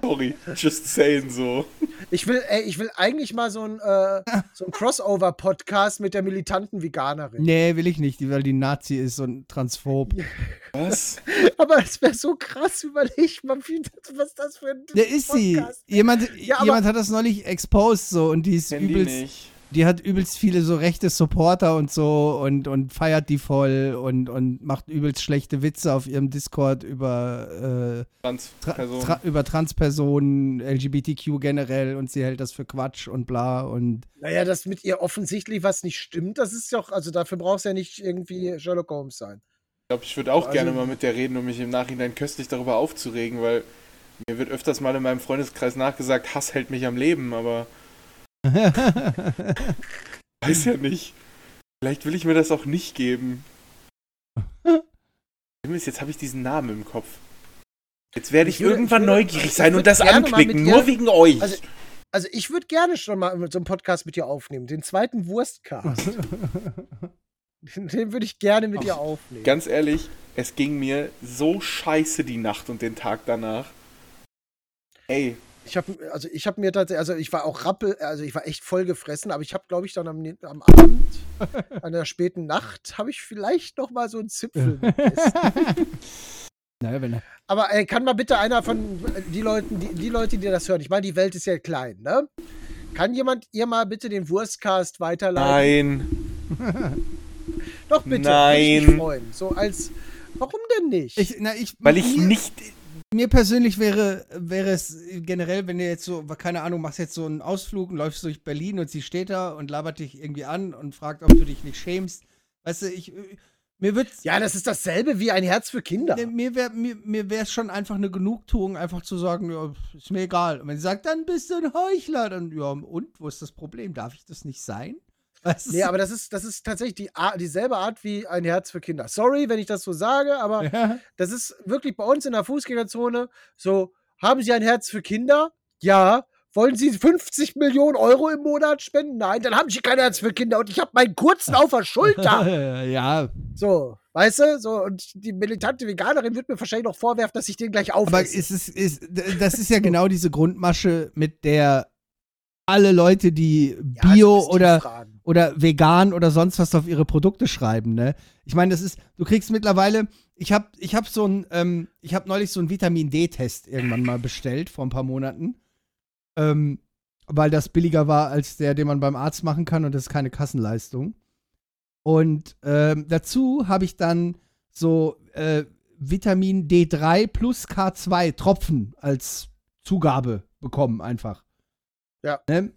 Speaker 3: Sorry, just saying so.
Speaker 2: Ich will, ey, ich will eigentlich mal so ein, äh, so ein Crossover-Podcast mit der militanten Veganerin.
Speaker 4: Nee, will ich nicht, weil die Nazi ist und transphob.
Speaker 3: Was?
Speaker 2: Aber es wäre so krass, überleg mal, wie, was das für ein
Speaker 4: Der ist sie.
Speaker 2: Podcast.
Speaker 4: Jemand,
Speaker 2: Ja,
Speaker 4: jemand hat das neulich exposed so und die ist
Speaker 3: Handy
Speaker 4: übelst,
Speaker 3: nicht.
Speaker 4: Die hat übelst viele so rechte Supporter und so und, und feiert die voll und, und macht übelst schlechte Witze auf ihrem Discord über, äh, tra
Speaker 3: Transperson.
Speaker 4: tra über Transpersonen, LGBTQ generell und sie hält das für Quatsch und bla und
Speaker 2: Naja, dass mit ihr offensichtlich was nicht stimmt, das ist doch, also dafür brauchst du ja nicht irgendwie Sherlock Holmes sein.
Speaker 3: Ich glaube, ich würde auch
Speaker 2: Also-
Speaker 3: gerne mal mit der reden, um mich im Nachhinein köstlich darüber aufzuregen, weil mir wird öfters mal in meinem Freundeskreis nachgesagt, Hass hält mich am Leben, aber weiß ja nicht. Vielleicht will ich mir das auch nicht geben. Jetzt habe ich diesen Namen im Kopf. Jetzt werde ich,
Speaker 2: Ich würde-
Speaker 3: irgendwann
Speaker 2: ich würde-
Speaker 3: neugierig sein und das anklicken, nur wegen euch.
Speaker 2: Also- Also ich würde gerne schon mal so einen Podcast mit dir aufnehmen, den zweiten Wurstcast. den den würde ich gerne mit dir aufnehmen.
Speaker 3: Ganz ehrlich, es ging mir so scheiße die Nacht und den Tag danach. Ey,
Speaker 2: Ich habe also ich habe mir tatsächlich, also ich war auch rappel, also ich war echt voll gefressen, aber ich habe glaube ich dann am, am Abend, an der späten Nacht, habe ich vielleicht noch mal so einen Zipfel gegessen.
Speaker 4: naja, wenn er
Speaker 2: Aber ey, kann mal bitte einer von äh, die Leuten, die, die Leute, die das hören, ich meine, die Welt ist ja klein, ne? Kann jemand ihr mal bitte den Wurstcast weiterleiten?
Speaker 3: nein.
Speaker 2: Doch bitte.
Speaker 3: Nein.
Speaker 2: Würde ich mich freuen. So als warum denn nicht?
Speaker 4: ich, na, ich,
Speaker 3: Weil ich nicht.
Speaker 4: Mir persönlich wäre, wäre es generell, wenn du jetzt so, keine Ahnung, machst jetzt so einen Ausflug und läufst durch Berlin und sie steht da und labert dich irgendwie an und fragt, ob du dich nicht schämst. Weißt du, ich, mir wird
Speaker 2: ja, das ist dasselbe wie ein Herz für Kinder.
Speaker 4: Ne, mir wäre mir, mir wär's schon einfach eine Genugtuung, einfach zu sagen, ja, ist mir egal. Und wenn sie sagt, dann bist du ein Heuchler, dann, ja, und, wo ist das Problem? Darf ich das nicht sein? Weißt?
Speaker 2: Nee, aber das ist, das ist tatsächlich die Art, dieselbe Art wie ein Herz für Kinder. Sorry, wenn ich das so sage, aber
Speaker 4: ja.
Speaker 2: das ist wirklich bei uns in der Fußgängerzone so, haben Sie ein Herz für Kinder? Ja. Wollen Sie 50 Millionen Euro im Monat spenden? Nein, dann haben Sie kein Herz für Kinder und ich habe meinen kurzen auf der Schulter.
Speaker 4: ja,
Speaker 2: So, weißt du? So, und die militante Veganerin wird mir wahrscheinlich noch vorwerfen, dass ich den gleich
Speaker 4: aber
Speaker 2: aufesse.
Speaker 4: ist es, ist, das ist ja genau diese Grundmasche, mit der alle Leute, die
Speaker 2: Ja,
Speaker 4: Bio
Speaker 2: die
Speaker 4: oder. Oder vegan oder sonst was auf ihre Produkte schreiben, ne? Ich meine, das ist, du kriegst mittlerweile, ich habe ich hab so ein, ähm, ich habe neulich so einen Vitamin D-Test irgendwann mal bestellt, vor ein paar Monaten. Ähm, weil das billiger war als der, den man beim Arzt machen kann und das ist keine Kassenleistung. Und ähm, dazu habe ich dann so äh, Vitamin D3 plus K2 Tropfen als Zugabe bekommen, einfach.
Speaker 2: Ja.
Speaker 4: Ne?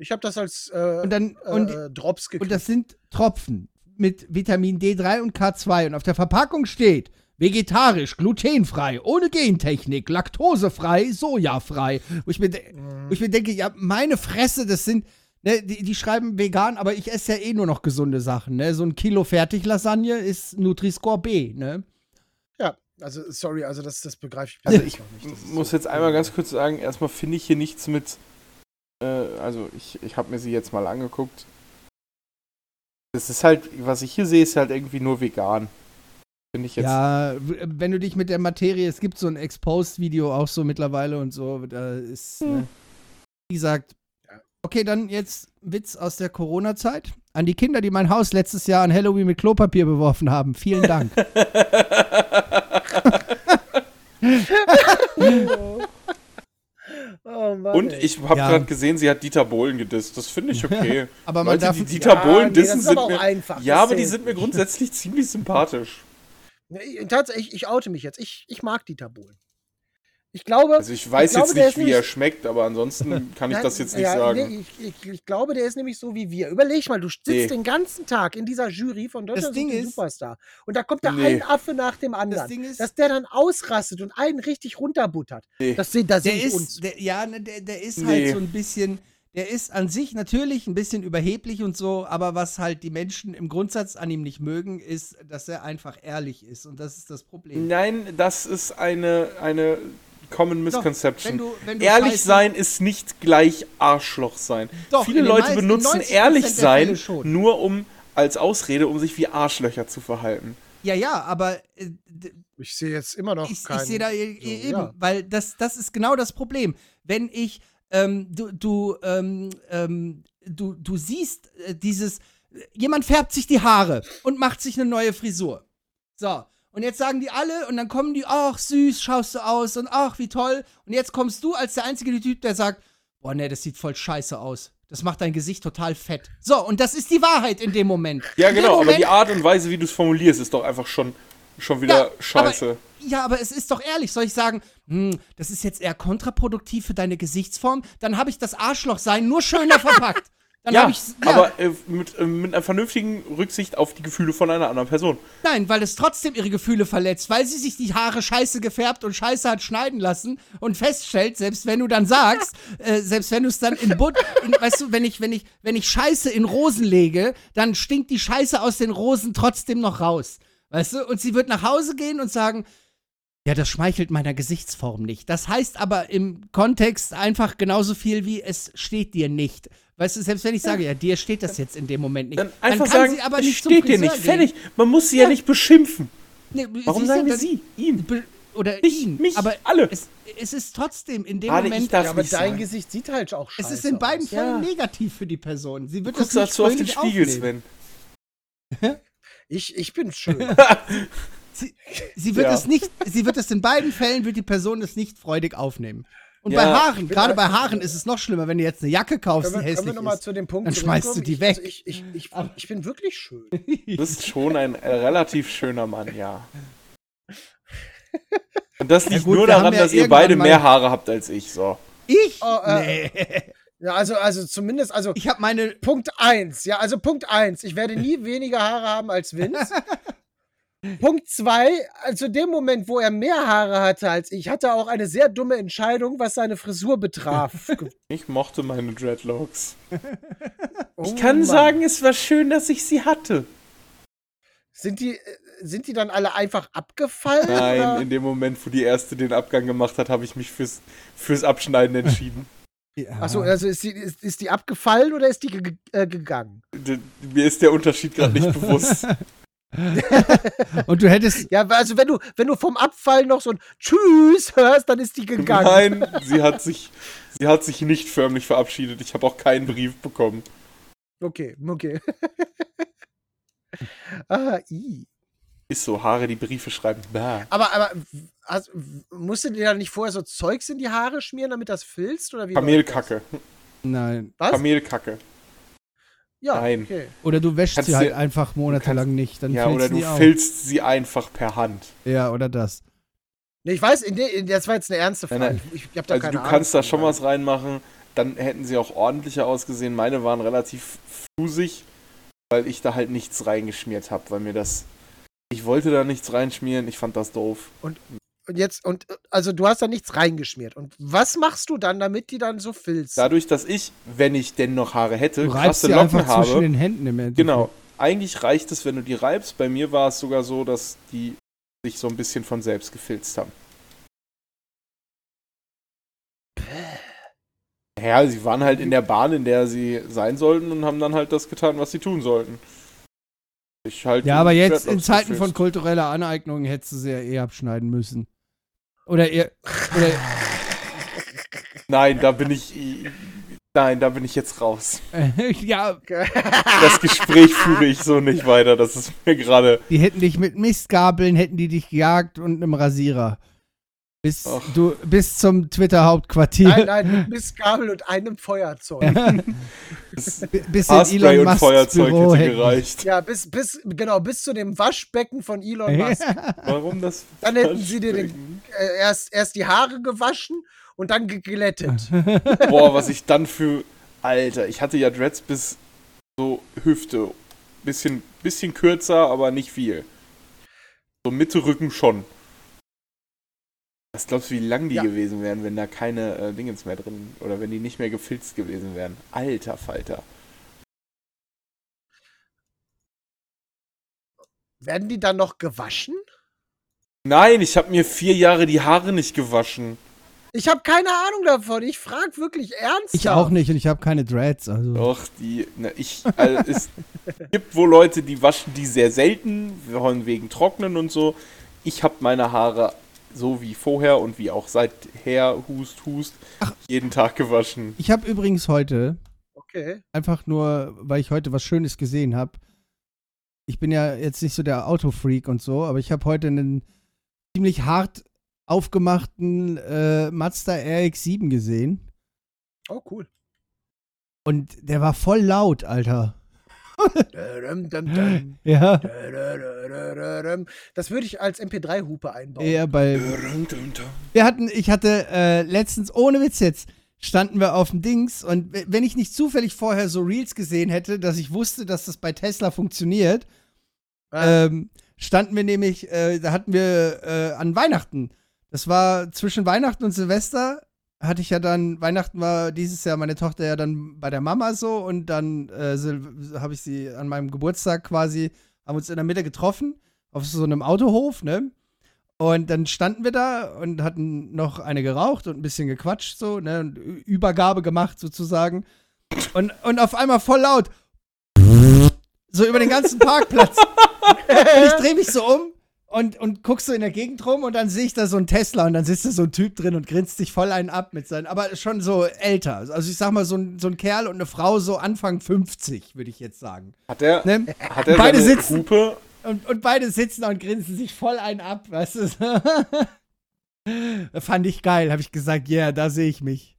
Speaker 2: Ich habe das als äh,
Speaker 4: Und dann,
Speaker 2: äh,
Speaker 4: und,
Speaker 2: Drops gekriegt.
Speaker 4: und das sind Tropfen mit Vitamin D3 und K2. Und auf der Verpackung steht vegetarisch, glutenfrei, ohne Gentechnik, laktosefrei, sojafrei. Wo ich mir, de wo ich mir denke, ja, meine Fresse, das sind. Ne, die, die schreiben vegan, aber ich esse ja eh nur noch gesunde Sachen. Ne? So ein Kilo Fertiglasagne ist Nutri-Score B. Ne?
Speaker 2: ja, also sorry, also das, das begreife ich
Speaker 3: Also
Speaker 2: persönlich
Speaker 3: ich
Speaker 2: noch nicht. Ist
Speaker 3: muss
Speaker 2: so-
Speaker 3: jetzt einmal ganz kurz sagen, erstmal finde ich hier nichts mit, äh, also ich, ich habe mir sie jetzt mal angeguckt. Es ist halt, was ich hier sehe, ist halt irgendwie nur vegan. Finde ich jetzt.
Speaker 4: Ja, wenn du dich mit der Materie, es gibt so ein Exposed-Video auch so mittlerweile und so, da ist, ne, wie gesagt, okay, dann jetzt Witz aus der Corona-Zeit. An die Kinder, die mein Haus letztes Jahr an Halloween mit Klopapier beworfen haben, vielen Dank.
Speaker 2: Oh Mann,
Speaker 3: Und ich habe
Speaker 4: Ja.
Speaker 3: gerade gesehen, sie hat Dieter Bohlen gedisst. Das finde ich okay.
Speaker 4: Aber man
Speaker 3: Leute,
Speaker 4: darf
Speaker 3: die Dieter
Speaker 2: Ja,
Speaker 3: Bohlen
Speaker 2: nee,
Speaker 3: dissen
Speaker 2: ist
Speaker 3: sind mir.
Speaker 2: einfach.
Speaker 3: Ja, aber die sind mir grundsätzlich ziemlich sympathisch.
Speaker 2: Nee, Tatsächlich, ich oute mich jetzt. Ich, ich mag Dieter Bohlen. Ich glaube.
Speaker 3: Also ich weiß
Speaker 2: Ich glaube,
Speaker 3: jetzt
Speaker 2: der
Speaker 3: nicht,
Speaker 2: ist
Speaker 3: wie er
Speaker 2: nämlich-
Speaker 3: schmeckt, aber ansonsten kann ich das jetzt nicht
Speaker 2: ja,
Speaker 3: sagen.
Speaker 2: Nee, ich, ich, ich glaube, der ist nämlich so wie wir. Überleg mal, du sitzt
Speaker 3: Nee.
Speaker 2: den ganzen Tag in dieser Jury von Deutschland
Speaker 4: Ding ist-
Speaker 2: Superstar. Und da kommt da
Speaker 3: Nee.
Speaker 2: ein Affe nach dem anderen.
Speaker 4: Ding ist-
Speaker 2: dass der dann ausrastet und einen richtig runterbuttert.
Speaker 3: Nee.
Speaker 2: Das sehe das seh
Speaker 4: Der
Speaker 2: ich uns.
Speaker 4: ist, der, ja, ne, der, der ist
Speaker 3: Nee.
Speaker 4: halt so ein bisschen, der ist an sich natürlich ein bisschen überheblich und so, aber was halt die Menschen im Grundsatz an ihm nicht mögen, ist, dass er einfach ehrlich ist und das ist das Problem.
Speaker 3: Nein, das ist eine, eine Common Misconception.
Speaker 4: wenn du- wenn du
Speaker 3: ehrlich sein ist nicht gleich Arschloch sein.
Speaker 4: Doch,
Speaker 3: Viele Leute benutzen
Speaker 4: 90%
Speaker 3: ehrlich sein nur um als Ausrede, um sich wie Arschlöcher zu verhalten.
Speaker 4: Ja, ja, aber äh,
Speaker 2: Ich sehe jetzt immer noch
Speaker 4: ich, ich
Speaker 2: keinen.
Speaker 4: sehe da e-
Speaker 2: so,
Speaker 4: eben,
Speaker 2: ja.
Speaker 4: weil das, das ist genau das Problem. Wenn ich, ähm, du, du, ähm, ähm, du, du siehst äh, dieses, jemand färbt sich die Haare und macht sich eine neue Frisur. So. Und jetzt sagen die alle und dann kommen die, ach süß, schaust du aus und ach wie toll. Und jetzt kommst du als der einzige Typ, der sagt, boah nee, das sieht voll scheiße aus. Das macht dein Gesicht total fett. So, und das ist die Wahrheit in dem Moment.
Speaker 3: Ja,
Speaker 4: in
Speaker 3: genau, aber
Speaker 4: Moment,
Speaker 3: die Art und Weise, wie du es formulierst, ist doch einfach schon, schon wieder
Speaker 4: Ja,
Speaker 3: scheiße.
Speaker 4: Aber, ja, aber es ist doch ehrlich. Soll ich sagen, hm, das ist jetzt eher kontraproduktiv für deine Gesichtsform? Dann habe ich das Arschlochsein nur schöner verpackt. Dann
Speaker 3: ja,
Speaker 4: ich
Speaker 3: aber äh, mit, äh, mit einer vernünftigen Rücksicht auf die Gefühle von einer anderen Person.
Speaker 4: Nein, weil es trotzdem ihre Gefühle verletzt, weil sie sich die Haare scheiße gefärbt und scheiße hat schneiden lassen und feststellt, selbst wenn du dann sagst, äh, selbst wenn du es dann in Butt, in, weißt du, wenn ich, wenn ich, wenn ich Scheiße in Rosen lege, dann stinkt die Scheiße aus den Rosen trotzdem noch raus. Weißt du? Und sie wird nach Hause gehen und sagen, ja, das schmeichelt meiner Gesichtsform nicht. Das heißt aber im Kontext einfach genauso viel wie es steht dir nicht. Weißt du, selbst wenn ich sage, ja, dir steht das jetzt in dem Moment nicht.
Speaker 3: Dann einfach
Speaker 4: kann
Speaker 3: sagen,
Speaker 4: sie aber
Speaker 3: es
Speaker 4: nicht zum
Speaker 3: steht dir nicht.
Speaker 4: gehen.
Speaker 3: Fertig. Man muss sie ja, nicht beschimpfen.
Speaker 4: Nee,
Speaker 3: Warum sagen wir
Speaker 4: dann-
Speaker 3: sie? Ihm.
Speaker 4: Oder
Speaker 3: Nicht
Speaker 4: ihn.
Speaker 3: mich,
Speaker 4: aber
Speaker 3: alle.
Speaker 4: Es, es ist trotzdem in dem
Speaker 3: Gerade ich
Speaker 4: Moment.
Speaker 2: Ja, aber
Speaker 3: nicht
Speaker 2: dein
Speaker 3: sagen.
Speaker 2: Gesicht sieht halt auch scheiße
Speaker 4: es ist in beiden
Speaker 2: aus.
Speaker 4: Fällen
Speaker 3: Ja.
Speaker 4: negativ für die Person. Sie wird
Speaker 3: Guckst
Speaker 4: das nicht
Speaker 3: dazu auf den Spiegel,
Speaker 4: aufnehmen.
Speaker 3: Sven.
Speaker 2: Ich, ich bin schön.
Speaker 4: Sie, sie wird
Speaker 3: Ja.
Speaker 4: es nicht, sie wird es in beiden Fällen, wird die Person es nicht freudig aufnehmen. Und
Speaker 3: Ja.
Speaker 4: bei Haaren, gerade bei Haaren ist es noch schlimmer, wenn du jetzt eine Jacke kaufst, die
Speaker 2: wir, wir
Speaker 4: hässlich
Speaker 2: nochmal
Speaker 4: ist.
Speaker 2: zu dem Punkt
Speaker 4: Dann schmeißt du die
Speaker 2: ich,
Speaker 4: weg.
Speaker 2: Also ich, ich, ich, ich bin wirklich schön.
Speaker 3: Du bist schon ein äh, relativ schöner Mann, ja. Und das liegt
Speaker 4: gut,
Speaker 3: nur daran,
Speaker 4: ja
Speaker 3: dass ihr beide mehr Haare habt als ich, so.
Speaker 4: Ich?
Speaker 2: Oh, äh,
Speaker 4: nee.
Speaker 2: Ja, also, also zumindest, also
Speaker 4: Ich habe meine.
Speaker 2: Punkt 1. Ja, also Punkt 1. Ich werde nie weniger Haare haben als Vince. Punkt zwei, also dem Moment, wo er mehr Haare hatte als ich, hatte er auch eine sehr dumme Entscheidung, was seine Frisur betraf.
Speaker 3: Ich mochte meine Dreadlocks.
Speaker 2: Oh
Speaker 3: Ich kann
Speaker 2: Mann.
Speaker 3: sagen, es war schön, dass ich sie hatte.
Speaker 2: Sind die, sind die dann alle einfach abgefallen?
Speaker 3: Nein,
Speaker 2: oder?
Speaker 3: in dem Moment, wo die erste den Abgang gemacht hat, habe ich mich fürs, fürs Abschneiden entschieden.
Speaker 4: Ja.
Speaker 2: Achso, also ist die, ist, ist die abgefallen oder ist die ge äh, gegangen?
Speaker 3: D mir ist der Unterschied gerade nicht bewusst.
Speaker 4: Und du hättest.
Speaker 2: Ja, also wenn du, wenn du vom Abfall noch so ein Tschüss hörst, dann ist die gegangen.
Speaker 3: Nein, sie hat sich, sie hat sich nicht förmlich verabschiedet. Ich habe auch keinen Brief bekommen.
Speaker 2: Okay, okay. ah, i.
Speaker 3: Ist so, Haare, die Briefe schreiben. Bah.
Speaker 2: Aber, aber also, musst du dir da nicht vorher so Zeugs in die Haare schmieren, damit das filzt? Oder wie
Speaker 3: Kamelkacke.
Speaker 4: Nein.
Speaker 2: das? Was?
Speaker 3: Kamelkacke.
Speaker 2: Ja,
Speaker 3: Nein.
Speaker 2: okay.
Speaker 4: Oder du wäschst
Speaker 3: Kannst
Speaker 4: sie halt einfach monatelang nicht. Dann
Speaker 3: Ja, oder du filzt sie einfach per Hand.
Speaker 4: Ja, oder das.
Speaker 2: Nee, ich weiß, in de, in, das war jetzt eine ernste Frage.
Speaker 3: nein.
Speaker 2: Ich, ich hab da
Speaker 3: Also
Speaker 2: keine
Speaker 3: du kannst da
Speaker 2: Ahnung
Speaker 3: schon was reinmachen, dann hätten sie auch ordentlicher ausgesehen. Meine waren relativ fusig, weil ich da halt nichts reingeschmiert habe, weil mir das. Ich wollte da nichts reinschmieren, ich fand das doof.
Speaker 2: Und jetzt, und also du hast da nichts reingeschmiert. Und was machst du dann, damit die dann so filzen?
Speaker 3: Dadurch, dass ich, wenn ich denn noch Haare hätte,
Speaker 4: Du reibst
Speaker 3: krasse
Speaker 4: sie
Speaker 3: Locken
Speaker 4: einfach zwischen
Speaker 3: habe.
Speaker 4: den Händen im Endeffekt.
Speaker 3: Genau. Eigentlich reicht es, wenn du die reibst. Bei mir war es sogar so, dass die sich so ein bisschen von selbst gefilzt haben. Ja, sie waren halt in der Bahn, in der sie sein sollten und haben dann halt das getan, was sie tun sollten. Ich halt
Speaker 4: Ja, aber jetzt in Zeiten von kultureller Aneignung hättest du sie ja eh abschneiden müssen. Oder eher. Oder,
Speaker 3: Nein, da bin ich. Nein, da bin ich jetzt raus.
Speaker 4: ja,
Speaker 3: Das Gespräch führe ich so nicht weiter. Das ist mir gerade.
Speaker 4: die hätten dich mit Mistgabeln, hätten die dich gejagt und einem Rasierer. Bis, du, bis zum Twitter-Hauptquartier.
Speaker 2: nein, nein, mit Mistgabel und einem Feuerzeug.
Speaker 4: Bis in Elon
Speaker 3: und
Speaker 4: Musks
Speaker 3: Feuerzeug
Speaker 4: Büro
Speaker 3: hätte gereicht.
Speaker 2: ja, bis, bis, genau, bis zu dem Waschbecken von Elon Musk.
Speaker 3: Warum das?
Speaker 2: Dann hätten sie dir den, äh, erst, erst die Haare gewaschen und dann geglättet.
Speaker 3: Boah, was ich dann für. Alter, ich hatte ja Dreads bis so Hüfte. Bisschen, bisschen kürzer, aber nicht viel. So Mitte Rücken schon. Was glaubst du, wie lang die
Speaker 2: Ja.
Speaker 3: gewesen wären, wenn da keine äh, Dingens mehr drin oder wenn die nicht mehr gefilzt gewesen wären? Alter Falter.
Speaker 2: Werden die dann noch gewaschen?
Speaker 3: Nein, ich habe mir vier Jahre die Haare nicht gewaschen.
Speaker 2: Ich habe keine Ahnung davon. Ich frage wirklich ernsthaft.
Speaker 4: Ich auch nicht und ich habe keine Dreads. Also.
Speaker 3: Doch, die. Na, ich. Also, es gibt wohl Leute, die waschen die sehr selten, wegen Trocknen und so. Ich habe meine Haare so wie vorher und wie auch seither, Hust, Hust, jeden Tag gewaschen.
Speaker 4: Ich habe übrigens heute,
Speaker 2: Okay.
Speaker 4: einfach nur, weil ich heute was Schönes gesehen habe. Ich bin ja jetzt nicht so der Autofreak und so, aber ich habe heute einen ziemlich hart aufgemachten äh, Mazda RX-7 gesehen.
Speaker 2: Oh, cool.
Speaker 4: Und der war voll laut, Alter. Ja.
Speaker 2: Das würde ich als MP3-Hupe einbauen.
Speaker 4: Eher bei. Wir hatten, ich hatte äh, letztens, ohne Witz jetzt, standen wir auf dem Dings und wenn ich nicht zufällig vorher so Reels gesehen hätte, dass ich wusste, dass das bei Tesla funktioniert,
Speaker 2: Ah.
Speaker 4: ähm, standen wir nämlich, äh, da hatten wir äh, an Weihnachten. Das war zwischen Weihnachten und Silvester. Hatte ich ja dann, Weihnachten war dieses Jahr meine Tochter ja dann bei der Mama so und dann äh, habe ich sie an meinem Geburtstag quasi, haben uns in der Mitte getroffen, auf so einem Autohof, ne? Und dann standen wir da und hatten noch eine geraucht und ein bisschen gequatscht, so, ne? Und Übergabe gemacht sozusagen. Und, und auf einmal voll laut. So über den ganzen Parkplatz. und ich drehe mich so um und, und guck so in der Gegend rum und dann sehe ich da so einen Tesla und dann sitzt da so ein Typ drin und grinst sich voll einen ab mit seinen, aber schon so älter. Also ich sag mal, so ein, so ein Kerl und eine Frau so Anfang 50, würde ich jetzt sagen.
Speaker 3: Hat er,
Speaker 4: Ne?
Speaker 3: hat er
Speaker 4: Beide
Speaker 3: seine
Speaker 4: sitzen-
Speaker 3: Hupe?
Speaker 4: Und, und beide sitzen da und grinsen sich voll einen ab, weißt du? Fand ich geil, habe ich gesagt, ja, yeah, da sehe ich mich.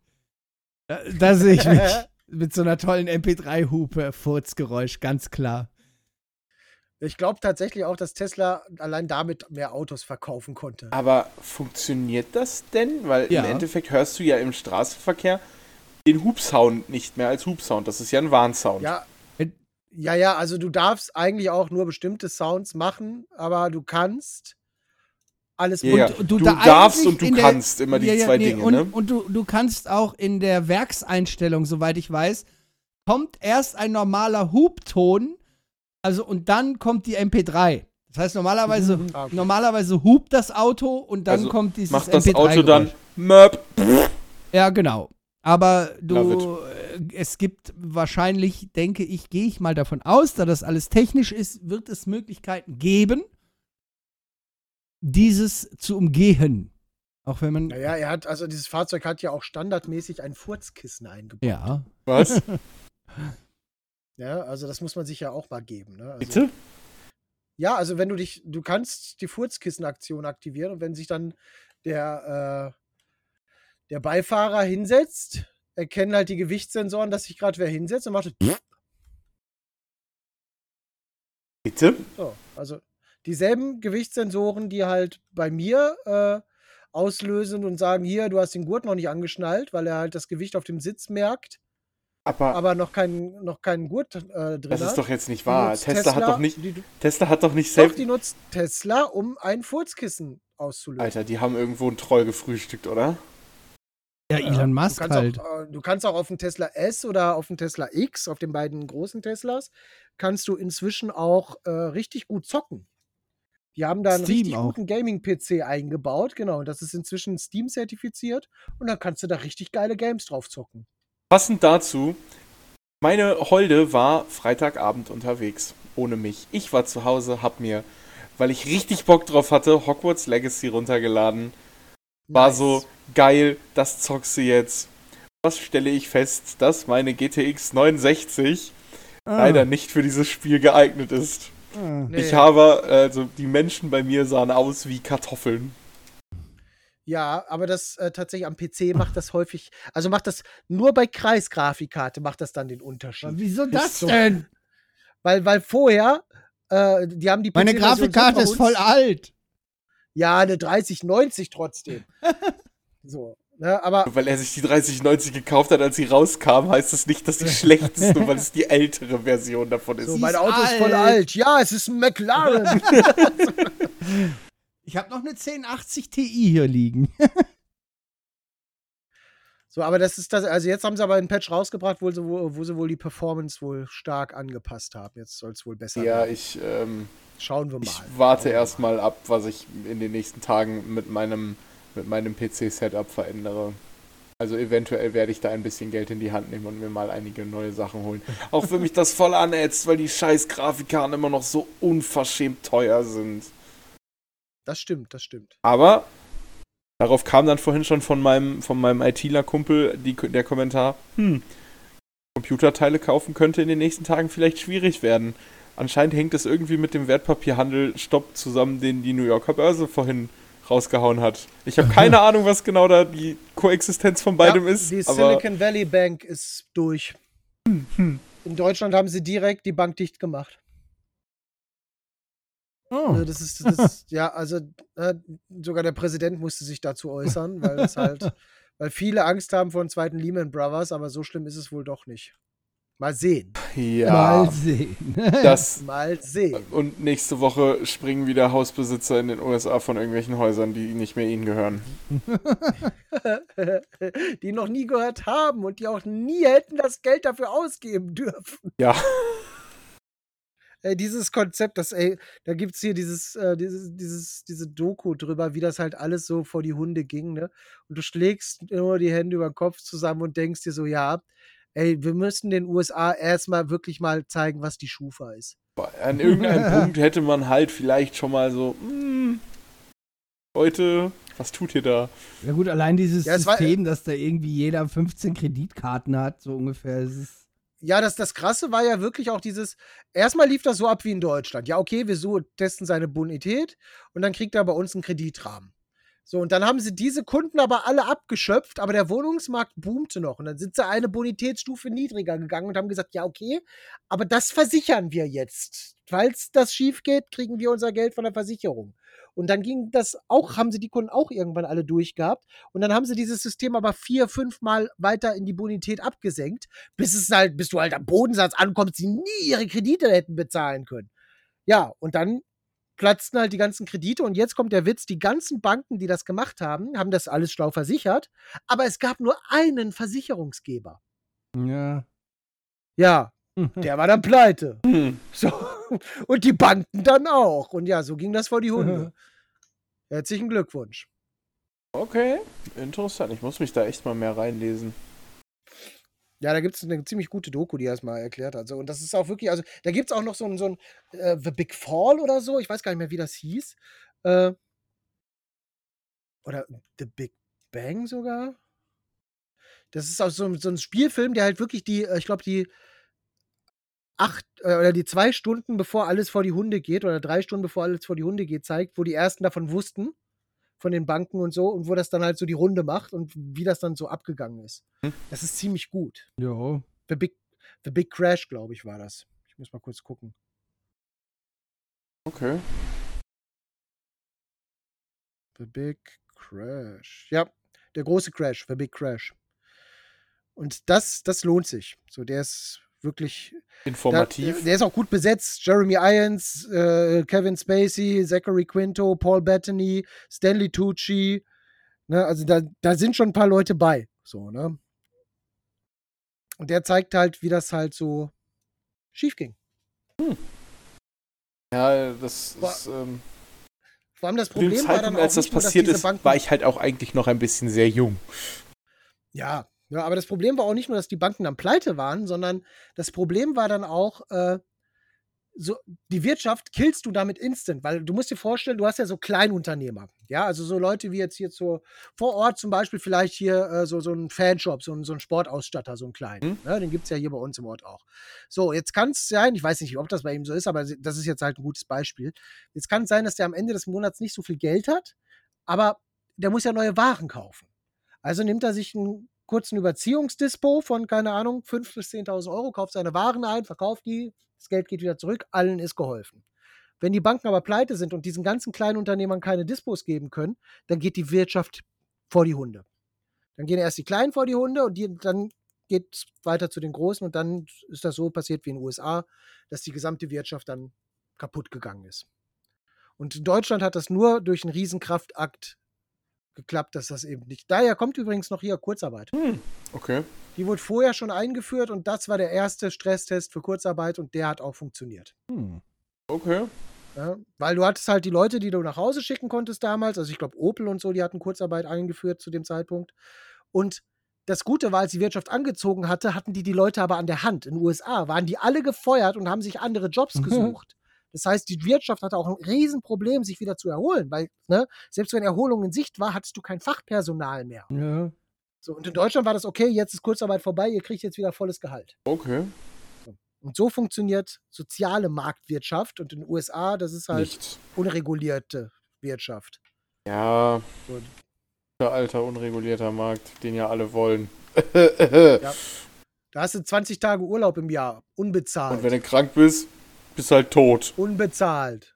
Speaker 4: Da, da sehe ich mich. Mit so einer tollen MP3-Hupe, Furzgeräusch, ganz klar.
Speaker 2: Ich glaube tatsächlich auch, dass Tesla allein damit mehr Autos verkaufen konnte.
Speaker 3: Aber funktioniert das denn? Weil
Speaker 4: Ja.
Speaker 3: im Endeffekt hörst du ja im Straßenverkehr den Hubsound nicht mehr als Hubsound. Das ist ja ein Warnsound.
Speaker 2: Ja, Ja, ja, also du darfst eigentlich auch nur bestimmte Sounds machen, aber du kannst alles
Speaker 3: Ja, ja.
Speaker 4: Und
Speaker 3: Du,
Speaker 4: du da
Speaker 3: darfst und du
Speaker 4: in der-
Speaker 3: kannst immer die
Speaker 4: Ja, ja,
Speaker 3: zwei
Speaker 4: nee,
Speaker 3: Dinge,
Speaker 4: und,
Speaker 3: ne?
Speaker 4: Und du, du kannst auch in der Werkseinstellung, soweit ich weiß, kommt erst ein normaler Hubton, also und dann kommt die MP3. Das heißt, normalerweise,
Speaker 2: Ah, okay.
Speaker 4: normalerweise hupt das Auto und dann
Speaker 3: Also
Speaker 4: kommt dieses
Speaker 3: Macht das
Speaker 4: MP3
Speaker 3: Auto dann. Möp.
Speaker 4: Ja, genau. Aber du, äh, es gibt wahrscheinlich, denke ich, gehe ich mal davon aus, da das alles technisch ist, wird es Möglichkeiten geben, dieses zu umgehen. Auch wenn man.
Speaker 2: Naja, er hat, also dieses Fahrzeug hat ja auch standardmäßig ein Furzkissen eingebaut.
Speaker 4: Ja.
Speaker 3: Was?
Speaker 2: Ja, also das muss man sich ja auch mal geben. Ne? Also,
Speaker 3: Bitte?
Speaker 2: Ja, also wenn du dich, du kannst die Furzkissen-Aktion aktivieren und wenn sich dann der, äh, der Beifahrer hinsetzt, erkennen halt die Gewichtssensoren, dass sich gerade wer hinsetzt und macht
Speaker 3: Bitte?
Speaker 2: so. Also dieselben Gewichtssensoren, die halt bei mir äh, auslösen und sagen, hier, du hast den Gurt noch nicht angeschnallt, weil er halt das Gewicht auf dem Sitz merkt,
Speaker 3: Aber,
Speaker 2: aber noch keinen noch keinen Gurt äh, drin
Speaker 3: das
Speaker 2: hat.
Speaker 3: ist doch jetzt nicht wahr.
Speaker 2: nutzt
Speaker 3: Tesla, hat doch nicht,
Speaker 2: Die,
Speaker 3: Tesla hat doch nicht
Speaker 2: doch,
Speaker 3: selbst.
Speaker 2: die nutzt Tesla, um ein Furzkissen auszulösen.
Speaker 3: Alter, die haben irgendwo einen Troll gefrühstückt, oder?
Speaker 4: Ja, Elon
Speaker 2: Du
Speaker 4: Musk
Speaker 2: kannst,
Speaker 4: halt.
Speaker 2: auch, äh, du kannst auch auf dem Tesla S oder auf dem Tesla X, auf den beiden großen Teslas, kannst du inzwischen auch äh, richtig gut zocken. Die haben da einen
Speaker 4: Steam
Speaker 2: richtig
Speaker 4: auch.
Speaker 2: guten Gaming-PC eingebaut, genau. Und das ist inzwischen Steam-zertifiziert. Und dann kannst du da richtig geile Games drauf zocken.
Speaker 3: Passend dazu, meine Holde war Freitagabend unterwegs, ohne mich. Ich war zu Hause, hab mir, weil ich richtig Bock drauf hatte, Hogwarts Legacy runtergeladen. War
Speaker 2: Nice.
Speaker 3: so, geil, das zockst du jetzt. Was stelle ich fest, dass meine GTX 69
Speaker 4: Ah,
Speaker 3: leider nicht für dieses Spiel geeignet ist.
Speaker 4: ah.
Speaker 2: Nee.
Speaker 3: Ich habe, also die Menschen bei mir sahen aus wie Kartoffeln.
Speaker 2: Ja, aber das äh, tatsächlich am PC macht das häufig, also macht das nur bei Kreisgrafikkarte macht das dann den Unterschied.
Speaker 4: Wieso das
Speaker 2: so.
Speaker 4: denn?
Speaker 2: Weil, weil vorher, äh, die haben die
Speaker 4: Meine Grafikkarte ist voll alt.
Speaker 2: Ja, eine 3090 trotzdem. so, ne, aber
Speaker 3: Weil er sich die 3090 gekauft hat, als sie rauskam, heißt das nicht, dass sie schlecht ist, nur weil es die ältere Version davon ist.
Speaker 2: so, mein
Speaker 4: ist
Speaker 2: Auto ist voll
Speaker 4: alt.
Speaker 2: alt. Ja, es ist ein McLaren.
Speaker 4: Ich habe noch eine 1080 Ti hier liegen.
Speaker 2: so, aber das ist das, also jetzt haben sie aber einen Patch rausgebracht, wo sie, wo, wo sie wohl die Performance wohl stark angepasst haben. Jetzt soll es wohl besser
Speaker 3: Ja,
Speaker 2: werden.
Speaker 3: ich, ähm,
Speaker 2: Schauen wir mal.
Speaker 3: ich warte erstmal ab, was ich in den nächsten Tagen mit meinem, mit meinem PC-Setup verändere. Also eventuell werde ich da ein bisschen Geld in die Hand nehmen und mir mal einige neue Sachen holen. Auch wenn mich das voll anätzt, weil die scheiß Grafikkarten immer noch so unverschämt teuer sind.
Speaker 2: Das stimmt, das stimmt.
Speaker 3: Aber darauf kam dann vorhin schon von meinem, von meinem ITler-Kumpel der Kommentar, hm, Computerteile kaufen könnte in den nächsten Tagen vielleicht schwierig werden. Anscheinend hängt es irgendwie mit dem Wertpapierhandel Stopp zusammen, den die New Yorker Börse vorhin rausgehauen hat. Ich habe keine Ahnung, was genau da die Koexistenz von beidem
Speaker 2: ja,
Speaker 3: ist.
Speaker 2: Die Silicon Valley Bank ist durch. In Deutschland haben sie direkt die Bank dicht gemacht.
Speaker 4: Oh.
Speaker 2: Also das ist, das ist ja, also äh, sogar der Präsident musste sich dazu äußern, weil es halt, weil viele Angst haben vor dem zweiten Lehman Brothers, aber so schlimm ist es wohl doch nicht. Mal sehen.
Speaker 3: ja,
Speaker 4: Mal sehen.
Speaker 3: das
Speaker 2: Mal sehen.
Speaker 3: und nächste Woche springen wieder Hausbesitzer in den USA von irgendwelchen Häusern, die nicht mehr ihnen gehören.
Speaker 2: die noch nie gehört haben und die auch nie hätten das Geld dafür ausgeben dürfen.
Speaker 3: Ja.
Speaker 2: Ey, dieses Konzept, das, ey, da gibt es hier dieses, äh, dieses, dieses, diese Doku drüber, wie das halt alles so vor die Hunde ging, ne? Und du schlägst nur die Hände über den Kopf zusammen und denkst dir so, ja, ey, wir müssen den USA erstmal wirklich mal zeigen, was die Schufa ist.
Speaker 3: An irgendeinem Punkt hätte man halt vielleicht schon mal so, hm, Leute, was tut ihr da?
Speaker 4: Ja gut, allein dieses
Speaker 2: Ja, es war-
Speaker 4: System, dass da irgendwie jeder 15 Kreditkarten hat, so ungefähr. Es ist
Speaker 2: Ja, das, das Krasse war ja wirklich auch dieses, erstmal lief das so ab wie in Deutschland. Ja, okay, wir so testen seine Bonität und dann kriegt er bei uns einen Kreditrahmen. So, und dann haben sie diese Kunden aber alle abgeschöpft, aber der Wohnungsmarkt boomte noch. Und dann sind sie eine Bonitätsstufe niedriger gegangen und haben gesagt, ja, okay, aber das versichern wir jetzt. Falls das schief geht, kriegen wir unser Geld von der Versicherung. Und dann ging das auch, haben sie die Kunden auch irgendwann alle durchgehabt. Und dann haben sie dieses System aber vier, fünf Mal weiter in die Bonität abgesenkt, bis es halt, bis du halt am Bodensatz ankommst, die nie ihre Kredite hätten bezahlen können. Ja, und dann platzten halt die ganzen Kredite und jetzt kommt der Witz, die ganzen Banken, die das gemacht haben, haben das alles schlau versichert, aber es gab nur einen Versicherungsgeber.
Speaker 4: Ja.
Speaker 2: Ja, der war dann pleite.
Speaker 3: Hm.
Speaker 2: So. Und die Banken dann auch. Und ja, so ging das vor die Hunde. Herzlichen Glückwunsch.
Speaker 3: Okay, interessant. Ich muss mich da echt mal mehr reinlesen.
Speaker 2: Ja, da gibt es eine ziemlich gute Doku, die das mal erklärt hat. So, und das ist auch wirklich, also da gibt es auch noch so ein, so ein äh, The Big Fall oder so. Ich weiß gar nicht mehr, wie das hieß. Äh, oder The Big Bang sogar. Das ist auch so, so ein Spielfilm, der halt wirklich die, äh, ich glaube, die acht äh, oder die zwei Stunden, bevor alles vor die Hunde geht, oder drei Stunden, bevor alles vor die Hunde geht, zeigt, wo die ersten davon wussten, von den Banken und so, und wo das dann halt so die Runde macht und wie das dann so abgegangen ist.
Speaker 3: Hm.
Speaker 2: Das ist ziemlich gut.
Speaker 4: Jo.
Speaker 2: The Big, The Big Crash, glaube ich, war das. Ich muss mal kurz gucken.
Speaker 3: Okay.
Speaker 2: The Big Crash. Ja, der große Crash, The Big Crash. Und das, das lohnt sich. So, der ist wirklich.
Speaker 3: Informativ.
Speaker 2: Der, der ist auch gut besetzt. Jeremy Irons, äh, Kevin Spacey, Zachary Quinto, Paul Bettany, Stanley Tucci. Ne, also da, da sind schon ein paar Leute bei. So, ne? Und der zeigt halt, wie das halt so schief ging.
Speaker 3: ja, das
Speaker 2: Boah.
Speaker 3: ist. Ähm,
Speaker 2: Vor allem das Problem war dann auch
Speaker 3: als das
Speaker 2: nur,
Speaker 3: passiert
Speaker 2: diese
Speaker 3: ist, war ich halt auch eigentlich noch ein bisschen sehr jung.
Speaker 2: Ja, ja, aber das Problem war auch nicht nur, dass die Banken dann pleite waren, sondern das Problem war dann auch, äh, so, die Wirtschaft killst du damit instant, weil du musst dir vorstellen, du hast ja so Kleinunternehmer, ja, also so Leute wie jetzt hier so vor Ort zum Beispiel vielleicht hier äh, so, so ein Fanshop, so ein, so ein Sportausstatter, so einen kleinen,
Speaker 3: Mhm.
Speaker 2: ne, den gibt es ja hier bei uns im Ort auch. So, jetzt kann es sein, ich weiß nicht, ob das bei ihm so ist, aber das ist jetzt halt ein gutes Beispiel. Jetzt kann es sein, dass der am Ende des Monats nicht so viel Geld hat, aber der muss ja neue Waren kaufen. Also nimmt er sich einen kurzen Überziehungsdispo von, keine Ahnung, 5.000 bis 10.000 Euro, kauft seine Waren ein, verkauft die, das Geld geht wieder zurück, allen ist geholfen. Wenn die Banken aber pleite sind und diesen ganzen kleinen Unternehmern keine Dispos geben können, dann geht die Wirtschaft vor die Hunde. Dann gehen erst die Kleinen vor die Hunde und die, dann geht es weiter zu den Großen und dann ist das so passiert wie in den USA, dass die gesamte Wirtschaft dann kaputt gegangen ist. Und Deutschland hat das nur durch einen Riesenkraftakt geklappt, dass das eben nicht. Daher kommt übrigens noch hier Kurzarbeit.
Speaker 3: Okay.
Speaker 2: Die wurde vorher schon eingeführt und das war der erste Stresstest für Kurzarbeit und der hat auch funktioniert.
Speaker 4: Hm.
Speaker 3: Okay.
Speaker 2: Ja, weil du hattest halt die Leute, die du nach Hause schicken konntest damals. Also ich glaube, Opel und so, die hatten Kurzarbeit eingeführt zu dem Zeitpunkt. Und das Gute war, als die Wirtschaft angezogen hatte, hatten die die Leute aber an der Hand. In den USA waren die alle gefeuert und haben sich andere Jobs
Speaker 4: Mhm.
Speaker 2: gesucht. Das heißt, die Wirtschaft hatte auch ein Riesenproblem, sich wieder zu erholen, weil ne, selbst wenn Erholung in Sicht war, hattest du kein Fachpersonal mehr.
Speaker 4: Ja.
Speaker 2: So, und in Deutschland war das okay, jetzt ist Kurzarbeit vorbei, ihr kriegt jetzt wieder volles Gehalt.
Speaker 3: Okay.
Speaker 2: Und so funktioniert soziale Marktwirtschaft und in den USA, das ist halt
Speaker 3: Nicht.
Speaker 2: unregulierte Wirtschaft.
Speaker 3: Ja.
Speaker 2: So.
Speaker 3: Der alter, unregulierter Markt, den ja alle wollen.
Speaker 2: Da hast du 20 Tage Urlaub im Jahr, unbezahlt.
Speaker 3: Und wenn du krank bist, bist du halt tot.
Speaker 2: unbezahlt.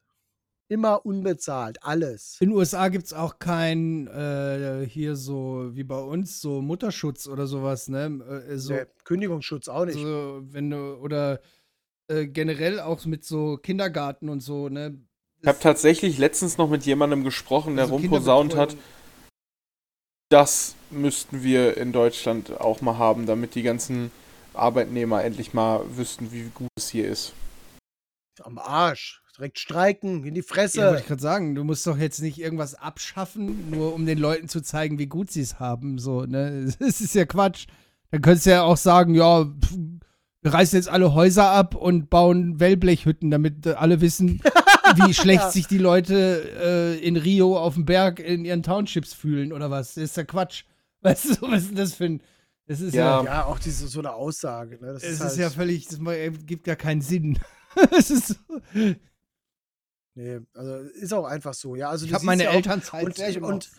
Speaker 2: Immer unbezahlt, alles.
Speaker 4: In den USA gibt es auch kein, äh, hier so wie bei uns, so Mutterschutz oder sowas, ne? Äh, so,
Speaker 2: Nee, Kündigungsschutz auch nicht.
Speaker 4: so, wenn du, oder äh, generell auch mit so Kindergarten und so, ne?
Speaker 3: Ich habe tatsächlich letztens noch mit jemandem gesprochen, der
Speaker 4: Also
Speaker 3: rumposaunt hat, das müssten wir in Deutschland auch mal haben, damit die ganzen Arbeitnehmer endlich mal wüssten, wie gut es hier ist.
Speaker 2: Am Arsch. Direkt streiken, in die
Speaker 4: Ja,
Speaker 2: Fresse.
Speaker 4: wollte ich gerade sagen, du musst doch jetzt nicht irgendwas abschaffen, nur um den Leuten zu zeigen, wie gut sie es haben. So, ne? Das ist ja Quatsch. Dann könntest du ja auch sagen, ja, wir reißen jetzt alle Häuser ab und bauen Wellblechhütten, damit äh, alle wissen, wie schlecht
Speaker 2: Ja.
Speaker 4: sich die Leute äh, in Rio auf dem Berg in ihren Townships fühlen oder was. Das ist ja Quatsch. Weißt du, was ist denn das für ein. Das ist ja.
Speaker 3: Ja.
Speaker 2: ja, auch diese so eine Aussage. Ne? Das
Speaker 4: es
Speaker 2: ist,
Speaker 4: ist,
Speaker 2: halt,
Speaker 4: ja völlig. Das ma- gibt ja keinen Sinn. es ist,
Speaker 2: Nee, also ist auch einfach so. Ja, also
Speaker 4: ich habe meine
Speaker 2: ja
Speaker 4: Elternzeit
Speaker 2: und,
Speaker 4: sehr
Speaker 2: und,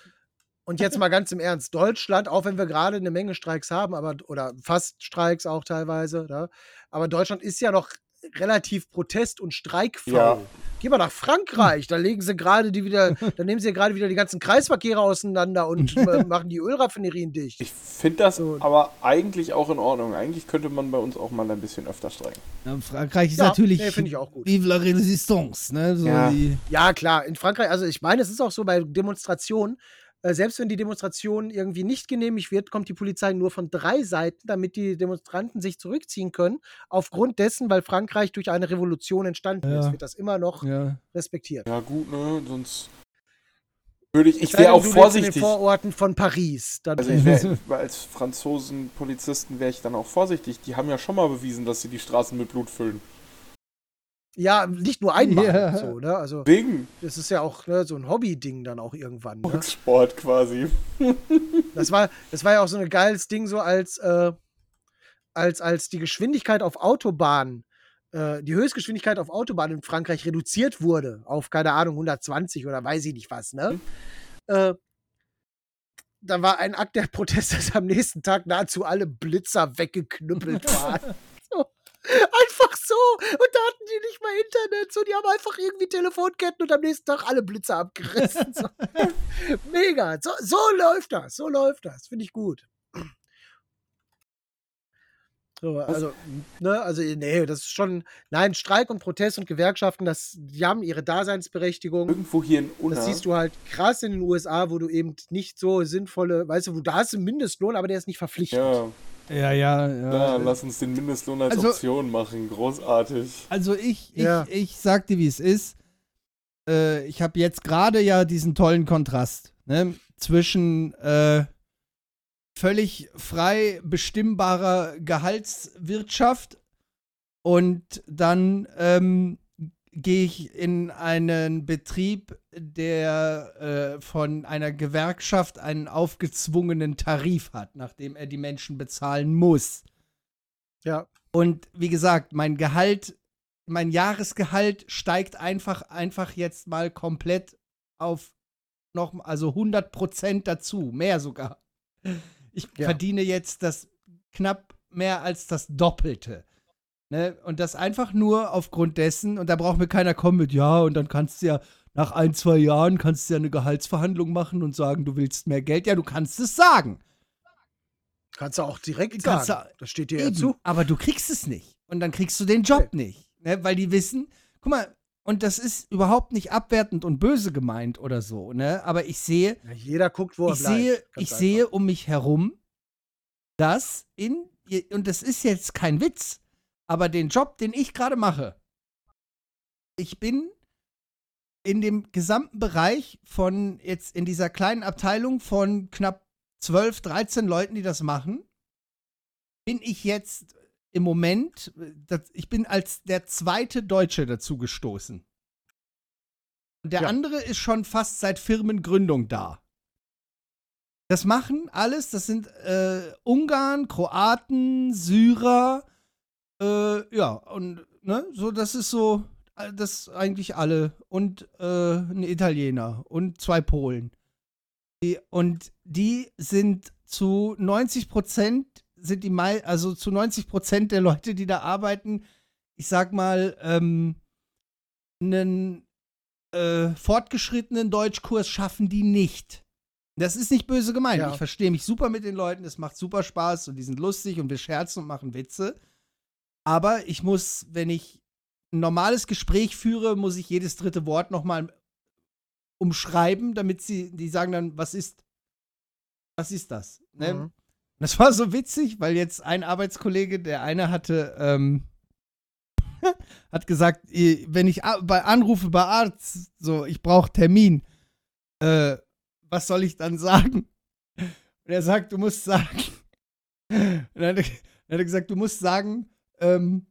Speaker 2: und jetzt mal ganz im Ernst, Deutschland, auch wenn wir gerade eine Menge Streiks haben, aber oder fast Streiks auch teilweise, ne? aber Deutschland ist ja noch relativ protest- und streikfaul.
Speaker 3: Ja.
Speaker 2: Geh mal nach Frankreich, da legen sie gerade die wieder, da nehmen sie ja gerade wieder die ganzen Kreisverkehre auseinander und äh, machen die Ölraffinerien dicht.
Speaker 3: Ich finde das
Speaker 2: So.
Speaker 3: aber eigentlich auch in Ordnung. Eigentlich könnte man bei uns auch mal ein bisschen öfter streiken.
Speaker 4: Ja, Frankreich ist
Speaker 2: Ja,
Speaker 4: natürlich
Speaker 2: nee, finde ich auch gut.
Speaker 4: Vive la Résistance, ne? So
Speaker 3: Ja.
Speaker 2: Ja, klar, in Frankreich, also ich meine, es ist auch so bei Demonstrationen, äh, selbst wenn die Demonstration irgendwie nicht genehmigt wird, kommt die Polizei nur von drei Seiten, damit die Demonstranten sich zurückziehen können. Aufgrund dessen, weil Frankreich durch eine Revolution entstanden
Speaker 4: Ja.
Speaker 2: ist, wird das immer noch
Speaker 4: ja.
Speaker 2: respektiert.
Speaker 3: Ja, gut, ne? Sonst würde ich. Ich wäre auch
Speaker 2: du lebst In
Speaker 3: vorsichtig.
Speaker 2: den Vororten von Paris.
Speaker 3: Also ich wär, als Franzosen-Polizisten wäre ich dann auch vorsichtig. Die haben ja schon mal bewiesen, dass sie die Straßen mit Blut füllen.
Speaker 2: Ja, nicht nur einmal.
Speaker 4: Ja.
Speaker 2: So, ne? Also
Speaker 3: Wegen
Speaker 2: das ist ja auch ne, so ein Hobby-Ding dann auch irgendwann. Ne?
Speaker 3: Sport quasi.
Speaker 2: Das war, das war ja auch so ein geiles Ding, so als, äh, als, als die Geschwindigkeit auf Autobahnen, äh, die Höchstgeschwindigkeit auf Autobahnen in Frankreich reduziert wurde, auf, keine Ahnung, 120 oder weiß ich nicht was, ne? Äh, da war ein Akt der Protest, dass am nächsten Tag nahezu alle Blitzer weggeknüppelt waren. Einfach so. Und da hatten die nicht mal Internet. So, die haben einfach irgendwie Telefonketten und am nächsten Tag alle Blitzer abgerissen. So. Mega. So, so läuft das. So läuft das. Finde ich gut. So, also, ne, also, nee, das ist schon, nein, Streik und Protest und Gewerkschaften, das, die haben ihre Daseinsberechtigung.
Speaker 3: Irgendwo hier in Unna.
Speaker 2: Das siehst du halt krass in den USA, wo du eben nicht so sinnvolle, weißt du, wo da hast du einen Mindestlohn, aber der ist nicht verpflichtend.
Speaker 3: Ja,
Speaker 4: Ja, ja, ja.
Speaker 3: ja, lass uns den Mindestlohn als
Speaker 4: Also-
Speaker 3: Option machen. Großartig.
Speaker 4: Also ich, ich,
Speaker 2: Ja.
Speaker 4: ich sag dir, wie es ist. Äh, ich habe jetzt gerade ja diesen tollen Kontrast ne, zwischen äh, völlig frei bestimmbarer Gehaltswirtschaft und dann ähm, gehe ich in einen Betrieb, der äh, von einer Gewerkschaft einen aufgezwungenen Tarif hat, nachdem er die Menschen bezahlen muss.
Speaker 2: Ja.
Speaker 4: Und wie gesagt, mein Gehalt, mein Jahresgehalt steigt einfach, einfach jetzt mal komplett auf noch, also 100 Prozent dazu, mehr sogar. Ich
Speaker 2: Ja.
Speaker 4: verdiene jetzt das knapp mehr als das Doppelte. Ne? Und das einfach nur aufgrund dessen, und da braucht mir keiner kommen mit, ja, und dann kannst du ja nach ein, zwei Jahren kannst du ja eine Gehaltsverhandlung machen und sagen, du willst mehr Geld. Ja, du kannst es sagen.
Speaker 2: Kannst du auch direkt
Speaker 4: Kannst
Speaker 2: sagen.
Speaker 4: du-
Speaker 2: Das steht dir ja
Speaker 4: Eben,
Speaker 2: zu.
Speaker 4: aber du kriegst es nicht. Und dann kriegst du den Job nicht. Ne? Weil die wissen, guck mal, und das ist überhaupt nicht abwertend und böse gemeint oder so, ne? Aber ich sehe,
Speaker 2: Ja, jeder guckt, wo er
Speaker 4: ich
Speaker 2: bleibt.
Speaker 4: sehe, ich
Speaker 2: einfach.
Speaker 4: sehe um mich herum, dass in, und das ist jetzt kein Witz, aber den Job, den ich gerade mache, ich bin in dem gesamten Bereich von jetzt in dieser kleinen Abteilung von knapp 12, 13 Leuten, die das machen, bin ich jetzt im Moment, das, ich bin als der zweite Deutsche dazu gestoßen. Und der
Speaker 2: Ja.
Speaker 4: andere ist schon fast seit Firmengründung da. Das machen alles, das sind äh, Ungarn, Kroaten, Syrer, äh, ja, und ne, so, das ist so, äh, das eigentlich alle. Und äh, ein Italiener und zwei Polen. Die, und die sind zu 90 Prozent, sind die mei also zu 90 Prozent der Leute, die da arbeiten, ich sag mal, ähm, einen äh, fortgeschrittenen Deutschkurs schaffen die nicht. Das ist nicht böse gemeint.
Speaker 2: Ja.
Speaker 4: Ich verstehe mich super mit den Leuten, es macht super Spaß und die sind lustig und wir scherzen und machen Witze. Aber ich muss, wenn ich ein normales Gespräch führe, muss ich jedes dritte Wort nochmal umschreiben, damit sie, die sagen dann, was ist, was ist das? Ne?
Speaker 2: Mhm.
Speaker 4: Das war so witzig, weil jetzt ein Arbeitskollege, der eine hatte, ähm, hat gesagt, wenn ich bei Anrufe bei Arzt, so, ich brauche Termin, äh, was soll ich dann sagen? Und er sagt, du musst sagen, und er, dann hat er gesagt, du musst sagen, ähm,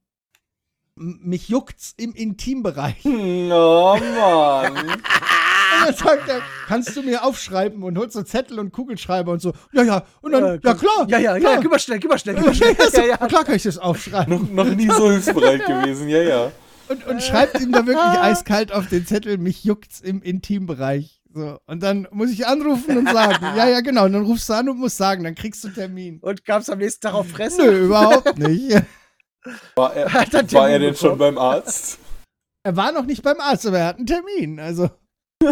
Speaker 4: mich juckt's im Intimbereich.
Speaker 3: Oh Mann.
Speaker 4: Und dann sagt er, kannst du mir aufschreiben und holt so Zettel und Kugelschreiber und so. Ja, ja, und dann, ja
Speaker 2: komm.
Speaker 4: klar.
Speaker 2: Ja, ja,
Speaker 4: klar.
Speaker 2: ja, gib mal schnell, gib mal schnell, gib mal schnell.
Speaker 4: Ja,
Speaker 2: Ja, ja.
Speaker 4: Klar kann ich das aufschreiben.
Speaker 3: noch, noch nie so hilfsbereit gewesen, ja, ja.
Speaker 4: Und, und schreibt ihm da wirklich eiskalt auf den Zettel, mich juckt's im Intimbereich. So. Und dann muss ich anrufen und sagen, ja, ja, genau. Und dann rufst du an und musst sagen, dann kriegst du Termin.
Speaker 2: Und gab's am nächsten Tag auf Fresse?
Speaker 4: Nö, überhaupt nicht.
Speaker 3: War er,
Speaker 2: Hat er
Speaker 3: war er denn schon beim Arzt?
Speaker 4: Er war noch nicht beim Arzt, aber er hat einen Termin. Also.
Speaker 2: oh,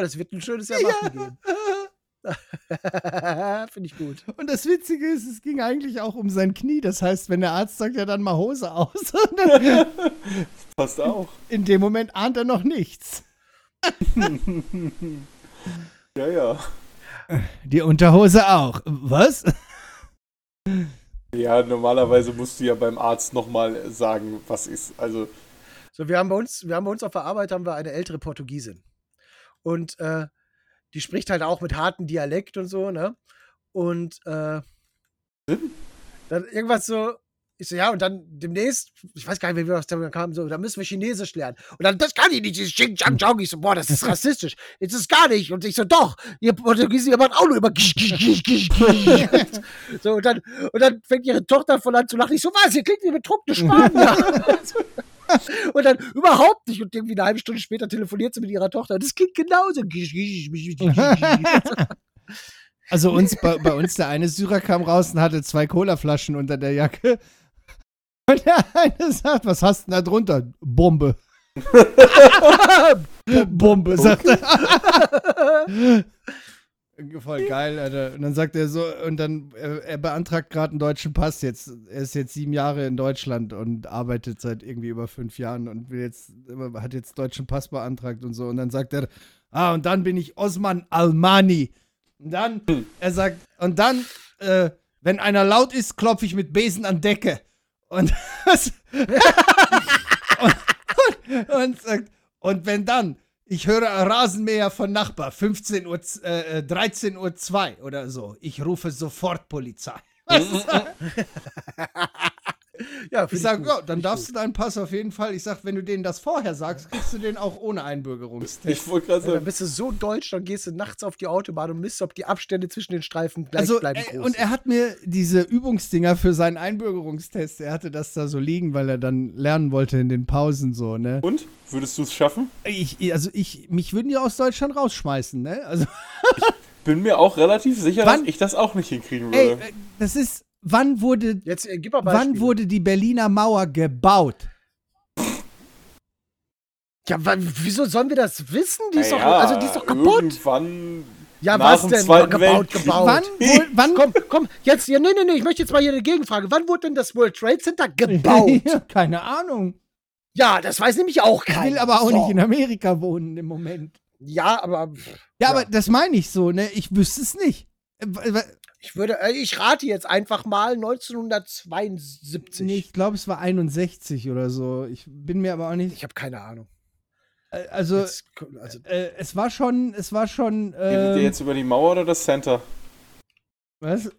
Speaker 2: das wird ein schönes Jahr machen gehen. Finde ich gut.
Speaker 4: Und das Witzige ist, es ging eigentlich auch um sein Knie. Das heißt, wenn der Arzt sagt, ja dann mal Hose aus.
Speaker 3: Passt auch.
Speaker 4: In dem Moment ahnt er noch nichts.
Speaker 3: Ja, ja.
Speaker 4: Die Unterhose auch. Was?
Speaker 3: Ja, normalerweise musst du ja beim Arzt nochmal sagen, was ist. Also,
Speaker 2: So, wir haben bei uns, wir haben bei uns auf der Arbeit haben wir eine ältere Portugiesin. Und äh, die spricht halt auch mit hartem Dialekt und so, ne? Und äh, dann irgendwas so, ich so, ja, und dann demnächst, ich weiß gar nicht, wie wir das dann kamen, so, da müssen wir Chinesisch lernen. Und dann, das kann ich nicht, dieses Xing Chang Chong. Ich so, boah, das ist rassistisch. Jetzt ist es gar nicht. Und ich so, doch, ihr Portugiesen, ihr macht auch nur über. So, und dann, und dann fängt ihre Tochter voll an zu lachen. Ich so, was, ihr klingt wie betrunkene Spanier. Und dann überhaupt nicht. Und irgendwie eine halbe Stunde später telefoniert sie mit ihrer Tochter. Das klingt genauso.
Speaker 4: Also uns, bei, bei uns, der eine Syrer kam raus und hatte zwei Colaflaschen unter der Jacke. Und der eine sagt, was hast du denn da drunter? Bombe. Bombe, sagt er. Voll geil, Alter. Und dann sagt er so, und dann, er, er beantragt gerade einen deutschen Pass jetzt. Er ist jetzt sieben Jahre in Deutschland und arbeitet seit irgendwie über fünf Jahren und will jetzt, hat jetzt deutschen Pass beantragt und so. Und dann sagt er, ah, und dann bin ich Osman Almani. Und dann, er sagt, und dann, äh, wenn einer laut ist, klopfe ich mit Besen an Decke. Und, und, und, sagt, und wenn dann, ich höre Rasenmäher von Nachbar, 15 Uhr, äh, 13 Uhr 2 oder so, ich rufe sofort Polizei.
Speaker 2: ja,
Speaker 4: Ich sage, ja, dann darfst du deinen Pass auf jeden Fall. Ich sage, wenn du denen das vorher sagst, kriegst du den auch ohne Einbürgerungstest.
Speaker 3: ich wollte gerade
Speaker 2: Ja, dann
Speaker 3: sagen,
Speaker 2: bist du so deutsch, dann gehst du nachts auf die Autobahn und misst, ob die Abstände zwischen den Streifen gleich
Speaker 4: Also,
Speaker 2: bleiben
Speaker 4: äh,
Speaker 2: groß.
Speaker 4: und er hat mir diese Übungsdinger für seinen Einbürgerungstest, er hatte das da so liegen, weil er dann lernen wollte in den Pausen so, ne?
Speaker 3: und? Würdest du es schaffen?
Speaker 4: Ich, also ich, mich würden die aus Deutschland rausschmeißen, ne? Also,
Speaker 3: Bin mir auch relativ sicher,
Speaker 4: Wann-
Speaker 3: dass ich das auch nicht hinkriegen
Speaker 4: ey,
Speaker 3: würde.
Speaker 4: äh, das ist, wann wurde,
Speaker 2: Jetzt äh, gib mal
Speaker 4: wann wurde die Berliner Mauer gebaut?
Speaker 2: Ja, wieso sollen wir das wissen? Die ist, doch,
Speaker 3: Naja,
Speaker 2: also die ist doch kaputt.
Speaker 3: Irgendwann.
Speaker 2: Ja,
Speaker 3: nach
Speaker 2: was denn?
Speaker 3: Zweiten
Speaker 2: gebaut,
Speaker 3: Weltkrieg.
Speaker 2: gebaut.
Speaker 4: Wann, wo, wann,
Speaker 2: Komm, komm, jetzt, ja, nee, nee, nee, ich möchte jetzt mal hier eine Gegenfrage. Wann wurde denn das World Trade Center gebaut?
Speaker 4: Ja, keine Ahnung.
Speaker 2: ja, das weiß nämlich auch
Speaker 4: Ich
Speaker 2: keiner.
Speaker 4: will aber auch
Speaker 2: So.
Speaker 4: nicht in Amerika wohnen im Moment.
Speaker 2: Ja, aber
Speaker 4: Ja,
Speaker 2: Ja.
Speaker 4: aber das meine ich so, ne? Ich wüsste es nicht.
Speaker 2: Ich würde, äh, ich rate jetzt einfach mal 1972.
Speaker 4: Nee, ich glaube, es war 61 oder so. Ich bin mir aber auch nicht.
Speaker 2: Ich habe keine Ahnung.
Speaker 4: Also,
Speaker 2: Jetzt, also
Speaker 4: äh, es war schon, es war schon.
Speaker 3: Redet ihr
Speaker 4: Äh,
Speaker 3: jetzt über die Mauer oder das Center?
Speaker 4: was?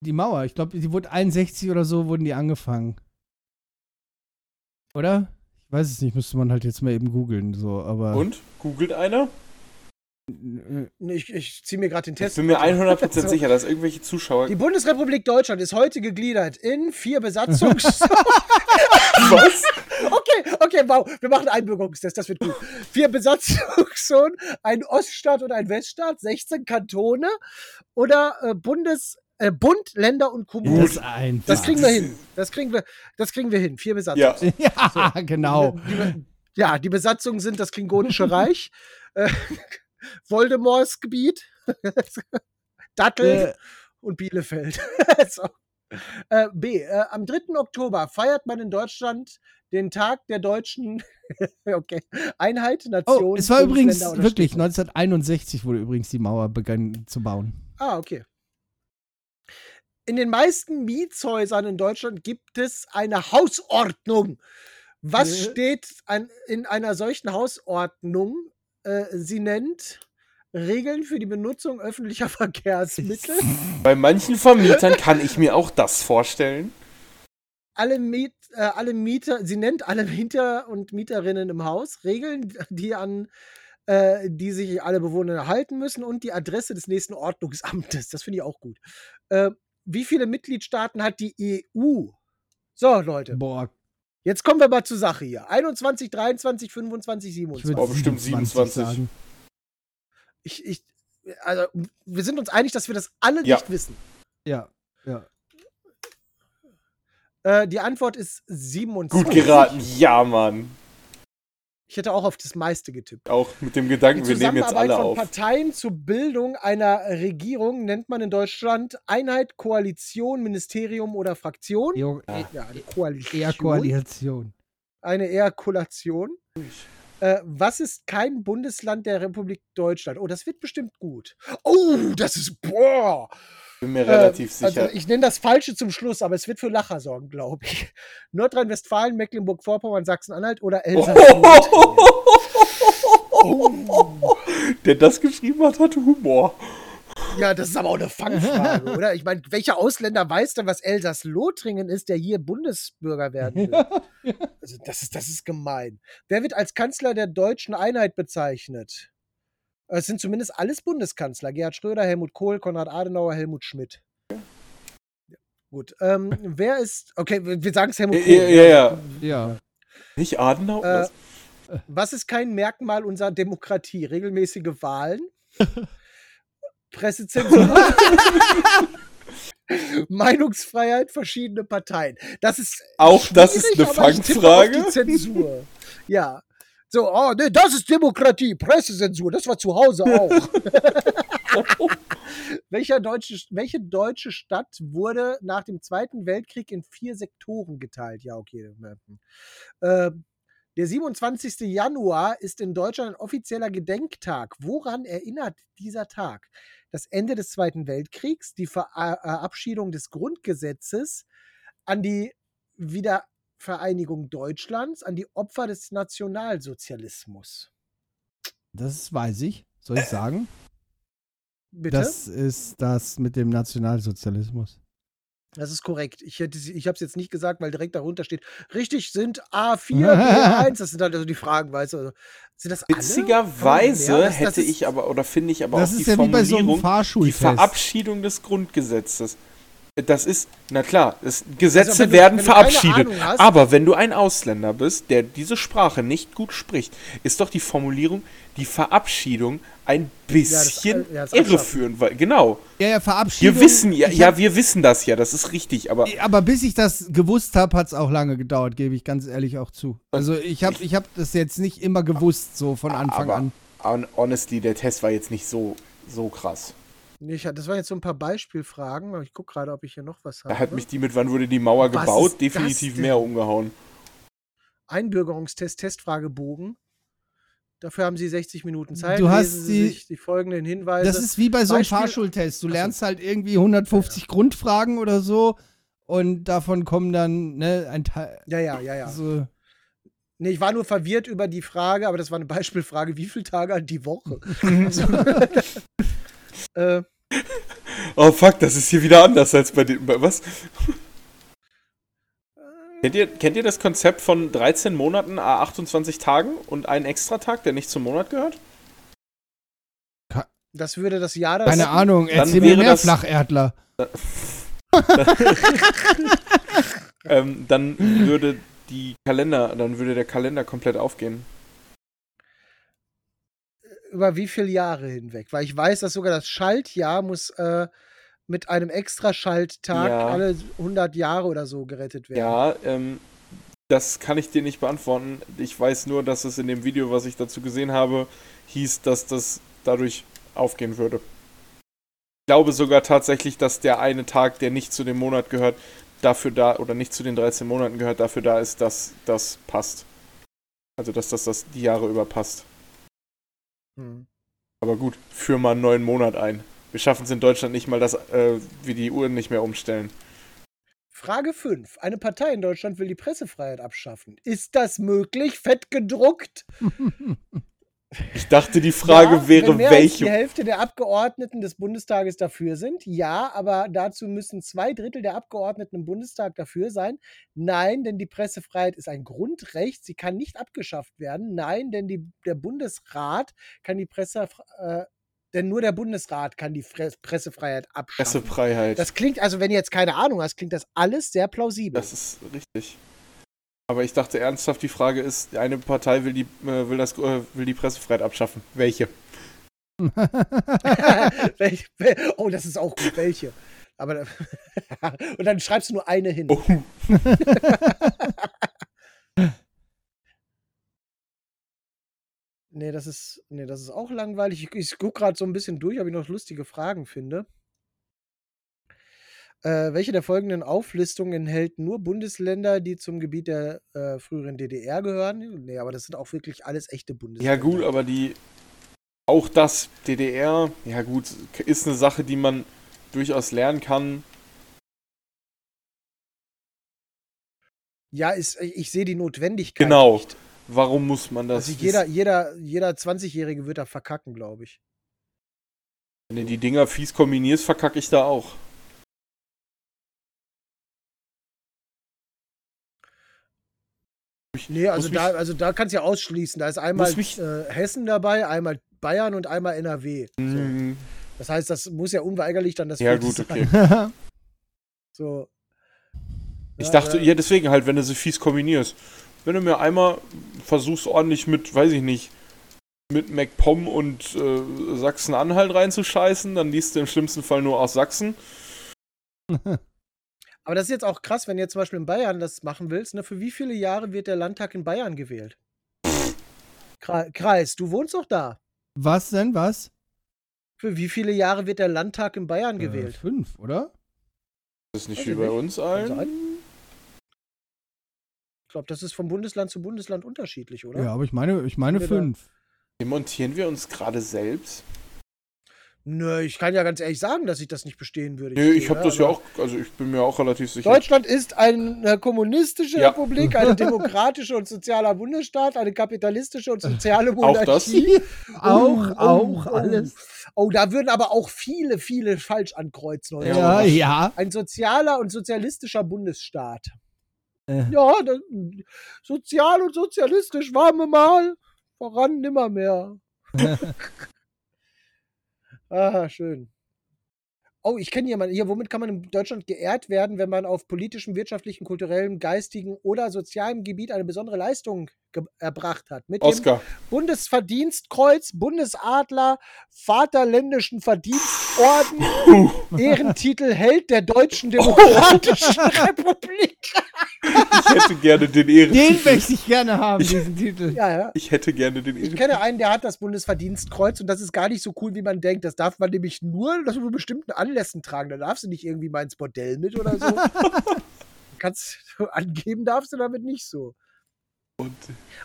Speaker 4: Die Mauer. Ich glaube, die wurde 61 oder so, wurden die angefangen. Oder? Ich weiß es nicht, müsste man halt jetzt mal eben googeln, so, aber.
Speaker 3: Und? Googelt einer?
Speaker 4: Äh,
Speaker 2: ich, ich ziehe mir gerade den
Speaker 3: Ich
Speaker 2: Test.
Speaker 3: bin mir 100%
Speaker 2: So.
Speaker 3: sicher, dass irgendwelche Zuschauer.
Speaker 2: Die Bundesrepublik Deutschland ist heute gegliedert in vier Besatzungs.
Speaker 3: Was?
Speaker 2: okay, okay, wow. Wir machen einen Einbürgerungstest, das wird gut. Vier Besatzungszonen, ein Oststaat und ein Weststaat, 16 Kantone oder äh, Bundes, äh, Bund, Länder und Kommunen.
Speaker 4: Das.
Speaker 2: Das kriegen wir hin. Das kriegen wir, das kriegen wir hin. Vier Besatzungen.
Speaker 3: Ja.
Speaker 4: ja, genau.
Speaker 2: Die, Be- ja, die Besatzungen sind das Klingonische Reich, Voldemorts Gebiet, Dattel
Speaker 4: Äh,
Speaker 2: und Bielefeld. so. äh, B. Äh, am 3. Oktober feiert man in Deutschland den Tag der deutschen okay, Einheit, Nation.
Speaker 4: oh, es war übrigens wirklich,
Speaker 2: Städte.
Speaker 4: 1961 wurde übrigens die Mauer begann zu bauen.
Speaker 2: Ah, okay. In den meisten Mietshäusern in Deutschland gibt es eine Hausordnung. Was
Speaker 4: Äh?
Speaker 2: steht an, in einer solchen Hausordnung? Äh, sie nennt Regeln für die Benutzung öffentlicher Verkehrsmittel.
Speaker 3: Bei manchen Vermietern kann ich mir auch das vorstellen.
Speaker 2: alle, Miet, äh, alle Mieter, sie nennt alle Mieter und Mieterinnen im Haus Regeln, die an äh, die sich alle Bewohner halten müssen und die Adresse des nächsten Ordnungsamtes. Das finde ich auch gut. Äh, wie viele Mitgliedstaaten hat die EU? So, Leute,
Speaker 4: Boah,
Speaker 2: jetzt kommen wir mal zur Sache hier. 21, 23, 25,
Speaker 4: ich
Speaker 2: 27.
Speaker 4: würde
Speaker 3: Oh, bestimmt 27.
Speaker 4: sagen.
Speaker 2: Ich, ich, also, wir sind uns einig, dass wir das alle
Speaker 3: Ja.
Speaker 2: nicht wissen.
Speaker 4: Ja, ja.
Speaker 2: Äh, die Antwort ist 27.
Speaker 3: Gut geraten. Ja, Mann.
Speaker 2: Ich hätte auch auf das meiste getippt.
Speaker 3: Auch mit dem Gedanken, wir nehmen jetzt
Speaker 2: Zusammenarbeit
Speaker 3: alle
Speaker 2: von
Speaker 3: auf.
Speaker 2: Parteien zur Bildung einer Regierung nennt man in Deutschland Einheit, Koalition, Ministerium oder Fraktion.
Speaker 4: Jo,
Speaker 3: Ja.
Speaker 2: Ja, eine Koalition.
Speaker 4: eher Koalition.
Speaker 2: Eine Ejakulation. Äh, was ist kein Bundesland der Republik Deutschland? Oh, das wird bestimmt gut. Oh, das ist boah.
Speaker 3: Bin mir relativ
Speaker 2: Äh,
Speaker 3: sicher.
Speaker 2: Also ich nenne das Falsche zum Schluss, aber es wird für Lacher sorgen, glaube ich. Nordrhein-Westfalen, Mecklenburg-Vorpommern, Sachsen-Anhalt oder Elsass. Oh.
Speaker 3: Der das geschrieben hat, hat Humor.
Speaker 2: Ja, das ist aber auch eine Fangfrage, oder? Ich meine, welcher Ausländer weiß denn, was Elsass-Lothringen ist, der hier Bundesbürger werden will? Also das ist, das ist gemein. Wer wird als Kanzler der deutschen Einheit bezeichnet? Es sind zumindest alles Bundeskanzler. Gerhard Schröder, Helmut Kohl, Konrad Adenauer, Helmut Schmidt. Ja, Gut. Ähm, wer ist. Okay, wir sagen es Helmut Kohl.
Speaker 3: Ja, ja, ja.
Speaker 4: Ja.
Speaker 3: Nicht Adenauer?
Speaker 2: Äh,
Speaker 3: Was?
Speaker 2: Was ist kein Merkmal unserer Demokratie? Regelmäßige Wahlen? Pressezensur? Meinungsfreiheit, verschiedene Parteien. Das ist
Speaker 3: Auch das ist eine Fangfrage?
Speaker 2: Zensur. Ja. So, oh, nee, das ist Demokratie, Pressezensur, das war zu Hause auch. Welcher deutsche, welche deutsche Stadt wurde nach dem Zweiten Weltkrieg in vier Sektoren geteilt? Ja, okay. Äh, der 27. Januar ist in Deutschland ein offizieller Gedenktag. Woran erinnert dieser Tag? Das Ende des Zweiten Weltkriegs, die Verabschiedung des Grundgesetzes, an die Wiedervereinigung Deutschlands, an die Opfer des Nationalsozialismus.
Speaker 4: Das weiß ich. Soll ich sagen?
Speaker 2: Bitte?
Speaker 4: Das ist das mit dem Nationalsozialismus.
Speaker 2: Das ist korrekt. Ich, hätte, ich habe es jetzt nicht gesagt, weil direkt darunter steht, richtig sind A4, B1. Das sind halt also die Fragen, weißt du. Also, sind das alle?
Speaker 3: Witzigerweise
Speaker 2: Ja, das- das
Speaker 3: hätte
Speaker 2: ist-
Speaker 3: ich aber, oder finde ich aber
Speaker 4: Das
Speaker 3: auch die
Speaker 4: ist ja wie bei so einem
Speaker 3: Formulierung, die. Verabschiedung des Grundgesetzes. Das ist, na klar, es, Gesetze
Speaker 2: Also, du-
Speaker 3: werden verabschiedet.
Speaker 2: Hast-
Speaker 3: aber wenn du ein Ausländer bist, der diese Sprache nicht gut spricht, ist doch die Formulierung, die Verabschiedung ein bisschen
Speaker 2: äh, ja, das Abschaffen.
Speaker 3: irreführend. Weil, genau.
Speaker 4: Ja, ja, Verabschiedung.
Speaker 3: Wir wissen ja, ja, wir wissen das ja, das ist richtig, aber
Speaker 4: Aber bis ich das gewusst habe, hat es auch lange gedauert, gebe ich ganz ehrlich auch zu. Also ich habe ich hab das jetzt nicht immer gewusst, so von Anfang
Speaker 3: aber
Speaker 4: an.
Speaker 3: hon- honestly, der Test war jetzt nicht so, so krass.
Speaker 2: Nee, ich, das waren jetzt so ein paar Beispielfragen, aber ich gucke gerade, ob ich hier noch was habe.
Speaker 3: Da hat mich die mit, wann wurde die Mauer
Speaker 2: Was
Speaker 3: gebaut, definitiv mehr umgehauen.
Speaker 2: Einbürgerungstest, Testfragebogen. Dafür haben Sie 60 Minuten Zeit.
Speaker 4: Du hast
Speaker 2: Lesen Sie
Speaker 4: die-
Speaker 2: sich die folgenden Hinweise.
Speaker 4: Das ist wie bei so einem
Speaker 2: Beispiel-
Speaker 4: Fahrschultest. Du lernst halt irgendwie 150 Grundfragen oder so und davon kommen dann ne, ein Teil.
Speaker 2: ja, ja, ja, ja.
Speaker 4: So,
Speaker 2: Nee, ich war nur verwirrt über die Frage, aber das war eine Beispielfrage. Wie viele Tage hat die Woche? äh,
Speaker 3: Oh fuck, das ist hier wieder anders als bei den. bei- Was? Kennt ihr, kennt ihr das Konzept von 13 Monaten, a 28 Tagen und einen Extratag, der nicht zum Monat gehört?
Speaker 2: das würde das Jahr das.
Speaker 4: keine Ahnung,
Speaker 3: dann
Speaker 4: erzähl mir
Speaker 3: wäre
Speaker 4: mehr,
Speaker 3: das-
Speaker 4: Flacherdler.
Speaker 3: Ähm, dann würde die Kalender, dann würde der Kalender komplett aufgehen.
Speaker 2: Über wie viele Jahre hinweg? Weil ich weiß, dass sogar das Schaltjahr muss äh, mit einem extra Schalttag
Speaker 3: Ja.
Speaker 2: alle 100 Jahre oder so gerettet werden.
Speaker 3: Ja, ähm, das kann ich dir nicht beantworten. Ich weiß nur, dass es in dem Video, was ich dazu gesehen habe, hieß, dass das dadurch aufgehen würde. Ich glaube sogar tatsächlich, dass der eine Tag, der nicht zu dem Monat gehört, dafür da, oder nicht zu den 13 Monaten gehört, dafür da ist, dass das passt. Also, dass das, das die Jahre über passt.
Speaker 2: Hm.
Speaker 3: Aber gut, führ mal einen neuen Monat ein. Wir schaffen es in Deutschland nicht mal, dass äh, wir die Uhren nicht mehr umstellen.
Speaker 2: Frage 5. Eine Partei in Deutschland will die Pressefreiheit abschaffen. Ist das möglich? Fett gedruckt?
Speaker 3: Ich dachte, die Frage
Speaker 2: ja,
Speaker 3: wäre,
Speaker 2: wenn mehr Als die
Speaker 3: welche.
Speaker 2: Hälfte der Abgeordneten des Bundestages dafür sind. Ja, aber dazu müssen zwei Drittel der Abgeordneten im Bundestag dafür sein. Nein, denn die Pressefreiheit ist ein Grundrecht. Sie kann nicht abgeschafft werden. Nein, denn die, der Bundesrat kann die Presse, äh, denn nur der Bundesrat kann die Fre Pressefreiheit abschaffen.
Speaker 3: Pressefreiheit.
Speaker 2: Das klingt, also wenn ihr jetzt keine Ahnung hast, klingt das alles sehr plausibel.
Speaker 3: Das ist richtig. Aber ich dachte ernsthaft, die Frage ist, eine Partei will die, äh, will das, äh, will die Pressefreiheit abschaffen. Welche?
Speaker 2: Welch, wel- oh, das ist auch gut. Welche? Aber und dann schreibst du nur eine hin.
Speaker 3: Oh.
Speaker 2: Nee, das ist, nee, das ist auch langweilig. Ich, ich gucke gerade so ein bisschen durch, ob ich noch lustige Fragen finde. Äh, welche der folgenden Auflistungen enthält nur Bundesländer, die zum Gebiet der äh, früheren DDR gehören? Nee, aber das sind auch wirklich alles echte Bundesländer.
Speaker 3: Ja, gut, aber die. Auch das DDR, ja gut, ist eine Sache, die man durchaus lernen kann.
Speaker 2: Ja, ist, ich sehe die Notwendigkeit
Speaker 3: Genau.
Speaker 2: nicht.
Speaker 3: Warum muss man das?
Speaker 2: Also jeder, jeder, jeder 20-Jährige wird da verkacken, glaube ich.
Speaker 3: Wenn du die Dinger fies kombinierst, verkacke ich da auch.
Speaker 2: Nee, also da, also da kannst du ja ausschließen. Da ist einmal äh, Hessen dabei, einmal Bayern und einmal NRW. So.
Speaker 3: Mhm.
Speaker 2: Das heißt, das muss ja unweigerlich dann das
Speaker 3: Ja, gut,
Speaker 2: sein.
Speaker 3: okay.
Speaker 2: So.
Speaker 3: Ich
Speaker 2: Ja,
Speaker 3: dachte,
Speaker 2: äh,
Speaker 3: ja, deswegen halt, wenn du sie fies kombinierst. Wenn du mir einmal versuchst, ordentlich mit, weiß ich nicht, mit MacPom und äh, Sachsen-Anhalt reinzuscheißen, dann liest du im schlimmsten Fall nur aus Sachsen.
Speaker 2: Aber das ist jetzt auch krass, wenn du jetzt zum Beispiel in Bayern das machen willst. Ne? Für wie viele Jahre wird der Landtag in Bayern gewählt? Kre- Kreis, du wohnst doch da.
Speaker 4: Was denn? Was?
Speaker 2: Für wie viele Jahre wird der Landtag in Bayern
Speaker 4: Äh,
Speaker 2: gewählt?
Speaker 4: fünf, oder?
Speaker 3: Das ist nicht
Speaker 2: Weiß
Speaker 3: wie bei
Speaker 2: nicht.
Speaker 3: uns allen.
Speaker 2: Ich glaube, das ist von Bundesland zu Bundesland unterschiedlich, oder?
Speaker 4: Ja, aber ich meine, ich meine fünf.
Speaker 3: Demontieren wir uns gerade selbst?
Speaker 2: Nö, ich kann ja ganz ehrlich sagen, dass ich das nicht bestehen würde.
Speaker 3: Nö, ich habe
Speaker 2: sehe,
Speaker 3: das ja auch, also ich bin mir auch relativ sicher.
Speaker 2: Deutschland ist eine kommunistische
Speaker 3: Ja.
Speaker 2: Republik, eine demokratische und sozialer Bundesstaat, eine kapitalistische und soziale
Speaker 3: Auch das?
Speaker 2: Monarchie.
Speaker 4: auch,
Speaker 2: Oh,
Speaker 4: auch,
Speaker 2: oh,
Speaker 4: alles.
Speaker 2: Oh, da würden aber auch viele, viele falsch ankreuzen. heute.
Speaker 4: Ja, ja.
Speaker 2: Ein sozialer und sozialistischer Bundesstaat.
Speaker 4: Äh.
Speaker 2: Ja, das, sozial und sozialistisch waren wir mal. Voran nimmermehr. Ah, schön. Oh, ich kenne jemanden hier. Womit kann man in Deutschland geehrt werden, wenn man auf politischem, wirtschaftlichen, kulturellem, geistigen oder sozialem Gebiet eine besondere Leistung erbracht hat? Mit dem
Speaker 3: Oscar.
Speaker 2: Bundesverdienstkreuz, Bundesadler, Vaterländischen Verdienstorden, Ehrentitel Held der Deutschen Demokratischen Republik.
Speaker 3: Ich hätte gerne den
Speaker 4: Den
Speaker 3: Ehrentitel.
Speaker 4: möchte ich gerne haben, diesen Titel.
Speaker 2: Ja, ja.
Speaker 3: Ich hätte gerne den
Speaker 2: Ich
Speaker 3: Ehrentitel.
Speaker 2: kenne einen, der hat das Bundesverdienstkreuz und das ist gar nicht so cool, wie man denkt. Das darf man nämlich nur das zu bestimmten Anlässen tragen. Da darfst du nicht irgendwie mal ins Bordell mit oder so. Kannst du angeben darfst du damit nicht so.
Speaker 3: Und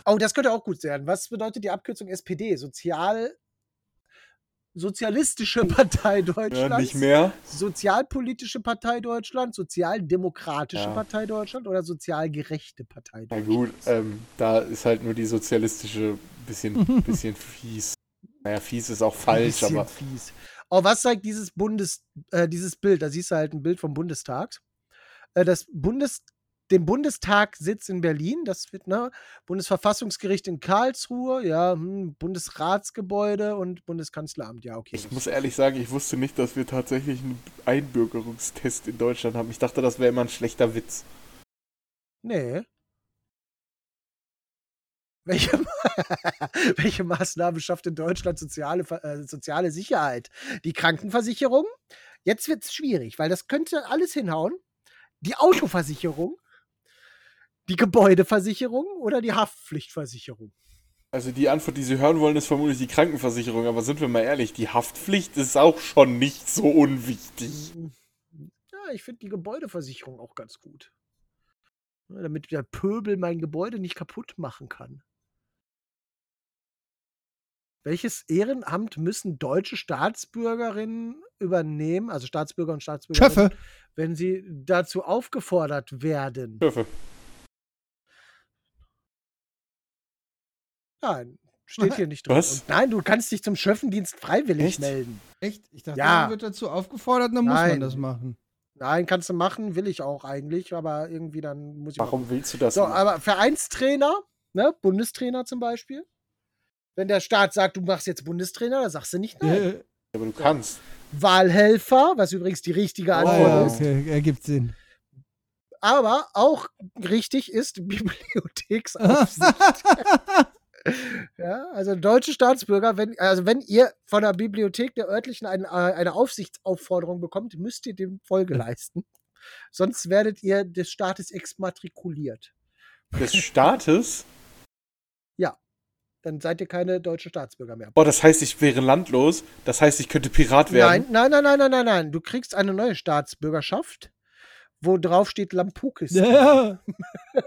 Speaker 2: Oh, das könnte auch gut sein. Was bedeutet die Abkürzung SPD? Sozial Sozialistische Partei Deutschlands.
Speaker 3: ja, nicht mehr.
Speaker 2: Sozialpolitische Partei Deutschland, Sozialdemokratische
Speaker 3: Ja.
Speaker 2: Partei Deutschland oder Sozialgerechte Partei
Speaker 3: Na
Speaker 2: Deutschland.
Speaker 3: gut, ähm, da ist halt nur die sozialistische bisschen, bisschen fies. Naja, fies ist auch falsch, aber
Speaker 2: fies. Oh, was zeigt dieses Bundes, äh, dieses Bild? Da siehst du halt ein Bild vom Bundestag. Äh, das Bundes, den Bundestag sitzt in Berlin, das wird, ne, Bundesverfassungsgericht in Karlsruhe, ja, hm, Bundesratsgebäude und Bundeskanzleramt, ja, okay.
Speaker 3: ich muss ehrlich sagen, ich wusste nicht, dass wir tatsächlich einen Einbürgerungstest in Deutschland haben. Ich dachte, das wäre immer ein schlechter Witz.
Speaker 2: Nee. Welche, welche Maßnahme schafft in Deutschland soziale, äh, soziale Sicherheit? Die Krankenversicherung? Jetzt wird es schwierig, weil das könnte alles hinhauen. Die Autoversicherung, die Gebäudeversicherung oder die Haftpflichtversicherung?
Speaker 3: Also die Antwort, die Sie hören wollen, ist vermutlich die Krankenversicherung, aber sind wir mal ehrlich, die Haftpflicht ist auch schon nicht so unwichtig.
Speaker 2: Ja, ich finde die Gebäudeversicherung auch ganz gut. Damit der Pöbel mein Gebäude nicht kaputt machen kann. Welches Ehrenamt müssen deutsche Staatsbürgerinnen übernehmen, also Staatsbürger und Staatsbürgerinnen,
Speaker 4: Schöffe.
Speaker 2: wenn sie dazu aufgefordert werden?
Speaker 3: Schöffe.
Speaker 2: Nein, steht hier nicht drin.
Speaker 3: Was?
Speaker 2: Und nein, du kannst dich zum Schöffendienst freiwillig
Speaker 3: Echt?
Speaker 2: melden.
Speaker 4: Echt? Ich dachte,
Speaker 2: Ja.
Speaker 4: man wird dazu aufgefordert, dann muss man
Speaker 2: Nein.
Speaker 4: das machen.
Speaker 2: Nein, kannst du machen, will ich auch eigentlich, aber irgendwie dann muss ich.
Speaker 3: Warum willst du das?
Speaker 2: So,
Speaker 3: machen?
Speaker 2: aber Vereinstrainer, ne, Bundestrainer zum Beispiel. Wenn der Staat sagt, du machst jetzt Bundestrainer, dann sagst du nicht nein.
Speaker 4: Äh,
Speaker 3: aber du kannst.
Speaker 2: Wahlhelfer, was übrigens die richtige
Speaker 4: oh,
Speaker 2: Antwort
Speaker 4: ja,
Speaker 2: ist.
Speaker 4: okay, ergibt Sinn.
Speaker 2: Aber auch richtig ist Bibliotheksaufsicht. Ja, also deutsche Staatsbürger, wenn, also wenn ihr von der Bibliothek der örtlichen ein, äh, eine Aufsichtsaufforderung bekommt, müsst ihr dem Folge leisten. Sonst werdet ihr des Staates exmatrikuliert.
Speaker 3: Des Staates?
Speaker 2: Dann seid ihr keine deutschen Staatsbürger mehr.
Speaker 3: Boah, das heißt, ich wäre landlos. Das heißt, ich könnte Pirat werden.
Speaker 2: Nein, nein, nein, nein, nein, nein, nein. Du kriegst eine neue Staatsbürgerschaft, wo drauf steht Lampukis.
Speaker 4: Ja.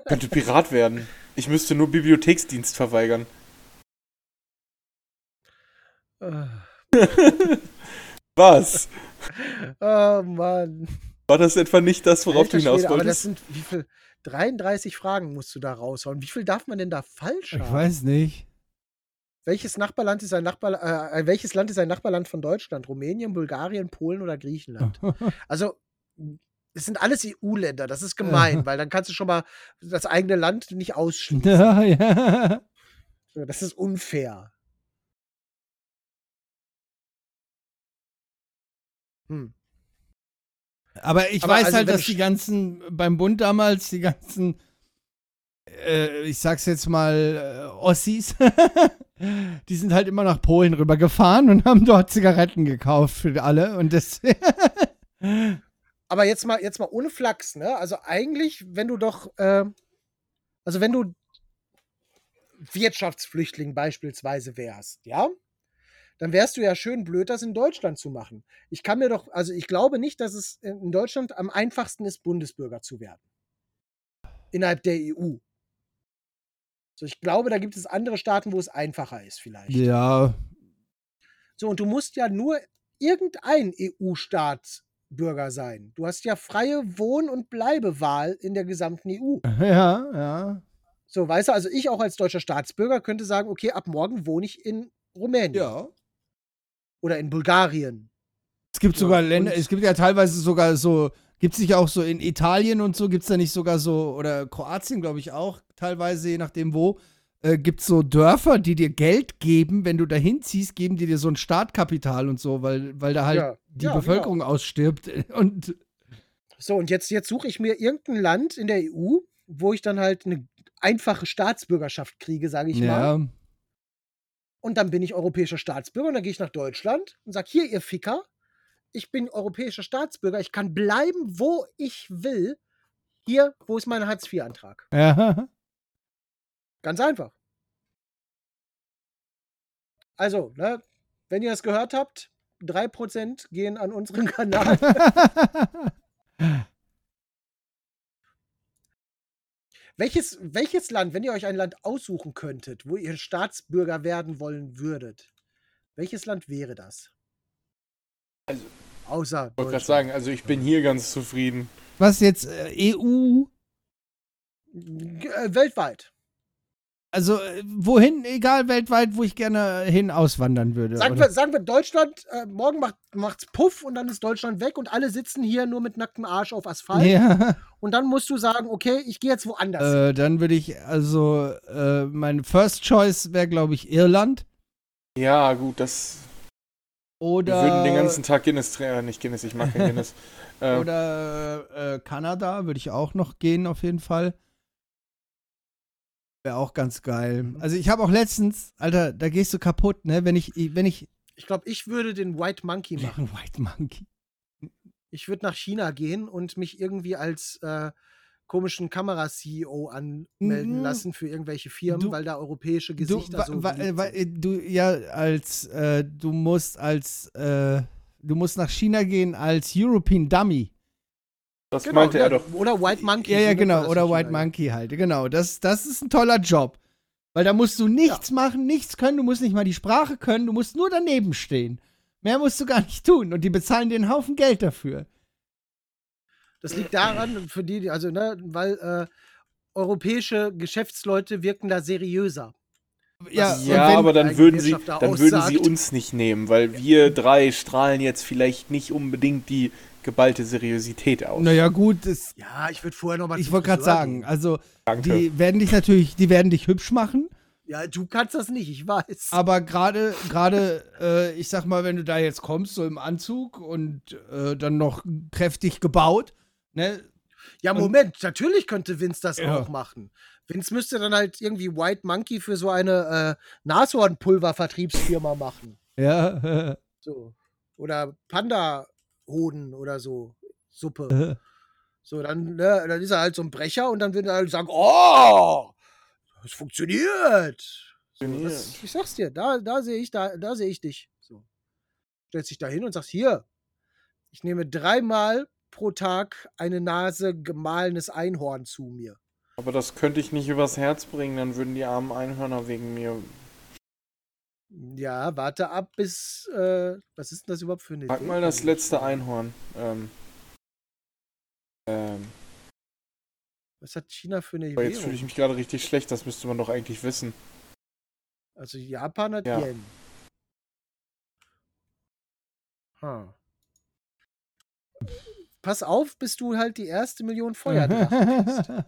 Speaker 3: könnte Pirat werden. Ich müsste nur Bibliotheksdienst verweigern.
Speaker 2: Äh,
Speaker 3: Was?
Speaker 2: Oh Mann.
Speaker 3: War das etwa nicht das, worauf
Speaker 2: Alter
Speaker 3: du hinaus
Speaker 2: Schwede, aber das
Speaker 3: wolltest?
Speaker 2: sind wie viel? 33 Fragen musst du da raushauen. Wie viel darf man denn da falsch
Speaker 4: Ich
Speaker 2: haben?
Speaker 4: weiß nicht.
Speaker 2: Welches Nachbarland ist ein Nachbar, äh, welches Land ist ein Nachbarland von Deutschland? Rumänien, Bulgarien, Polen oder Griechenland? Also, es sind alles EU-Länder, das ist gemein, weil dann kannst du schon mal das eigene Land nicht ausschließen.
Speaker 4: ja, ja.
Speaker 2: Das ist unfair. Hm.
Speaker 4: Aber ich
Speaker 2: Aber
Speaker 4: weiß
Speaker 2: also,
Speaker 4: halt, dass
Speaker 2: ich-
Speaker 4: die ganzen, beim Bund damals, die ganzen, äh, ich sag's jetzt mal, äh, Ossis, die sind halt immer nach Polen rübergefahren und haben dort Zigaretten gekauft für alle. Und das.
Speaker 2: Aber jetzt mal, jetzt mal ohne Flachs, ne? Also eigentlich, wenn du doch, äh, also wenn du Wirtschaftsflüchtling beispielsweise wärst, ja, dann wärst du ja schön blöd, das in Deutschland zu machen. Ich kann mir doch, also ich glaube nicht, dass es in Deutschland am einfachsten ist, Bundesbürger zu werden. Innerhalb der EU. So, ich glaube, da gibt es andere Staaten, wo es einfacher ist, vielleicht.
Speaker 4: ja.
Speaker 2: So, und du musst ja nur irgendein EU-Staatsbürger sein. Du hast ja freie Wohn- und Bleibewahl in der gesamten EU.
Speaker 4: Ja, ja.
Speaker 2: So, weißt du, also ich auch als deutscher Staatsbürger könnte sagen, okay, ab morgen wohne ich in Rumänien
Speaker 4: Ja.
Speaker 2: oder in Bulgarien.
Speaker 4: Es gibt
Speaker 2: Ja,
Speaker 4: sogar Länder, es gibt ja teilweise sogar so, gibt es nicht auch so in Italien und so, gibt es da nicht sogar so, oder Kroatien, glaube ich auch, teilweise, je nachdem wo, äh, gibt es so Dörfer, die dir Geld geben, wenn du dahin ziehst, geben die dir so ein Startkapital und so, weil, weil da halt
Speaker 2: Ja,
Speaker 4: die
Speaker 2: ja,
Speaker 4: Bevölkerung ausstirbt. Und
Speaker 2: So, und jetzt, jetzt suche ich mir irgendein Land in der EU, wo ich dann halt eine einfache Staatsbürgerschaft kriege, sage ich mal.
Speaker 4: ja,
Speaker 2: Und dann bin ich europäischer Staatsbürger und dann gehe ich nach Deutschland und sage, hier, ihr Ficker, ich bin europäischer Staatsbürger, ich kann bleiben, wo ich will. Hier, wo ist mein Hartz-IV-Antrag?
Speaker 4: ja.
Speaker 2: Ganz einfach. Also, ne, wenn ihr das gehört habt, 3% gehen an unseren Kanal. welches, welches Land, wenn ihr euch ein Land aussuchen könntet, wo ihr Staatsbürger werden wollen würdet, welches Land wäre das?
Speaker 3: Also,
Speaker 2: Außer
Speaker 3: Ich wollte gerade sagen, also ich bin hier ganz zufrieden.
Speaker 4: Was jetzt äh, EU?
Speaker 2: G- äh, weltweit.
Speaker 4: Also äh, wohin, egal weltweit, wo ich gerne hin auswandern würde.
Speaker 2: Sagen wir, sagen wir Deutschland, äh, morgen macht, macht's Puff und dann ist Deutschland weg und alle sitzen hier nur mit nacktem Arsch auf Asphalt.
Speaker 4: ja.
Speaker 2: Und dann musst du sagen, okay, ich gehe jetzt woanders.
Speaker 4: Äh, dann würde ich, also, äh, mein First Choice wäre, glaube ich, Irland.
Speaker 3: Ja, gut, das.
Speaker 4: Oder,
Speaker 3: Wir würden den ganzen Tag Guinness trinken. Äh, nicht Guinness, ich mag kein Guinness. äh,
Speaker 4: oder äh, Kanada würde ich auch noch gehen, auf jeden Fall. Wäre auch ganz geil. Also ich habe auch letztens, Alter, da gehst du kaputt, ne? Wenn ich, wenn ich.
Speaker 2: Ich glaube, ich würde den White Monkey machen.
Speaker 4: White Monkey.
Speaker 2: Ich würde nach China gehen und mich irgendwie als äh, komischen Kamera-CEO anmelden
Speaker 4: Mhm.
Speaker 2: lassen für irgendwelche Firmen,
Speaker 4: Du-
Speaker 2: weil da europäische
Speaker 4: Du,
Speaker 2: Gesichter
Speaker 4: wa,
Speaker 2: so
Speaker 4: wa, wa,
Speaker 2: sind.
Speaker 4: äh, du, ja, als, äh, du musst als, äh, du musst nach China gehen als European Dummy.
Speaker 3: das
Speaker 2: Genau,
Speaker 3: meinte
Speaker 2: ja,
Speaker 3: er doch.
Speaker 2: Oder White Monkey.
Speaker 4: Ja, ja, genau.
Speaker 2: das
Speaker 4: Oder White
Speaker 2: China, ja.
Speaker 4: Monkey halt. Genau. Das, das ist ein toller Job. Weil da musst du nichts machen, nichts können. Du musst nicht mal die Sprache können. Du musst nur daneben stehen. Mehr musst du gar nicht tun. Und die bezahlen dir einen Haufen Geld dafür.
Speaker 2: Das liegt daran, für die, die- also, ne, weil äh, europäische Geschäftsleute wirken da seriöser.
Speaker 4: Ja,
Speaker 3: Ja, aber dann würden sie,
Speaker 2: Wirtschafter
Speaker 3: dann würden sie uns nicht nehmen, weil wir drei strahlen jetzt vielleicht nicht unbedingt die geballte Seriosität aus.
Speaker 4: Naja, gut. Das,
Speaker 2: Ja, ich würde vorher noch mal
Speaker 4: ich wollte gerade sagen, also,
Speaker 3: Danke.
Speaker 4: die werden dich natürlich, die werden dich hübsch machen.
Speaker 2: Ja, du kannst das nicht, ich weiß.
Speaker 4: Aber gerade, gerade, äh, ich sag mal, wenn du da jetzt kommst, so im Anzug und äh, dann noch kräftig gebaut, ne?
Speaker 2: Ja,
Speaker 4: Und-
Speaker 2: Moment, natürlich könnte Vince das
Speaker 4: Ja.
Speaker 2: auch machen. Vince müsste dann halt irgendwie White Monkey für so eine äh, Nashornpulver-Vertriebsfirma machen.
Speaker 4: Ja.
Speaker 2: So. Oder Panda-Hoden oder so. Suppe. So, dann, ne, dann ist er halt so ein Brecher und dann wird er halt sagen, oh, es funktioniert. So, das, ich sag's dir, da, da sehe ich, da, da sehe ich dich. So. Stellst dich da hin und sagst, hier, ich nehme dreimal pro Tag eine Nase gemahlenes Einhorn zu mir.
Speaker 3: Aber das könnte ich nicht übers Herz bringen, dann würden die armen Einhörner wegen mir.
Speaker 2: Ja, warte ab bis, äh, was ist denn das überhaupt für eine Idee?
Speaker 3: mal das letzte Einhorn. Ähm. Ähm.
Speaker 2: Was hat China für eine
Speaker 3: Aber jetzt fühle ich mich gerade richtig schlecht, das müsste man doch eigentlich wissen.
Speaker 2: Also Japan hat
Speaker 3: Ja.
Speaker 2: Yen. Ha. Pass auf, bis du halt die erste Million Feuerdrachen hast.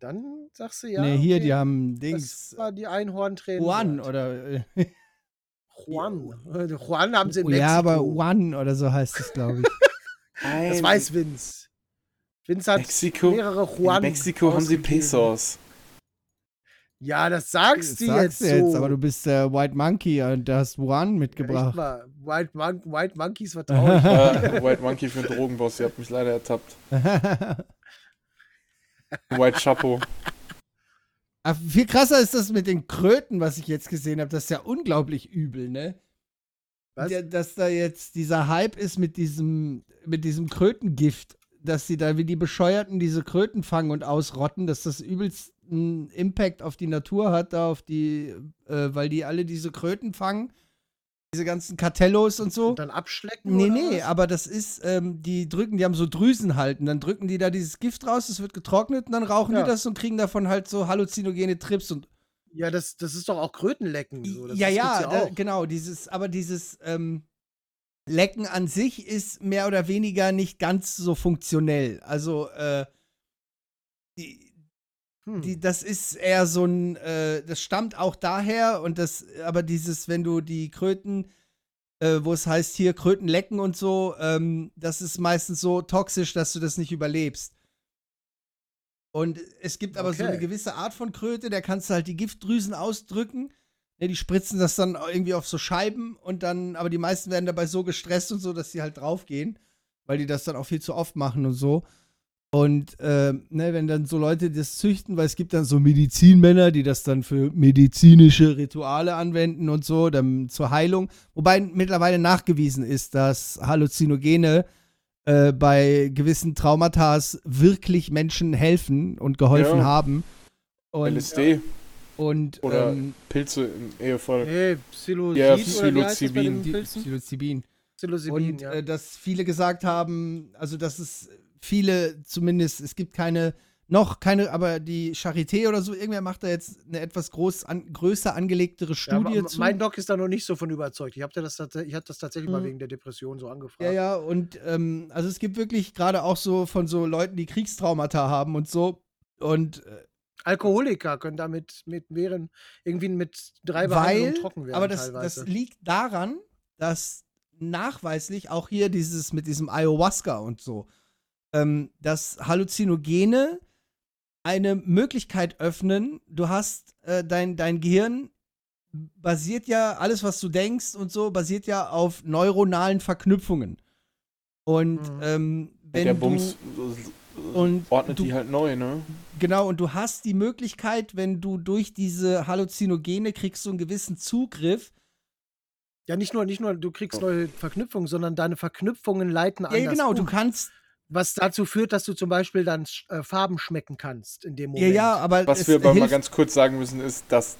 Speaker 2: Dann sagst du ja.
Speaker 4: nee, hier,
Speaker 2: okay,
Speaker 4: die haben
Speaker 2: Das
Speaker 4: Dings.
Speaker 2: war die Einhorntränen.
Speaker 4: One
Speaker 2: wert.
Speaker 4: oder. Äh,
Speaker 2: Juan. Äh, Juan haben sie in
Speaker 4: Oh, ja, aber
Speaker 2: Mexiko.
Speaker 4: One oder so heißt es, glaube ich.
Speaker 2: Das weiß Vince. Vince hat
Speaker 3: Mexiko.
Speaker 2: mehrere
Speaker 3: In
Speaker 2: Juan.
Speaker 3: Mexiko haben sie. Pesos.
Speaker 2: Ja, das sagst du
Speaker 4: Sagst
Speaker 2: jetzt
Speaker 4: du
Speaker 2: so.
Speaker 4: jetzt, aber du bist der White Monkey und du hast One
Speaker 2: Echt
Speaker 4: mitgebracht.
Speaker 2: mal. White, Mon White Monkeys vertraue ich.
Speaker 3: äh, White Monkey für einen Drogenboss, ihr habt mich leider ertappt. White Chapo.
Speaker 4: Aber viel krasser ist das mit den Kröten, was ich jetzt gesehen habe. Das ist ja unglaublich übel, ne?
Speaker 2: Was?
Speaker 4: Der, dass da jetzt dieser Hype ist mit diesem, mit diesem Krötengift, dass sie da wie die Bescheuerten diese Kröten fangen und ausrotten, dass das übelst einen Impact auf die Natur hat, da auf die, äh, weil die alle diese Kröten fangen, diese ganzen Kartellos und so.
Speaker 2: Und dann abschlecken?
Speaker 4: Nee, nee,
Speaker 2: was?
Speaker 4: aber das ist, ähm, die drücken, die haben so Drüsen halten, dann drücken die da dieses Gift raus, es wird getrocknet und dann rauchen
Speaker 2: Ja.
Speaker 4: die das und kriegen davon halt so halluzinogene Trips und
Speaker 2: Ja, das, das ist doch auch Krötenlecken. So. Das
Speaker 4: ja,
Speaker 2: das
Speaker 4: ja,
Speaker 2: gibt's
Speaker 4: da, genau, dieses, aber dieses ähm, Lecken an sich ist mehr oder weniger nicht ganz so funktionell. Also, äh, die,
Speaker 2: Hm.
Speaker 4: die, das ist eher so ein, äh, das stammt auch daher und das, aber dieses, wenn du die Kröten, äh, wo es heißt hier Kröten lecken und so, ähm, das ist meistens so toxisch, dass du das nicht überlebst. Und es gibt aber so eine
Speaker 2: Okay.
Speaker 4: gewisse Art von Kröte, da kannst du halt die Giftdrüsen ausdrücken. Ja, die spritzen das dann irgendwie auf so Scheiben und dann, aber die meisten werden dabei so gestresst und so, dass sie halt draufgehen, weil die das dann auch viel zu oft machen und so. Und äh, ne, wenn dann so Leute das züchten, weil es gibt dann so Medizinmänner, die das dann für medizinische Rituale anwenden und so, dann zur Heilung. Wobei mittlerweile nachgewiesen ist, dass Halluzinogene äh, bei gewissen Traumata wirklich Menschen helfen und geholfen
Speaker 3: Ja.
Speaker 4: haben. Und,
Speaker 3: LSD
Speaker 4: und
Speaker 3: oder
Speaker 4: ähm,
Speaker 3: Pilze im Ehefall.
Speaker 2: Nee, Psilocybin
Speaker 3: Ja,
Speaker 2: oder wie heißt das bei
Speaker 3: Psilocybin.
Speaker 4: Psilocybin.
Speaker 2: Psilocybin,
Speaker 4: Und
Speaker 2: ja.
Speaker 4: äh, dass viele gesagt haben, also dass es viele zumindest, es gibt keine, noch keine, aber die Charité oder so, irgendwer macht da jetzt eine etwas groß an, größer angelegtere
Speaker 2: ja,
Speaker 4: Studie
Speaker 2: ma-
Speaker 4: zu.
Speaker 2: mein Doc ist da noch nicht so von überzeugt. Ich habe das, ich hab das tatsächlich mal
Speaker 4: Mhm.
Speaker 2: wegen der Depression so angefragt.
Speaker 4: ja, ja, und ähm, also es gibt wirklich gerade auch so von so Leuten, die Kriegstraumata haben und so. Und äh,
Speaker 2: Alkoholiker können damit mit wären irgendwie mit drei Behandlungen trocken werden
Speaker 4: aber das,
Speaker 2: teilweise.
Speaker 4: das liegt daran, dass nachweislich auch hier dieses mit diesem Ayahuasca und so, ähm, dass Halluzinogene eine Möglichkeit öffnen. Du hast äh, dein, dein Gehirn basiert ja, alles was du denkst und so, basiert ja auf neuronalen Verknüpfungen. Und
Speaker 2: Mhm.
Speaker 4: ähm, wenn
Speaker 3: der
Speaker 4: du,
Speaker 3: Bums äh,
Speaker 4: und
Speaker 3: ordnet
Speaker 4: du-
Speaker 3: die halt neu, ne?
Speaker 4: Genau, und du hast die Möglichkeit, wenn du durch diese Halluzinogene kriegst, so einen gewissen Zugriff.
Speaker 2: ja, nicht nur, nicht nur, du kriegst neue Verknüpfungen, sondern deine Verknüpfungen leiten
Speaker 4: Ja,
Speaker 2: anders
Speaker 4: genau, du
Speaker 2: um,
Speaker 4: kannst.
Speaker 2: Was dazu führt, dass du zum Beispiel dann äh, Farben schmecken kannst in dem
Speaker 4: Ja,
Speaker 2: Moment.
Speaker 4: ja, aber
Speaker 3: Was wir aber mal ganz kurz sagen müssen, ist, dass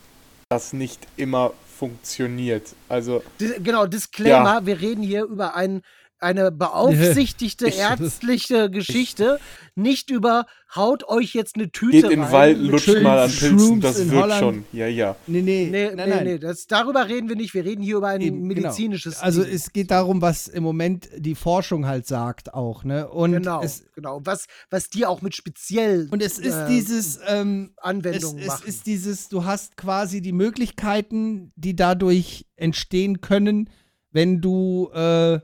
Speaker 3: das nicht immer funktioniert. Also,
Speaker 2: Dis genau, Disclaimer, wir reden hier über ein, eine beaufsichtigte
Speaker 4: Ich-
Speaker 2: ärztliche Geschichte, nicht über haut euch jetzt eine Tüte
Speaker 3: geht in den Wald, lutscht mal an
Speaker 4: Shrooms
Speaker 3: Pilzen, das wird
Speaker 4: Holland.
Speaker 3: schon. Ja, ja.
Speaker 4: Nee, nee,
Speaker 2: Nee,
Speaker 4: nein,
Speaker 2: nee,
Speaker 4: nein.
Speaker 2: nee, das, darüber reden wir nicht. Wir reden hier über ein
Speaker 4: Eben, genau.
Speaker 2: medizinisches
Speaker 4: Also
Speaker 2: Ding.
Speaker 4: es geht darum, was im Moment die Forschung halt sagt auch, ne? Und
Speaker 2: genau,
Speaker 4: es,
Speaker 2: genau. Was, was die auch mit speziell
Speaker 4: und es ist
Speaker 2: äh,
Speaker 4: dieses, ähm, es,
Speaker 2: Anwendungen
Speaker 4: es
Speaker 2: machen.
Speaker 4: ist dieses, du hast quasi die Möglichkeiten, die dadurch entstehen können, wenn du, äh,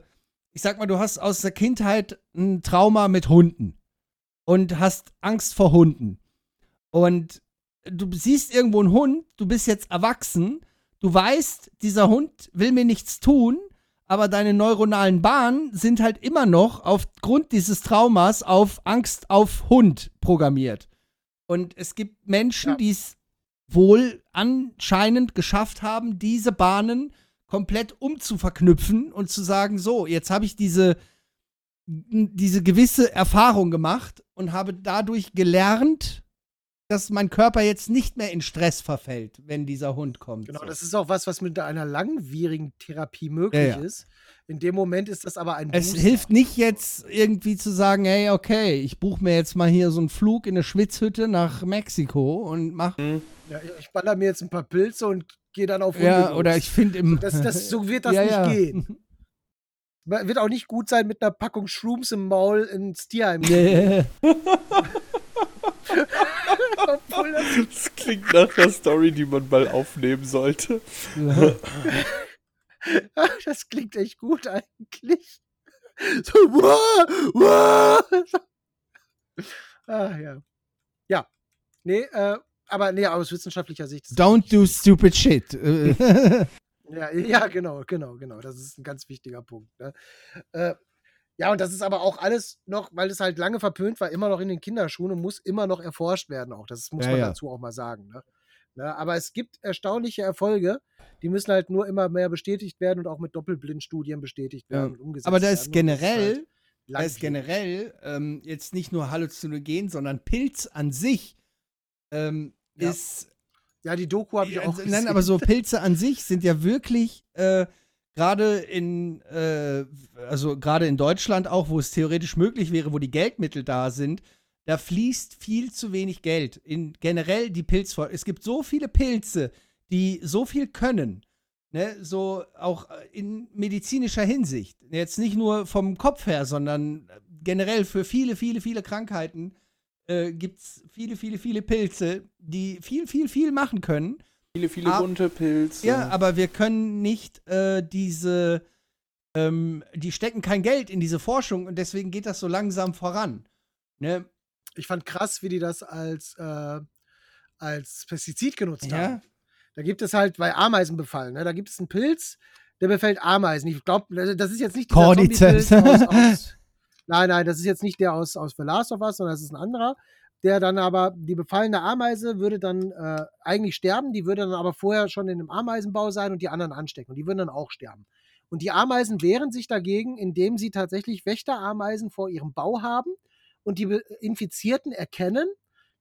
Speaker 4: ich sag mal, du hast aus der Kindheit ein Trauma mit Hunden. und hast Angst vor Hunden. Und du siehst irgendwo einen Hund, du bist jetzt erwachsen, du weißt, dieser Hund will mir nichts tun, aber deine neuronalen Bahnen sind halt immer noch aufgrund dieses Traumas auf Angst auf Hund programmiert. Und es gibt Menschen,
Speaker 2: Ja.
Speaker 4: die es wohl anscheinend geschafft haben, diese Bahnen komplett umzuverknüpfen und zu sagen, so, jetzt habe ich diese, diese gewisse Erfahrung gemacht und habe dadurch gelernt, dass mein Körper jetzt nicht mehr in Stress verfällt, wenn dieser Hund kommt.
Speaker 2: Genau,
Speaker 4: so.
Speaker 2: das ist auch was, was mit einer langwierigen Therapie möglich
Speaker 4: Ja, ja.
Speaker 2: ist. In dem Moment ist das aber ein
Speaker 4: Es
Speaker 2: Booster.
Speaker 4: hilft nicht jetzt irgendwie zu sagen, hey, okay, ich buche mir jetzt mal hier so einen Flug in eine Schwitzhütte nach Mexiko und mach.
Speaker 2: Ja, ich baller mir jetzt ein paar Pilze und gehe dann auf Hunde
Speaker 4: Ja,
Speaker 2: los.
Speaker 4: oder ich finde im.
Speaker 2: Das, das, so wird das
Speaker 4: Ja,
Speaker 2: nicht
Speaker 4: ja.
Speaker 2: gehen. Wird auch nicht gut sein, mit einer Packung Shrooms im Maul ins Tierheim.
Speaker 4: Nee.
Speaker 2: Obwohl das
Speaker 3: Das klingt nach einer Story, die man mal aufnehmen sollte.
Speaker 2: Das klingt echt gut eigentlich. So, wow, wow. Ah, ja. Ja. Nee, äh, aber nee, aus wissenschaftlicher Sicht.
Speaker 4: Don't do stupid shit.
Speaker 2: Ja, ja, genau, genau, genau. Das ist ein ganz wichtiger Punkt. Ne? Äh, ja, und das ist aber auch alles noch, weil es halt lange verpönt war, immer noch in den Kinderschuhen und muss immer noch erforscht werden auch. Das muss
Speaker 4: Ja,
Speaker 2: man
Speaker 4: ja.
Speaker 2: dazu auch mal sagen. Ne? Ne? Aber es gibt erstaunliche Erfolge, die müssen halt nur immer mehr bestätigt werden und auch mit Doppelblindstudien bestätigt
Speaker 4: Ja.
Speaker 2: werden und umgesetzt
Speaker 4: Aber da
Speaker 2: werden.
Speaker 4: ist generell,
Speaker 2: halt
Speaker 4: da ist generell ähm, jetzt nicht nur Halluzinogen, sondern Pilz an sich ähm,
Speaker 2: Ja.
Speaker 4: ist
Speaker 2: Ja, die Doku habe ich
Speaker 4: Ja,
Speaker 2: auch
Speaker 4: Nein,
Speaker 2: gesehen.
Speaker 4: aber so Pilze an sich sind ja wirklich äh, gerade in, äh, also gerade in Deutschland auch, wo es theoretisch möglich wäre, wo die Geldmittel da sind, da fließt viel zu wenig Geld. In generell die Pilzforschung. Es gibt so viele Pilze, die so viel können. Ne, so auch äh, in medizinischer Hinsicht. Jetzt nicht nur vom Kopf her, sondern generell für viele, viele, viele Krankheiten äh, gibt es viele, viele, viele Pilze, die viel, viel, viel machen können.
Speaker 3: Viele, viele
Speaker 4: Ah,
Speaker 3: bunte Pilze.
Speaker 4: Ja, aber wir können nicht äh, diese, ähm, die stecken kein Geld in diese Forschung und deswegen geht das so langsam voran. Ne?
Speaker 2: Ich fand krass, wie die das als, äh, als Pestizid genutzt
Speaker 4: Ja.
Speaker 2: haben. Da gibt es halt bei Ameisenbefall, ne? da gibt es einen Pilz, der befällt Ameisen. Ich glaube, das ist jetzt nicht dieser
Speaker 4: Cordyceps.
Speaker 2: Zombie-Pilz aus, aus, Nein, nein, das ist jetzt nicht der aus, aus The Last of Us, sondern das ist ein anderer. Der dann aber, die befallene Ameise würde dann äh, eigentlich sterben, die würde dann aber vorher schon in einem Ameisenbau sein und die anderen anstecken. Und die würden dann auch sterben. Und die Ameisen wehren sich dagegen, indem sie tatsächlich Wächterameisen vor ihrem Bau haben und die Be- Infizierten erkennen.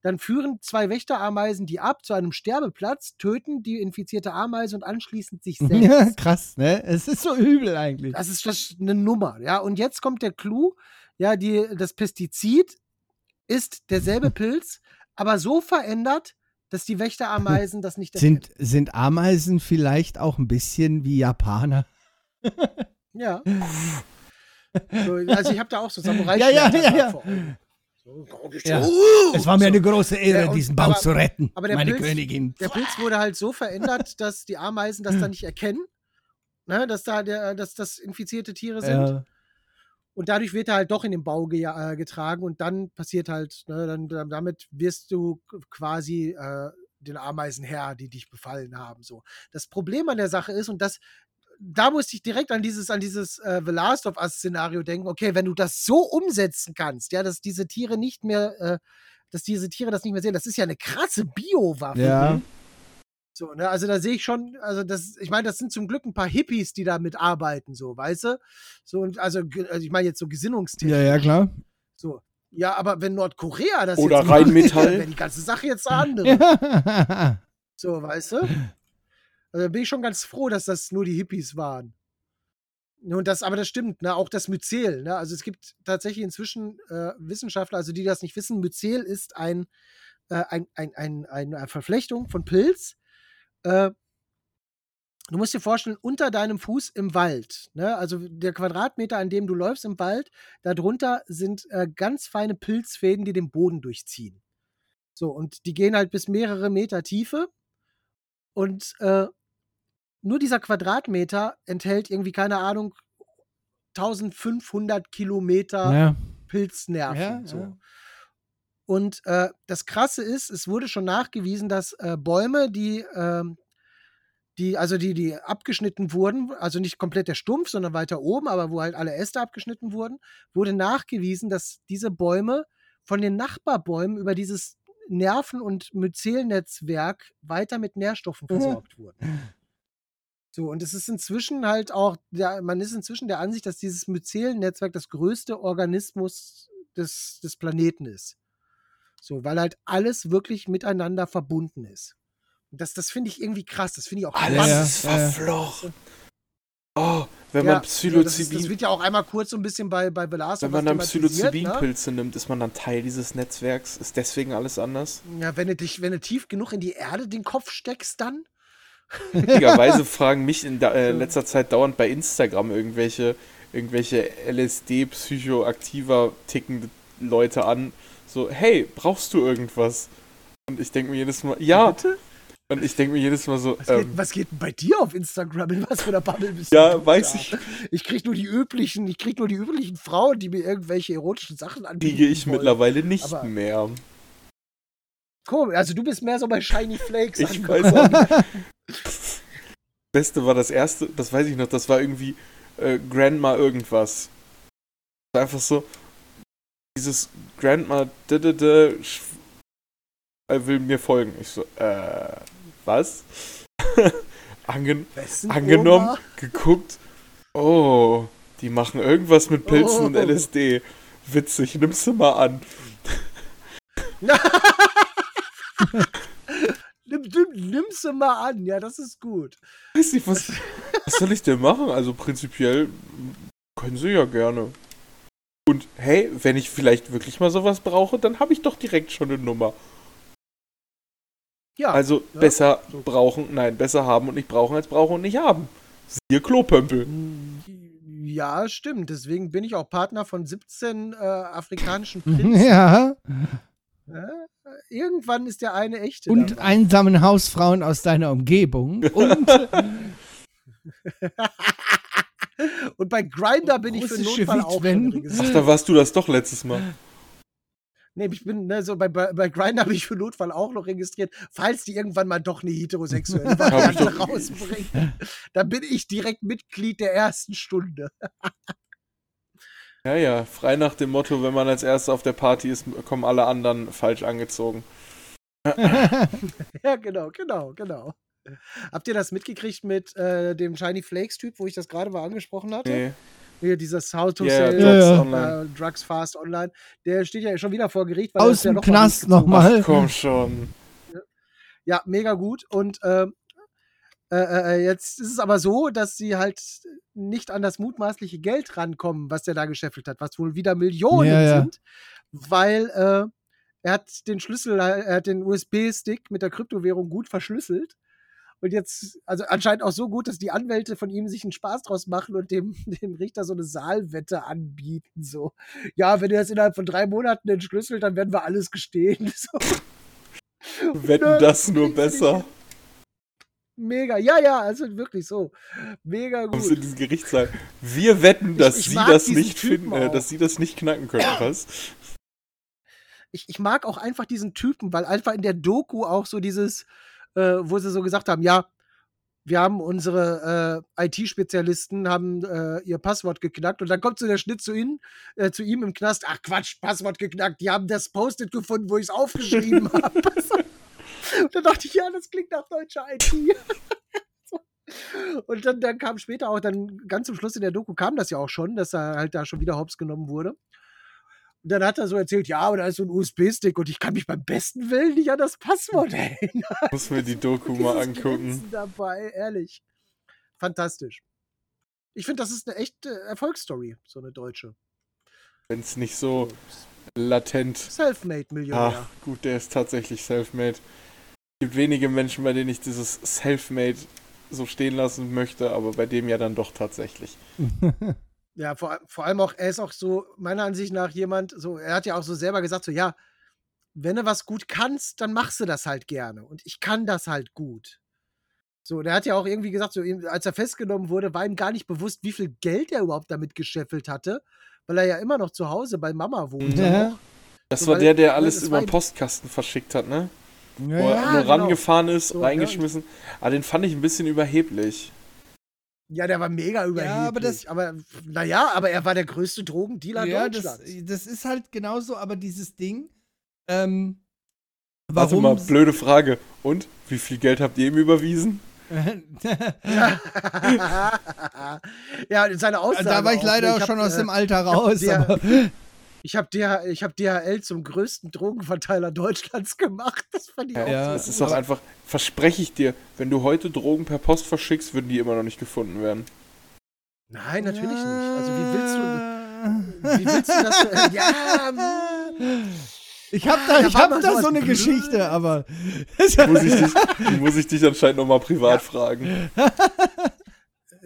Speaker 2: Dann führen zwei Wächterameisen die ab zu einem Sterbeplatz, töten die infizierte Ameise und anschließend sich selbst.
Speaker 4: Ja, krass, ne? Es ist so übel eigentlich.
Speaker 2: Das ist das eine Nummer, ja. Und jetzt kommt der Clou, ja, die, das Pestizid ist derselbe Pilz, aber so verändert, dass die Wächterameisen das nicht erkennen.
Speaker 4: Sind, sind Ameisen vielleicht auch ein bisschen wie Japaner?
Speaker 2: Ja. So, also ich habe da auch so samurai
Speaker 4: Ja, ja, ja, ja.
Speaker 2: So,
Speaker 4: Ja.
Speaker 2: uh,
Speaker 4: Es war mir
Speaker 2: so.
Speaker 4: eine große Ehre,
Speaker 2: Ja, und-
Speaker 4: diesen Bau
Speaker 2: aber-
Speaker 4: zu retten,
Speaker 2: aber der
Speaker 4: meine
Speaker 2: Pilz-
Speaker 4: Königin.
Speaker 2: Der Pilz wurde halt so verändert, dass die Ameisen das dann nicht erkennen, ne, dass da der, dass das infizierte Tiere sind.
Speaker 4: Ja.
Speaker 2: Und dadurch wird er halt doch in den Bau ge äh, getragen und dann passiert halt, ne, dann, damit wirst du quasi äh, den Ameisen Herr, die dich befallen haben. So. Das Problem an der Sache ist, und das, da musste ich direkt an dieses, an dieses äh, The Last of Us-Szenario denken, okay, wenn du das so umsetzen kannst, ja, dass diese Tiere nicht mehr, äh, dass diese Tiere das nicht mehr sehen, das ist ja eine krasse Biowaffe.
Speaker 4: ja.
Speaker 2: So, ne, also da sehe ich schon, also das, ich meine, das sind zum Glück ein paar Hippies, die da mitarbeiten, so, weißt du? So, und also, also ich meine jetzt so Gesinnungstechnisch.
Speaker 4: ja, ja, klar.
Speaker 2: So. Ja, aber wenn Nordkorea das
Speaker 3: Oder
Speaker 2: jetzt macht,
Speaker 3: Rheinmetall.
Speaker 2: wäre die ganze Sache jetzt eine andere. So, weißt du? Also da bin ich schon ganz froh, dass das nur die Hippies waren. Und das, aber das stimmt, ne? Auch das Myzel, ne? Also es gibt tatsächlich inzwischen äh, Wissenschaftler, also die das nicht wissen, Myzel ist ein, äh, ein, ein, ein, eine Verflechtung von Pilz. Äh, du musst dir vorstellen, unter deinem Fuß im Wald, ne? Also der Quadratmeter, an dem du läufst im Wald, darunter sind äh, ganz feine Pilzfäden, die den Boden durchziehen. So, und die gehen halt bis mehrere Meter Tiefe. Und äh, nur dieser Quadratmeter enthält irgendwie, keine Ahnung, 1500 Kilometer
Speaker 4: ja.
Speaker 2: Pilznerven.
Speaker 4: Ja,
Speaker 2: so.
Speaker 4: ja.
Speaker 2: Und äh, das Krasse ist, es wurde schon nachgewiesen, dass äh, Bäume, die, ähm, die, also die, die abgeschnitten wurden, also nicht komplett der Stumpf, sondern weiter oben, aber wo halt alle Äste abgeschnitten wurden, wurde nachgewiesen, dass diese Bäume von den Nachbarbäumen über dieses Nerven- und Myzelnetzwerk weiter mit Nährstoffen versorgt wurden. So, und es ist inzwischen halt auch, der, man ist inzwischen der Ansicht, dass dieses Myzelnetzwerk das größte Organismus des, des Planeten ist. So, weil halt alles wirklich miteinander verbunden ist. Und das, das finde ich irgendwie krass. Das finde ich auch
Speaker 3: Alles
Speaker 2: spannend.
Speaker 3: ist
Speaker 4: Ja, ja.
Speaker 3: verflogen. Oh, wenn
Speaker 2: Ja,
Speaker 3: man Psilocybin,
Speaker 2: das, ist, das wird ja auch einmal kurz so ein bisschen bei, bei Velasco
Speaker 3: wenn man dann
Speaker 2: ne?
Speaker 3: Psilocybinpilze nimmt, ist man dann Teil dieses Netzwerks? Ist deswegen alles anders?
Speaker 2: Ja, wenn du dich, wenn du tief genug in die Erde den Kopf steckst, dann.
Speaker 3: Witzigerweise fragen mich in äh, letzter Zeit dauernd bei Instagram irgendwelche, irgendwelche LSD-psychoaktiver tickende Leute an. So, hey, brauchst du irgendwas? Und ich denke mir jedes Mal, ja.
Speaker 2: Bitte?
Speaker 3: Und ich denke mir jedes Mal so,
Speaker 2: Was, geht,
Speaker 3: ähm,
Speaker 2: was geht denn bei dir auf Instagram? In was für einer Bubble bist
Speaker 3: Ja,
Speaker 2: du?
Speaker 3: weiß ich.
Speaker 2: Ich krieg nur die üblichen, ich krieg nur die üblichen Frauen, die mir irgendwelche erotischen Sachen anbieten.
Speaker 3: kriege ich
Speaker 2: wollen.
Speaker 3: mittlerweile nicht
Speaker 2: Aber-
Speaker 3: mehr.
Speaker 2: Komisch, also du bist mehr so bei Shiny Flakes.
Speaker 3: Ich weiß auch nicht. Beste war das erste, das weiß ich noch, das war irgendwie äh, Grandma irgendwas. Das war einfach so, dieses Grandma d -d -d, will mir folgen. Ich so, äh, was? Angen
Speaker 2: Wessen
Speaker 3: angenommen,
Speaker 2: Oma?
Speaker 3: geguckt, oh, die machen irgendwas mit Pilzen und
Speaker 2: Oh.
Speaker 3: LSD. Witzig, nimmst du mal an.
Speaker 2: Nimm, nimm, nimm's sie mal an, ja, das ist gut.
Speaker 3: Weiß nicht, was, was soll ich denn machen? Also prinzipiell können sie ja gerne. Und hey, wenn ich vielleicht wirklich mal sowas brauche, dann habe ich doch direkt schon eine Nummer.
Speaker 2: Ja,
Speaker 3: Also
Speaker 2: ja,
Speaker 3: besser
Speaker 2: so.
Speaker 3: brauchen, nein, besser haben und nicht brauchen als brauchen und nicht haben. Siehe Klopömpel.
Speaker 2: ja, stimmt. Deswegen bin ich auch Partner von 17 äh, afrikanischen Prinzen.
Speaker 4: Ja.
Speaker 2: Ja, Irgendwann ist der eine echte.
Speaker 4: Und
Speaker 2: dabei.
Speaker 4: einsamen Hausfrauen aus deiner Umgebung. Und
Speaker 2: Und bei Grinder bin ich für Notfall auch
Speaker 3: Ach, da warst du das doch letztes Mal.
Speaker 2: Nee, ich bin, ne, so bei, bei, bei Grindr bin ich für Notfall auch noch registriert, falls die irgendwann mal doch eine heterosexuelle Variante rausbringen. Dann bin ich direkt Mitglied der ersten Stunde.
Speaker 3: Ja, ja, frei nach dem Motto, wenn man als Erster auf der Party ist, kommen alle anderen falsch angezogen.
Speaker 2: Ja, genau, genau, genau. Habt ihr das mitgekriegt mit äh, dem Shiny Flakes-Typ, wo ich das gerade mal angesprochen hatte?
Speaker 3: Nee.
Speaker 2: Hier dieses How to
Speaker 3: Ja,
Speaker 2: Sell
Speaker 3: Drugs online.
Speaker 2: äh, Drugs Fast Online. Der steht ja schon wieder vor Gericht. Weil
Speaker 4: aus
Speaker 2: ist ja
Speaker 4: dem
Speaker 2: noch mal
Speaker 4: Knast nochmal.
Speaker 3: Komm schon.
Speaker 2: Ja, mega gut. Und ähm, äh, äh, jetzt ist es aber so, dass sie halt nicht an das mutmaßliche Geld rankommen, was der da gescheffelt hat, was wohl wieder Millionen
Speaker 4: Ja, ja.
Speaker 2: sind, weil äh, er hat den Schlüssel, er hat den USB-Stick mit der Kryptowährung gut verschlüsselt. Und jetzt, also anscheinend auch so gut, dass die Anwälte von ihm sich einen Spaß draus machen und dem, dem Richter so eine Saalwette anbieten. So, ja, wenn er das innerhalb von drei Monaten entschlüsselt, dann werden wir alles gestehen. So.
Speaker 3: Wetten das nur besser.
Speaker 2: Mega, ja, ja, also wirklich so. Mega
Speaker 3: Kommst du in
Speaker 2: gut.
Speaker 3: diesen Gerichtssaal. Wir wetten, dass
Speaker 2: ich
Speaker 3: sie
Speaker 2: mag
Speaker 3: das nicht
Speaker 2: Typen
Speaker 3: finden, äh, dass sie das nicht knacken können, was?
Speaker 2: Ich, ich mag auch einfach diesen Typen, weil einfach in der Doku auch so dieses, äh, wo sie so gesagt haben, ja, wir haben unsere äh, IT-Spezialisten, haben äh, ihr Passwort geknackt und dann kommt so der Schnitt zu ihnen, äh, zu ihm im Knast, ach Quatsch, Passwort geknackt, die haben das Post-it gefunden, wo ich es aufgeschrieben habe. Und dann dachte ich, ja, das klingt nach deutscher IT. Und dann, dann kam später auch, dann ganz zum Schluss in der Doku kam das ja auch schon, dass er halt da schon wieder hops genommen wurde. Und dann hat er so erzählt, ja, aber da ist so ein USB-Stick und ich kann mich beim besten Willen nicht an das Passwort erinnern.
Speaker 3: Muss mir die Doku mal angucken.
Speaker 2: Grinsen dabei, ehrlich. Fantastisch. Ich finde, das ist eine echte Erfolgsstory, so eine deutsche.
Speaker 3: Wenn es nicht so latent.
Speaker 2: Selfmade-Millionär.
Speaker 3: Ah, gut, der ist tatsächlich self-made. Es gibt wenige Menschen, bei denen ich dieses self-made so stehen lassen möchte, aber bei dem ja dann doch tatsächlich.
Speaker 2: Ja, vor, vor allem auch, er ist auch so, meiner Ansicht nach, jemand, so, er hat ja auch so selber gesagt, so, ja, wenn du was gut kannst, dann machst du das halt gerne. Und ich kann das halt gut. So, der hat ja auch irgendwie gesagt, so, als er festgenommen wurde, war ihm gar nicht bewusst, wie viel Geld er überhaupt damit gescheffelt hatte, weil er ja immer noch zu Hause bei Mama wohnte.
Speaker 4: Ja.
Speaker 3: Das
Speaker 2: So,
Speaker 3: war
Speaker 2: weil-
Speaker 3: der, der alles über den Postkasten verschickt hat, ne?
Speaker 4: Ja,
Speaker 3: Wo er
Speaker 4: ja.
Speaker 3: nur
Speaker 2: genau.
Speaker 3: rangefahren ist,
Speaker 2: So,
Speaker 3: reingeschmissen. Aber den fand ich ein bisschen überheblich.
Speaker 2: Ja, der war mega überheblich.
Speaker 4: aber das-
Speaker 2: aber naja, aber er war der größte Drogendealer
Speaker 4: Ja, das,
Speaker 2: Deutschlands.
Speaker 4: das ist halt genauso, aber dieses Ding, ähm,
Speaker 3: Warte
Speaker 4: warum
Speaker 3: mal, blöde Frage. Und? Wie viel Geld habt ihr ihm überwiesen?
Speaker 2: ja, seine Aussage.
Speaker 4: da war ich leider
Speaker 2: ne?
Speaker 4: auch
Speaker 2: hab,
Speaker 4: schon aus
Speaker 2: äh,
Speaker 4: dem Alter
Speaker 2: hab
Speaker 4: raus.
Speaker 2: der-
Speaker 4: aber,
Speaker 2: Ich habe DH, ich hab DHL zum größten Drogenverteiler Deutschlands gemacht. Das fand ich auch
Speaker 4: Ja,
Speaker 2: so
Speaker 3: Das ist doch einfach, verspreche ich dir, wenn du heute Drogen per Post verschickst, würden die immer noch nicht gefunden werden.
Speaker 2: Nein, natürlich nicht. Also wie willst du, wie willst du das? Äh, ja,
Speaker 4: Ich hab da,
Speaker 2: Da
Speaker 4: ich
Speaker 2: war
Speaker 4: hab
Speaker 2: mal
Speaker 4: da
Speaker 2: sowas
Speaker 4: so eine
Speaker 2: Blödes.
Speaker 4: Geschichte, aber.
Speaker 3: Muss ich dich, muss ich dich anscheinend nochmal privat fragen.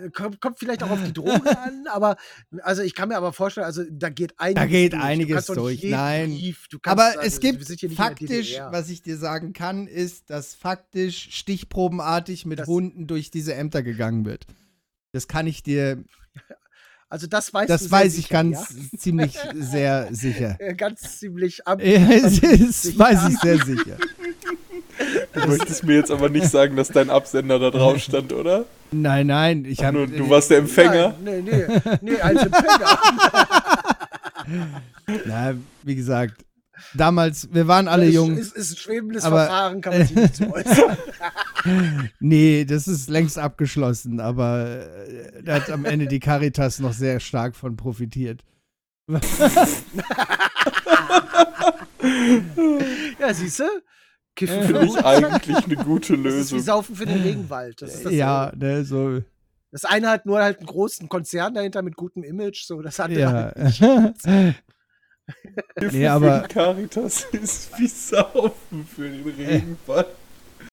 Speaker 2: Äh, kommt, kommt vielleicht auch auf die Drogen an, aber also ich kann mir aber vorstellen, also da geht einiges
Speaker 4: geht
Speaker 2: durch. Du
Speaker 4: einiges
Speaker 2: kannst doch nicht
Speaker 4: durch, nein.
Speaker 2: Du kannst,
Speaker 4: Aber
Speaker 2: also,
Speaker 4: es gibt faktisch, was ich dir sagen kann, ist, dass faktisch stichprobenartig mit
Speaker 2: Das-
Speaker 4: Hunden durch diese Ämter gegangen wird. Das kann ich dir,
Speaker 2: Also das weißt du
Speaker 4: das weiß ich
Speaker 2: sicher,
Speaker 4: ganz ziemlich sehr sicher.
Speaker 2: Ja? Äh, Ganz ziemlich am
Speaker 4: Ja, es ist,
Speaker 2: sicher.
Speaker 4: weiß ich sehr sicher.
Speaker 3: Du möchtest mir jetzt aber nicht sagen, dass dein Absender da drauf stand, oder?
Speaker 4: Nein, nein, ich habe.
Speaker 3: Nur, du warst der Empfänger.
Speaker 2: Nein, nee, nee, nee, als Empfänger.
Speaker 4: Na, wie gesagt, damals, wir waren alle jung.
Speaker 2: Ist, ist ein schwebendes
Speaker 4: Aber-
Speaker 2: Verfahren, kann man sich nicht zu äußern.
Speaker 4: Nee, das ist längst abgeschlossen, aber äh, da hat am Ende die Caritas noch sehr stark von profitiert.
Speaker 2: Ja, siehst du? Kiffen für
Speaker 3: Finde ich
Speaker 2: uns.
Speaker 3: eigentlich eine gute
Speaker 2: Das ist wie
Speaker 3: Lösung.
Speaker 2: Saufen für den Regenwald. Das ist das
Speaker 4: ja, ne, so,
Speaker 2: Das eine hat nur halt einen großen Konzern dahinter mit gutem Image, so das andere
Speaker 4: ja.
Speaker 2: halt
Speaker 4: nee, aber
Speaker 3: Für die Caritas ist wie Saufen für den Regenwald.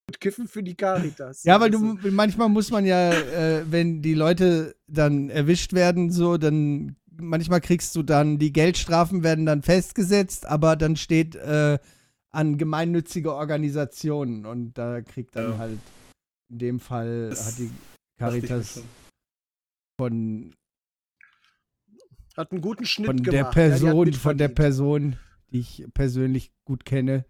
Speaker 2: mit Kiffen für die Caritas.
Speaker 4: Ja, weil du manchmal muss man ja, äh, wenn die Leute dann erwischt werden, so, dann manchmal kriegst du dann, die Geldstrafen werden dann festgesetzt, aber dann steht äh, an gemeinnützige Organisationen und da kriegt dann
Speaker 3: Ja.
Speaker 4: halt in dem Fall
Speaker 3: Das
Speaker 4: hat die Caritas von,
Speaker 2: hat einen guten Schnitt
Speaker 4: von
Speaker 2: gemacht.
Speaker 4: der
Speaker 2: Ja, hat
Speaker 4: Person, von der. Person, die ich persönlich gut kenne,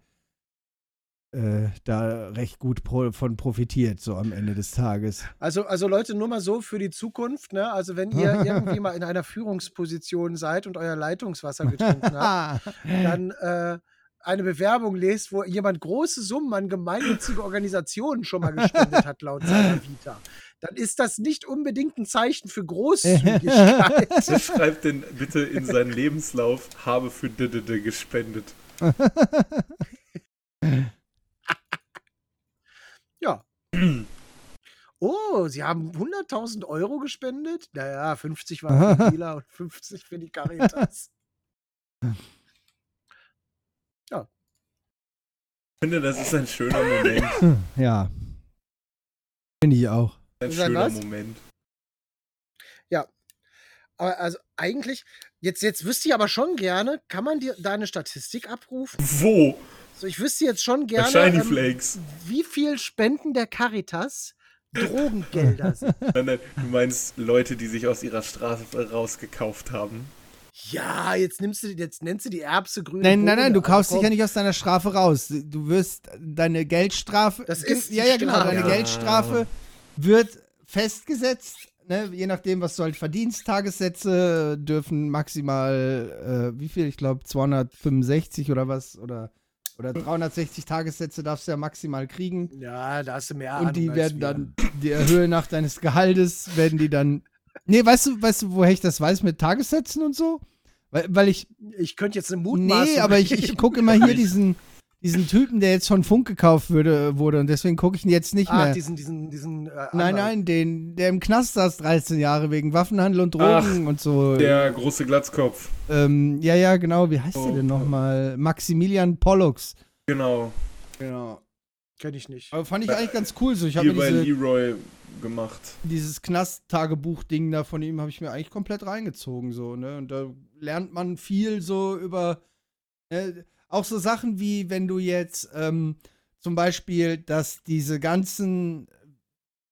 Speaker 4: äh, da recht gut pro, von profitiert, so am Ende des Tages.
Speaker 2: Also, also Leute, nur mal so für die Zukunft, ne? Also wenn ihr irgendwie mal in einer Führungsposition seid und euer Leitungswasser getrunken habt, dann äh, eine Bewerbung lest, wo jemand große Summen an gemeinnützige Organisationen schon mal gespendet hat, laut seiner Vita, dann ist das nicht unbedingt ein Zeichen für Großzügigkeit.
Speaker 3: Wer schreibt denn bitte in seinen Lebenslauf, habe für DDD gespendet?
Speaker 2: ja. Oh, sie haben 100.000 Euro gespendet? Naja, 50 waren für Dealer und 50 für die Caritas.
Speaker 3: Ich finde, das ist ein schöner Moment.
Speaker 4: Ja. Finde ich auch.
Speaker 3: Ein
Speaker 2: Sag
Speaker 3: schöner
Speaker 2: was?
Speaker 3: Moment.
Speaker 2: Aber also eigentlich, jetzt, jetzt wüsste ich aber schon gerne, kann man dir da eine Statistik abrufen?
Speaker 3: Wo?
Speaker 2: So, ich wüsste jetzt schon gerne,
Speaker 3: Shiny
Speaker 2: ähm,
Speaker 3: Flakes.
Speaker 2: wie viel Spenden der Caritas Drogengelder sind.
Speaker 3: Nein, nein, du meinst Leute, die sich aus ihrer Straße rausgekauft haben.
Speaker 2: Ja, jetzt nimmst du, jetzt nennst du die Erbse grüne
Speaker 4: Nein, nein, nein, du kaufst dich ja nicht aus deiner Strafe raus. Du wirst deine Geldstrafe.
Speaker 2: Das ist
Speaker 4: ja, ja, genau.
Speaker 2: Strafe.
Speaker 4: Deine
Speaker 2: Ja.
Speaker 4: Geldstrafe wird festgesetzt. Ne, je nachdem, was du halt verdienst. Tagessätze dürfen maximal, äh, wie viel? Ich glaube 265 oder was? Oder, oder 360 Tagessätze darfst du ja maximal kriegen.
Speaker 2: Ja, da hast du mehr
Speaker 4: Und die
Speaker 2: Ahnung als
Speaker 4: werden
Speaker 2: wir.
Speaker 4: dann, die Höhe nach deines Gehaltes, werden die dann. Nee, weißt du, weißt du, woher ich das weiß mit Tagessätzen und so? Weil, weil ich
Speaker 2: Ich könnte jetzt eine Mutmaßung
Speaker 4: Nee, aber ich, ich gucke immer hier diesen, diesen Typen, der jetzt von Funk gekauft würde, wurde und deswegen gucke ich ihn jetzt nicht
Speaker 2: Ah,
Speaker 4: mehr.
Speaker 2: diesen, diesen, diesen. Äh,
Speaker 4: nein, nein, den, der im Knast saß 13 Jahre wegen Waffenhandel und Drogen und so.
Speaker 3: Der große Glatzkopf.
Speaker 4: Ähm, ja, ja, genau. Wie heißt
Speaker 3: Oh,
Speaker 4: der denn
Speaker 3: oh.
Speaker 4: nochmal? Maximilian Pollux.
Speaker 3: Genau.
Speaker 4: Genau.
Speaker 2: Kenn ich nicht.
Speaker 4: Aber fand ich eigentlich ganz cool. So, ich habe
Speaker 3: Hier bei
Speaker 4: diese,
Speaker 3: Leroy gemacht.
Speaker 4: dieses Knast-Tagebuch-Ding da von ihm habe ich mir eigentlich komplett reingezogen, so, ne? Und da lernt man viel so über äh, auch so Sachen wie, wenn du jetzt ähm, zum Beispiel, dass diese ganzen,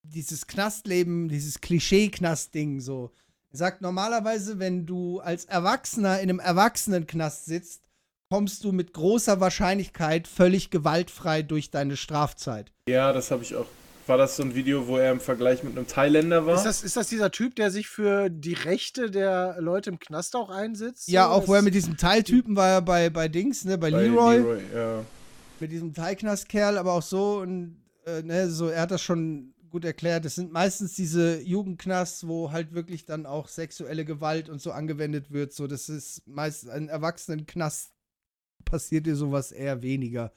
Speaker 4: dieses Knastleben, dieses Klischee-Knast-Ding so. Er sagt normalerweise, wenn du als Erwachsener in einem Erwachsenenknast sitzt, kommst du mit großer Wahrscheinlichkeit völlig gewaltfrei durch deine Strafzeit.
Speaker 3: Ja, das habe ich auch. War das so ein Video, wo er im Vergleich mit einem Thailänder war?
Speaker 2: Ist das, ist das dieser Typ, der sich für die Rechte der Leute im Knast auch einsetzt?
Speaker 4: Ja,
Speaker 2: So,
Speaker 4: auch wo er mit diesem Teiltypen war er bei, bei Dings, ne, bei,
Speaker 3: Bei
Speaker 4: Leroy,
Speaker 3: ja.
Speaker 4: mit diesem Teilknastkerl, aber auch so und äh, ne, so, er hat das schon gut erklärt. Es sind meistens diese Jugendknasts, wo halt wirklich dann auch sexuelle Gewalt und so angewendet wird. So, das ist meist ein Erwachsenenknast passiert dir sowas eher weniger.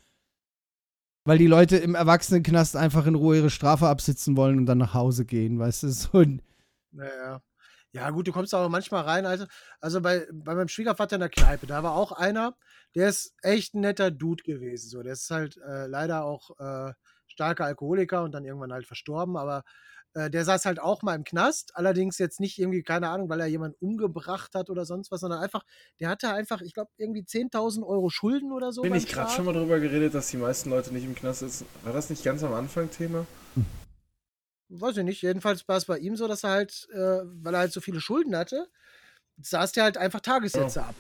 Speaker 4: Weil die Leute im Erwachsenenknast einfach in Ruhe ihre Strafe absitzen wollen und dann nach Hause gehen, weißt du? So
Speaker 2: Naja. Ja, gut, du kommst aber manchmal rein. Also, also bei, bei meinem Schwiegervater in der Kneipe, da war auch einer, der ist echt ein netter Dude gewesen. So, der ist halt äh, leider auch äh, starker Alkoholiker und dann irgendwann halt verstorben, aber äh, der saß halt auch mal im Knast. Allerdings jetzt nicht irgendwie, keine Ahnung, weil er jemanden umgebracht hat oder sonst was, sondern einfach, der hatte einfach, ich glaube, irgendwie 10.000 Euro Schulden oder so.
Speaker 3: Bin ich gerade schon mal drüber geredet, dass die meisten Leute nicht im Knast sitzen? War das nicht ganz am Anfang Thema?
Speaker 2: Weiß ich nicht. Jedenfalls war es bei ihm so, dass er halt, äh, weil er halt so viele Schulden hatte, saß der halt einfach Tagessätze ab.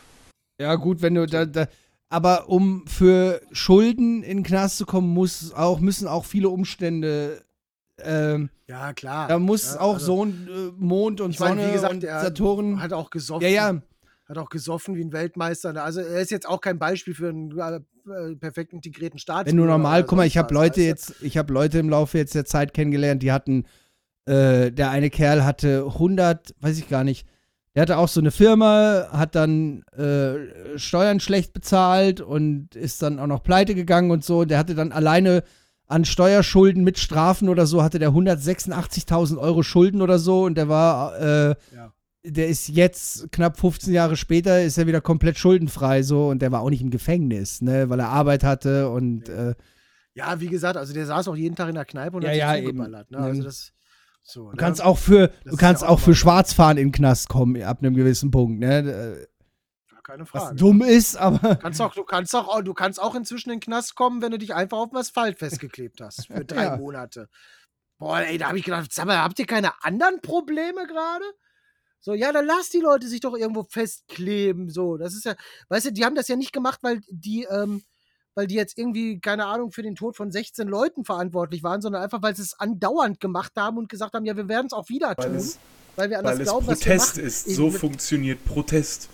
Speaker 4: Ja, gut, wenn du da, da. Aber um für Schulden in den Knast zu kommen, muss auch, müssen auch viele Umstände. Ähm,
Speaker 2: Ja, klar.
Speaker 4: da muss
Speaker 2: ja,
Speaker 4: auch
Speaker 2: also,
Speaker 4: so ein äh, Mond und
Speaker 2: Ich meine,
Speaker 4: Sonne
Speaker 2: wie gesagt,
Speaker 4: und
Speaker 2: er
Speaker 4: Saturn.
Speaker 2: Hat auch gesoffen.
Speaker 4: Ja, ja.
Speaker 2: Hat auch gesoffen wie ein Weltmeister. Also er ist jetzt auch kein Beispiel für einen äh, perfekt integrierten Staat.
Speaker 4: Wenn du normal, guck mal, ich habe Leute jetzt, ich habe Leute im Laufe jetzt der Zeit kennengelernt, die hatten, äh, der eine Kerl hatte 100, weiß ich gar nicht, der hatte auch so eine Firma, hat dann äh, Steuern schlecht bezahlt und ist dann auch noch pleite gegangen und so. Der hatte dann alleine an Steuerschulden mit Strafen oder so, hatte der 186.000 Euro Schulden oder so und der war, äh,
Speaker 2: Ja.
Speaker 4: der ist jetzt knapp 15 Jahre später, ist er wieder komplett schuldenfrei so und der war auch nicht im Gefängnis, ne, weil er Arbeit hatte und äh,
Speaker 2: Ja, wie gesagt, also der saß auch jeden Tag in der Kneipe und
Speaker 4: Ja,
Speaker 2: hat sich
Speaker 4: ja, eben.
Speaker 2: zugeballert. Ne? Also das so,
Speaker 4: Du kannst auch für,
Speaker 2: Das
Speaker 4: du kannst
Speaker 2: ja
Speaker 4: auch
Speaker 2: auch
Speaker 4: für Schwarzfahren in den Knast kommen, ab einem gewissen Punkt, ne?
Speaker 2: Keine
Speaker 4: Was
Speaker 2: Frage.
Speaker 4: dumm ist, aber.
Speaker 2: Kannst auch, du, kannst auch, du kannst auch inzwischen in den Knast kommen, wenn du dich einfach auf dem Asphalt festgeklebt hast. Für drei
Speaker 4: Ja.
Speaker 2: Monate. Boah, ey, da habe ich gedacht, sag mal, habt ihr keine anderen Probleme gerade? So, ja, dann lass die Leute sich doch irgendwo festkleben. So, das ist ja, weißt du, die haben das ja nicht gemacht, weil die, ähm, weil die jetzt irgendwie, keine Ahnung, für den Tod von 16 Leuten verantwortlich waren, sondern einfach, weil sie es andauernd gemacht haben und gesagt haben, ja, wir werden es auch wieder
Speaker 3: Weil
Speaker 2: tun,
Speaker 3: es,
Speaker 2: weil wir an das glauben, was wir
Speaker 3: Protest
Speaker 2: machen.
Speaker 3: ist. So
Speaker 2: mit-
Speaker 3: funktioniert Protest.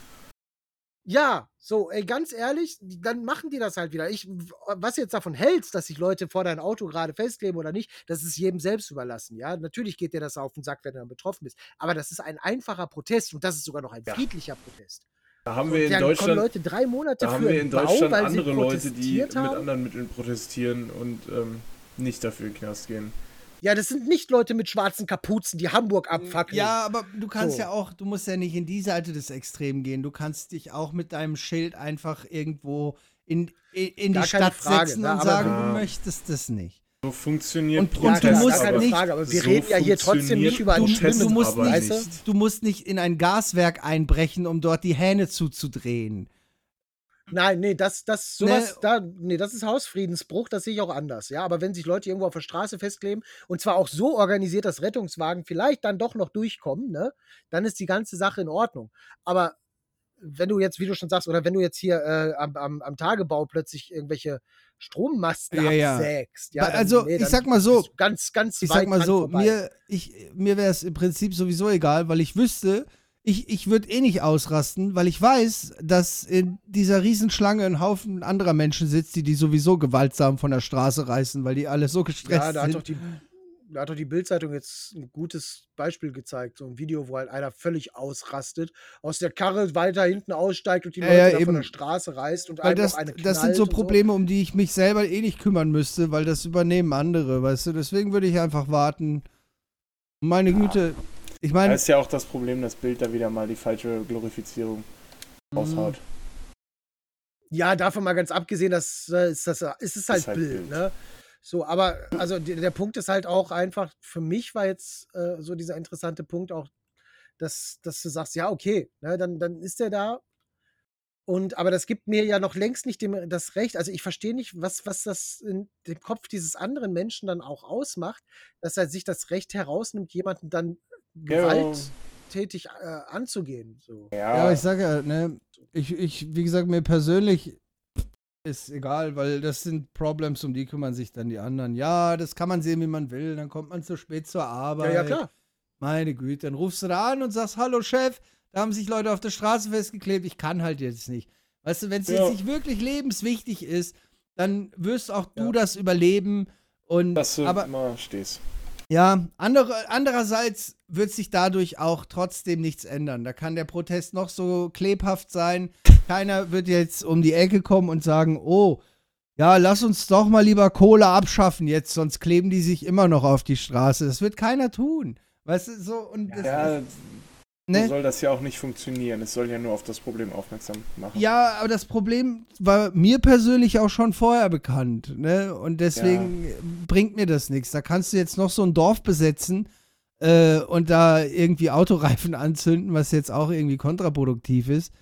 Speaker 2: Ja, so, ey, ganz ehrlich, dann machen die das halt wieder. Ich, was jetzt davon hältst, dass sich Leute vor dein Auto gerade festkleben oder nicht, das ist jedem selbst überlassen, ja. Natürlich geht dir das auf den Sack, wenn du dann betroffen bist. Aber das ist ein einfacher Protest und das ist sogar noch ein
Speaker 3: Ja.
Speaker 2: friedlicher Protest.
Speaker 3: Da haben wir in Deutschland,
Speaker 2: Leute drei Monate
Speaker 3: da haben
Speaker 2: für
Speaker 3: wir in Deutschland
Speaker 2: Bau,
Speaker 3: andere Leute, die
Speaker 2: protestiert
Speaker 3: mit
Speaker 2: haben.
Speaker 3: anderen Mitteln protestieren und ähm, nicht dafür in den Knast gehen.
Speaker 2: Ja, das sind nicht Leute mit schwarzen Kapuzen, die Hamburg abfackeln.
Speaker 4: Ja, aber du kannst
Speaker 2: So.
Speaker 4: ja auch, du musst ja nicht in die Seite des Extrems gehen. Du kannst dich auch mit deinem Schild einfach irgendwo in, in, in die Stadt
Speaker 2: Frage,
Speaker 4: setzen
Speaker 2: ne,
Speaker 4: und
Speaker 2: aber-
Speaker 4: sagen,
Speaker 3: Ja.
Speaker 4: du möchtest das nicht.
Speaker 3: So funktioniert
Speaker 4: Und- und
Speaker 2: ja,
Speaker 4: du musst
Speaker 2: keine
Speaker 4: nicht-
Speaker 2: Frage, aber wir
Speaker 3: so
Speaker 2: reden ja hier trotzdem nicht über ein
Speaker 4: Du-
Speaker 2: schlimmes,
Speaker 4: du musst
Speaker 3: aber nicht.
Speaker 4: Du musst nicht in ein Gaswerk einbrechen, um dort die Hähne zuzudrehen.
Speaker 2: Nein, nee, das, das, sowas,
Speaker 4: Ne.
Speaker 2: da, nee, das ist Hausfriedensbruch, das sehe ich auch anders, ja. Aber wenn sich Leute irgendwo auf der Straße festkleben und zwar auch so organisiert, dass Rettungswagen vielleicht dann doch noch durchkommen, ne, dann ist die ganze Sache in Ordnung. Aber wenn du jetzt, wie du schon sagst, oder wenn du jetzt hier äh, am, am, am Tagebau plötzlich irgendwege Strommasten
Speaker 4: Ja, ja.
Speaker 2: absägst, ja, dann,
Speaker 4: also,
Speaker 2: nee,
Speaker 4: ich sag mal so,
Speaker 2: ganz, ganz
Speaker 4: Ich sag mal so,
Speaker 2: vorbei.
Speaker 4: mir, ich, mir wäre es im Prinzip sowieso egal, weil ich wüsste, ich, ich würde eh nicht ausrasten, weil ich weiß, dass in dieser Riesenschlange ein Haufen anderer Menschen sitzt, die die sowieso gewaltsam von der Straße reißen, weil die alle so gestresst
Speaker 2: Ja, da hat doch
Speaker 4: sind.
Speaker 2: die, da hat doch die Bildzeitung jetzt ein gutes Beispiel gezeigt. So ein Video, wo halt einer völlig ausrastet, aus der Karre weiter hinten aussteigt und die
Speaker 4: Ja,
Speaker 2: Leute
Speaker 4: ja,
Speaker 2: da von der Straße reißt und
Speaker 4: Weil das,
Speaker 2: eine
Speaker 4: das sind so Probleme, um die ich mich selber eh nicht kümmern müsste, weil das übernehmen andere, weißt du? Deswegen würde ich einfach warten. Meine Güte, ich
Speaker 3: Da
Speaker 4: meine,
Speaker 3: ist ja auch das Problem, dass Bild da wieder mal die falsche Glorifizierung raushaut.
Speaker 2: Ja, davon mal ganz abgesehen, dass äh, ist das ist es halt,
Speaker 3: Ist halt
Speaker 2: Bild,
Speaker 3: Bild.
Speaker 2: ne? So, aber also der, der Punkt ist halt auch einfach, für mich war jetzt äh, so dieser interessante Punkt auch, dass, dass du sagst, ja, okay, ne, dann, dann ist der da. Und aber das gibt mir ja noch längst nicht dem, das Recht. Also ich verstehe nicht, was, was das in dem Kopf dieses anderen Menschen dann auch ausmacht, dass er sich das Recht herausnimmt, jemanden dann. Gewalttätig äh, anzugehen. So.
Speaker 4: ja, ich sage ja, ne, ich, ich, wie gesagt, mir persönlich ist egal, weil das sind Problems, um die kümmern sich dann die anderen. Ja, das kann man sehen, wie man will. Dann kommt man zu spät zur Arbeit.
Speaker 2: Ja, ja, klar.
Speaker 4: Meine Güte, dann rufst du da an und sagst, hallo Chef, da haben sich Leute auf der Straße festgeklebt, ich kann halt jetzt nicht. Weißt du, wenn es
Speaker 3: Ja.
Speaker 4: jetzt nicht wirklich lebenswichtig ist, dann wirst auch du
Speaker 2: Ja.
Speaker 4: das überleben. Und
Speaker 3: Dass du
Speaker 4: aber
Speaker 3: immer stehst.
Speaker 4: Ja, andere, andererseits wird sich dadurch auch trotzdem nichts ändern. Da kann der Protest noch so klebhaft sein. Keiner wird jetzt um die Ecke kommen und sagen, oh, ja, lass uns doch mal lieber Kohle abschaffen jetzt, sonst kleben die sich immer noch auf die Straße. Das wird keiner tun. Weißt du, so und das,
Speaker 3: Ja, so
Speaker 4: ne?
Speaker 3: soll das ja auch nicht funktionieren. Es soll ja nur auf das Problem aufmerksam machen.
Speaker 4: Ja, aber das Problem war mir persönlich auch schon vorher bekannt, ne? Und deswegen bringt mir das nichts. Da kannst du jetzt noch so ein Dorf besetzen äh, und da irgendwie Autoreifen anzünden, was jetzt auch irgendwie kontraproduktiv ist.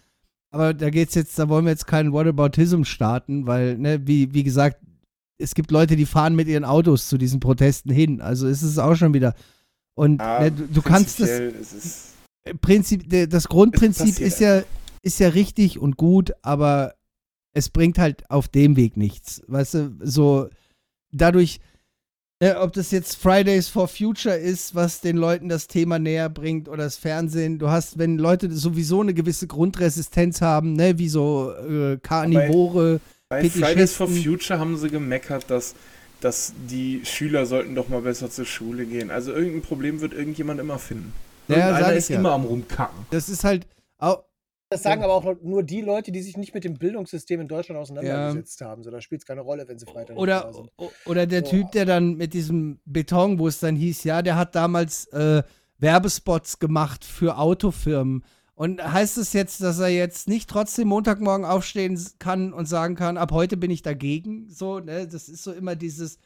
Speaker 4: Aber da geht's jetzt, da wollen wir jetzt keinen Whataboutism starten, weil, ne, wie, wie gesagt, es gibt Leute, die fahren mit ihren Autos zu diesen Protesten hin. Also ist es auch schon wieder. Und
Speaker 3: Ja,
Speaker 4: ne, du, du kannst das. Prinzip, das Grundprinzip ist ja, ist ja richtig und gut, aber es bringt halt auf dem Weg nichts. Weißt du, so dadurch, äh, ob das jetzt Fridays for Future ist, was den Leuten das Thema näher bringt oder das Fernsehen, du hast, wenn Leute sowieso eine gewisse Grundresistenz haben, ne, wie so äh, Karnivore,
Speaker 3: Bei Fridays for Future haben sie gemeckert, dass, dass die Schüler sollten doch mal besser zur Schule gehen. Also irgendein Problem wird irgendjemand immer finden.
Speaker 4: Ja,
Speaker 5: Irgendeiner
Speaker 4: sag ich
Speaker 5: ist
Speaker 4: ja.
Speaker 5: immer am rumkacken.
Speaker 4: das ist halt auch,
Speaker 2: Das sagen aber auch nur die Leute, die sich nicht mit dem Bildungssystem in Deutschland auseinandergesetzt haben. So, da spielt es keine Rolle, wenn sie Freitag
Speaker 4: Oder,
Speaker 2: sind.
Speaker 4: oder der
Speaker 2: So.
Speaker 4: Typ, der dann mit diesem Beton, wo es dann hieß, ja, der hat damals äh, Werbespots gemacht für Autofirmen. Und heißt es jetzt, dass er jetzt nicht trotzdem Montagmorgen aufstehen kann und sagen kann, ab heute bin ich dagegen? So, ne? Das ist so immer dieses,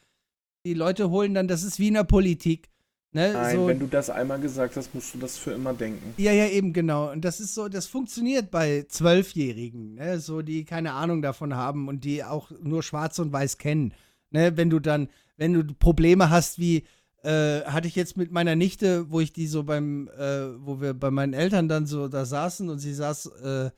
Speaker 4: die Leute holen dann, das ist wie in der Politik. Ne?
Speaker 3: Nein,
Speaker 4: so,
Speaker 3: wenn du das einmal gesagt hast, musst du das für immer denken.
Speaker 4: ja, ja, eben, genau. Und das ist so, das funktioniert bei Zwölfjährigen, ne? so die keine Ahnung davon haben und die auch nur Schwarz und Weiß kennen. Ne? Wenn du dann, wenn du Probleme hast wie, äh, hatte ich jetzt mit meiner Nichte, wo ich die so beim, äh, wo wir bei meinen Eltern dann so da saßen und sie saß äh,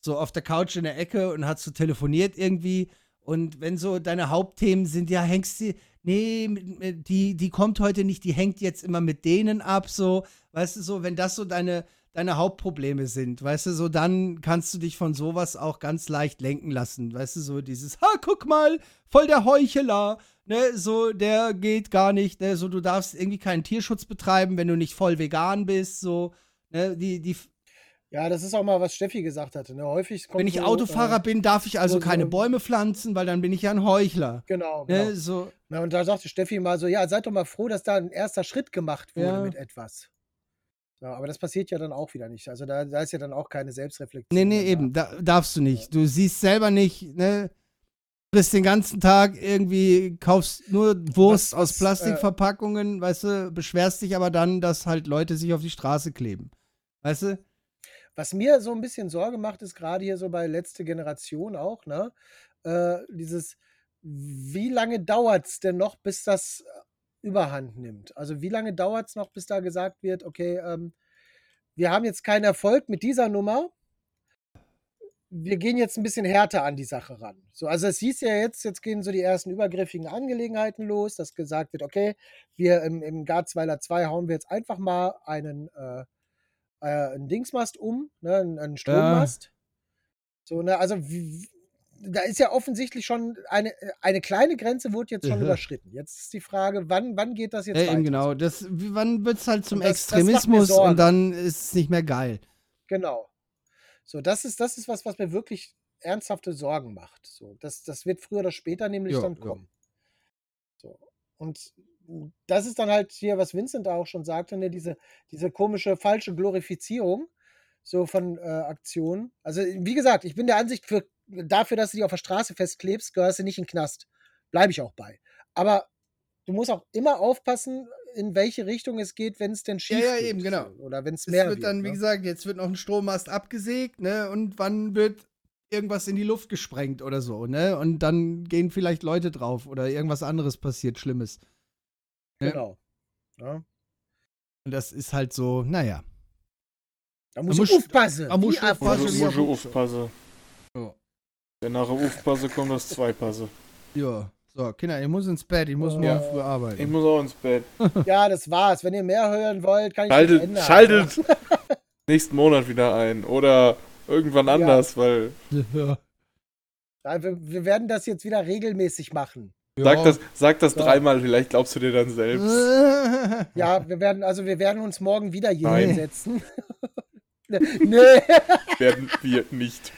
Speaker 4: so auf der Couch in der Ecke und hat so telefoniert irgendwie. Und wenn so deine Hauptthemen sind, ja, hängst du, nee, die, die kommt heute nicht, die hängt jetzt immer mit denen ab, so, weißt du, so, wenn das so deine, deine Hauptprobleme sind, weißt du, so, dann kannst du dich von sowas auch ganz leicht lenken lassen, weißt du, so dieses, ha, guck mal, voll der Heuchler, ne, so, der geht gar nicht, ne, so, du darfst irgendwie keinen Tierschutz betreiben, wenn du nicht voll vegan bist, so, ne, die, die,
Speaker 2: Ja, das ist auch mal, was Steffi gesagt hatte. Ne? Häufig kommt
Speaker 4: wenn ich
Speaker 2: so,
Speaker 4: Autofahrer
Speaker 2: äh,
Speaker 4: bin, darf ich also
Speaker 2: so-
Speaker 4: keine Bäume pflanzen, weil dann bin ich ja ein Heuchler.
Speaker 2: Genau, genau.
Speaker 4: Ne, so,
Speaker 2: Na, und da sagte Steffi mal so, ja, seid doch mal froh, dass da ein erster Schritt gemacht wurde
Speaker 4: Ja.
Speaker 2: mit etwas. Ja, aber das passiert ja dann auch wieder nicht. Also da, da ist ja dann auch keine Selbstreflexion.
Speaker 4: Nee, nee, eben,
Speaker 2: da.
Speaker 4: da darfst du nicht. Du siehst selber nicht, ne? Frisst den ganzen Tag irgendwie, kaufst nur Wurst
Speaker 2: Was-
Speaker 4: aus
Speaker 2: äh,
Speaker 4: Plastikverpackungen, weißt du, beschwerst dich aber dann, dass halt Leute sich auf die Straße kleben. Weißt du?
Speaker 2: Was mir so ein bisschen Sorge macht, ist gerade hier so bei letzte Generation auch, ne? Äh, dieses, wie lange dauert es denn noch, bis das äh, überhand nimmt? Also wie lange dauert es noch, bis da gesagt wird, okay, ähm, wir haben jetzt keinen Erfolg mit dieser Nummer. Wir gehen jetzt ein bisschen härter an die Sache ran. So, also es hieß ja jetzt, jetzt gehen so die ersten übergriffigen Angelegenheiten los, dass gesagt wird, okay, wir im, im Garzweiler 2 hauen wir jetzt einfach mal einen äh, äh, einen Dingsmast um, ne, einen, einen Strommast. So, ne, also wie, da ist ja offensichtlich schon eine, eine kleine Grenze wurde jetzt schon
Speaker 4: Ja.
Speaker 2: überschritten. Jetzt ist die Frage, wann, wann geht das jetzt
Speaker 4: Ja,
Speaker 2: weiter?
Speaker 4: genau. Das, wann wird es halt zum
Speaker 2: das- das
Speaker 4: Extremismus
Speaker 2: Sorgen.
Speaker 4: und dann ist es nicht mehr geil.
Speaker 2: Genau. So, das ist, das ist was, was mir wirklich ernsthafte Sorgen macht. So, das, das wird früher oder später nämlich
Speaker 4: Ja,
Speaker 2: dann
Speaker 4: ja.
Speaker 2: kommen. So. Und das ist dann halt hier, was Vincent da auch schon sagte, ne, diese, diese komische falsche Glorifizierung so von äh, Aktionen. Also, wie gesagt, ich bin der Ansicht, für, dafür, dass du die auf der Straße festklebst, gehörst du nicht in den Knast. Bleibe ich auch bei. Aber du musst auch immer aufpassen, in welche Richtung es geht, wenn es denn schief
Speaker 4: ja,
Speaker 2: geht.
Speaker 4: eben, genau.
Speaker 2: Oder wenn es mehr
Speaker 4: wird dann, wie
Speaker 2: ne?
Speaker 4: gesagt, jetzt wird noch ein Strommast abgesägt, ne? Und wann wird irgendwas in die Luft gesprengt oder so, ne? Und dann gehen vielleicht Leute drauf oder irgendwas anderes passiert Schlimmes. Ja.
Speaker 2: Genau. Ja.
Speaker 4: Und das ist halt so, naja.
Speaker 2: Da muss ich aufpassen.
Speaker 4: da muss ich aufpassen, wie
Speaker 3: Muss ich aufpassen. Wenn nach der Aufpasse kommt, das Zweipasse.
Speaker 4: Ja. So, Kinder, ich muss ins Bett, ich muss morgen
Speaker 3: Ja.
Speaker 4: früh arbeiten.
Speaker 3: Ich muss auch ins Bett.
Speaker 2: Ja, das war's. Wenn ihr mehr hören wollt, kann ich
Speaker 3: Schaltet,
Speaker 2: ändern.
Speaker 3: schaltet nächsten Monat wieder ein. Oder irgendwann anders, weil.
Speaker 4: Ja.
Speaker 2: Ja, wir, wir werden das jetzt wieder regelmäßig machen.
Speaker 3: Sag das, sag das
Speaker 2: Ja.
Speaker 3: dreimal, vielleicht glaubst du dir dann selbst.
Speaker 2: Ja, wir werden, also wir werden uns morgen wieder hier
Speaker 3: Nein.
Speaker 2: hinsetzen. nee.
Speaker 3: Werden wir nicht.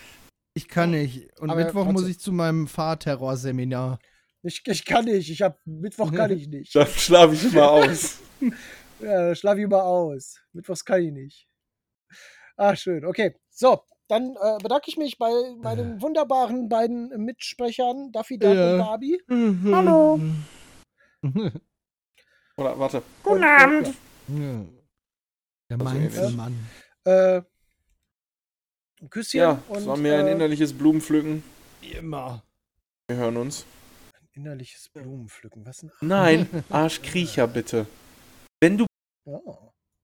Speaker 4: Ich kann nicht. Und
Speaker 2: Aber
Speaker 4: Mittwoch muss ich zu meinem Fahrterrorseminar.
Speaker 2: Ich, ich kann nicht. Ich hab Mittwoch kann ich nicht.
Speaker 3: Dann schlafe ich mal aus.
Speaker 2: Ja, schlaf ich mal aus. Mittwochs kann ich nicht. Ach, schön. Okay. So, dann äh, bedanke ich mich bei meinen wunderbaren beiden Mitsprechern, Daffy Duck
Speaker 4: Ja.
Speaker 2: und Barbie.
Speaker 4: Hallo.
Speaker 3: Oder warte.
Speaker 2: Guten Abend.
Speaker 4: Der
Speaker 3: Also
Speaker 4: Mainzelmann.
Speaker 2: Äh, ein Küsschen
Speaker 3: Ja,
Speaker 2: und
Speaker 3: es war mir ein
Speaker 2: äh,
Speaker 3: innerliches Blumenpflücken.
Speaker 4: Immer.
Speaker 3: Wir hören uns.
Speaker 2: innerliches Blumenpflücken. Was ein
Speaker 3: Nein, Arschkriecher bitte. Wenn du
Speaker 2: oh.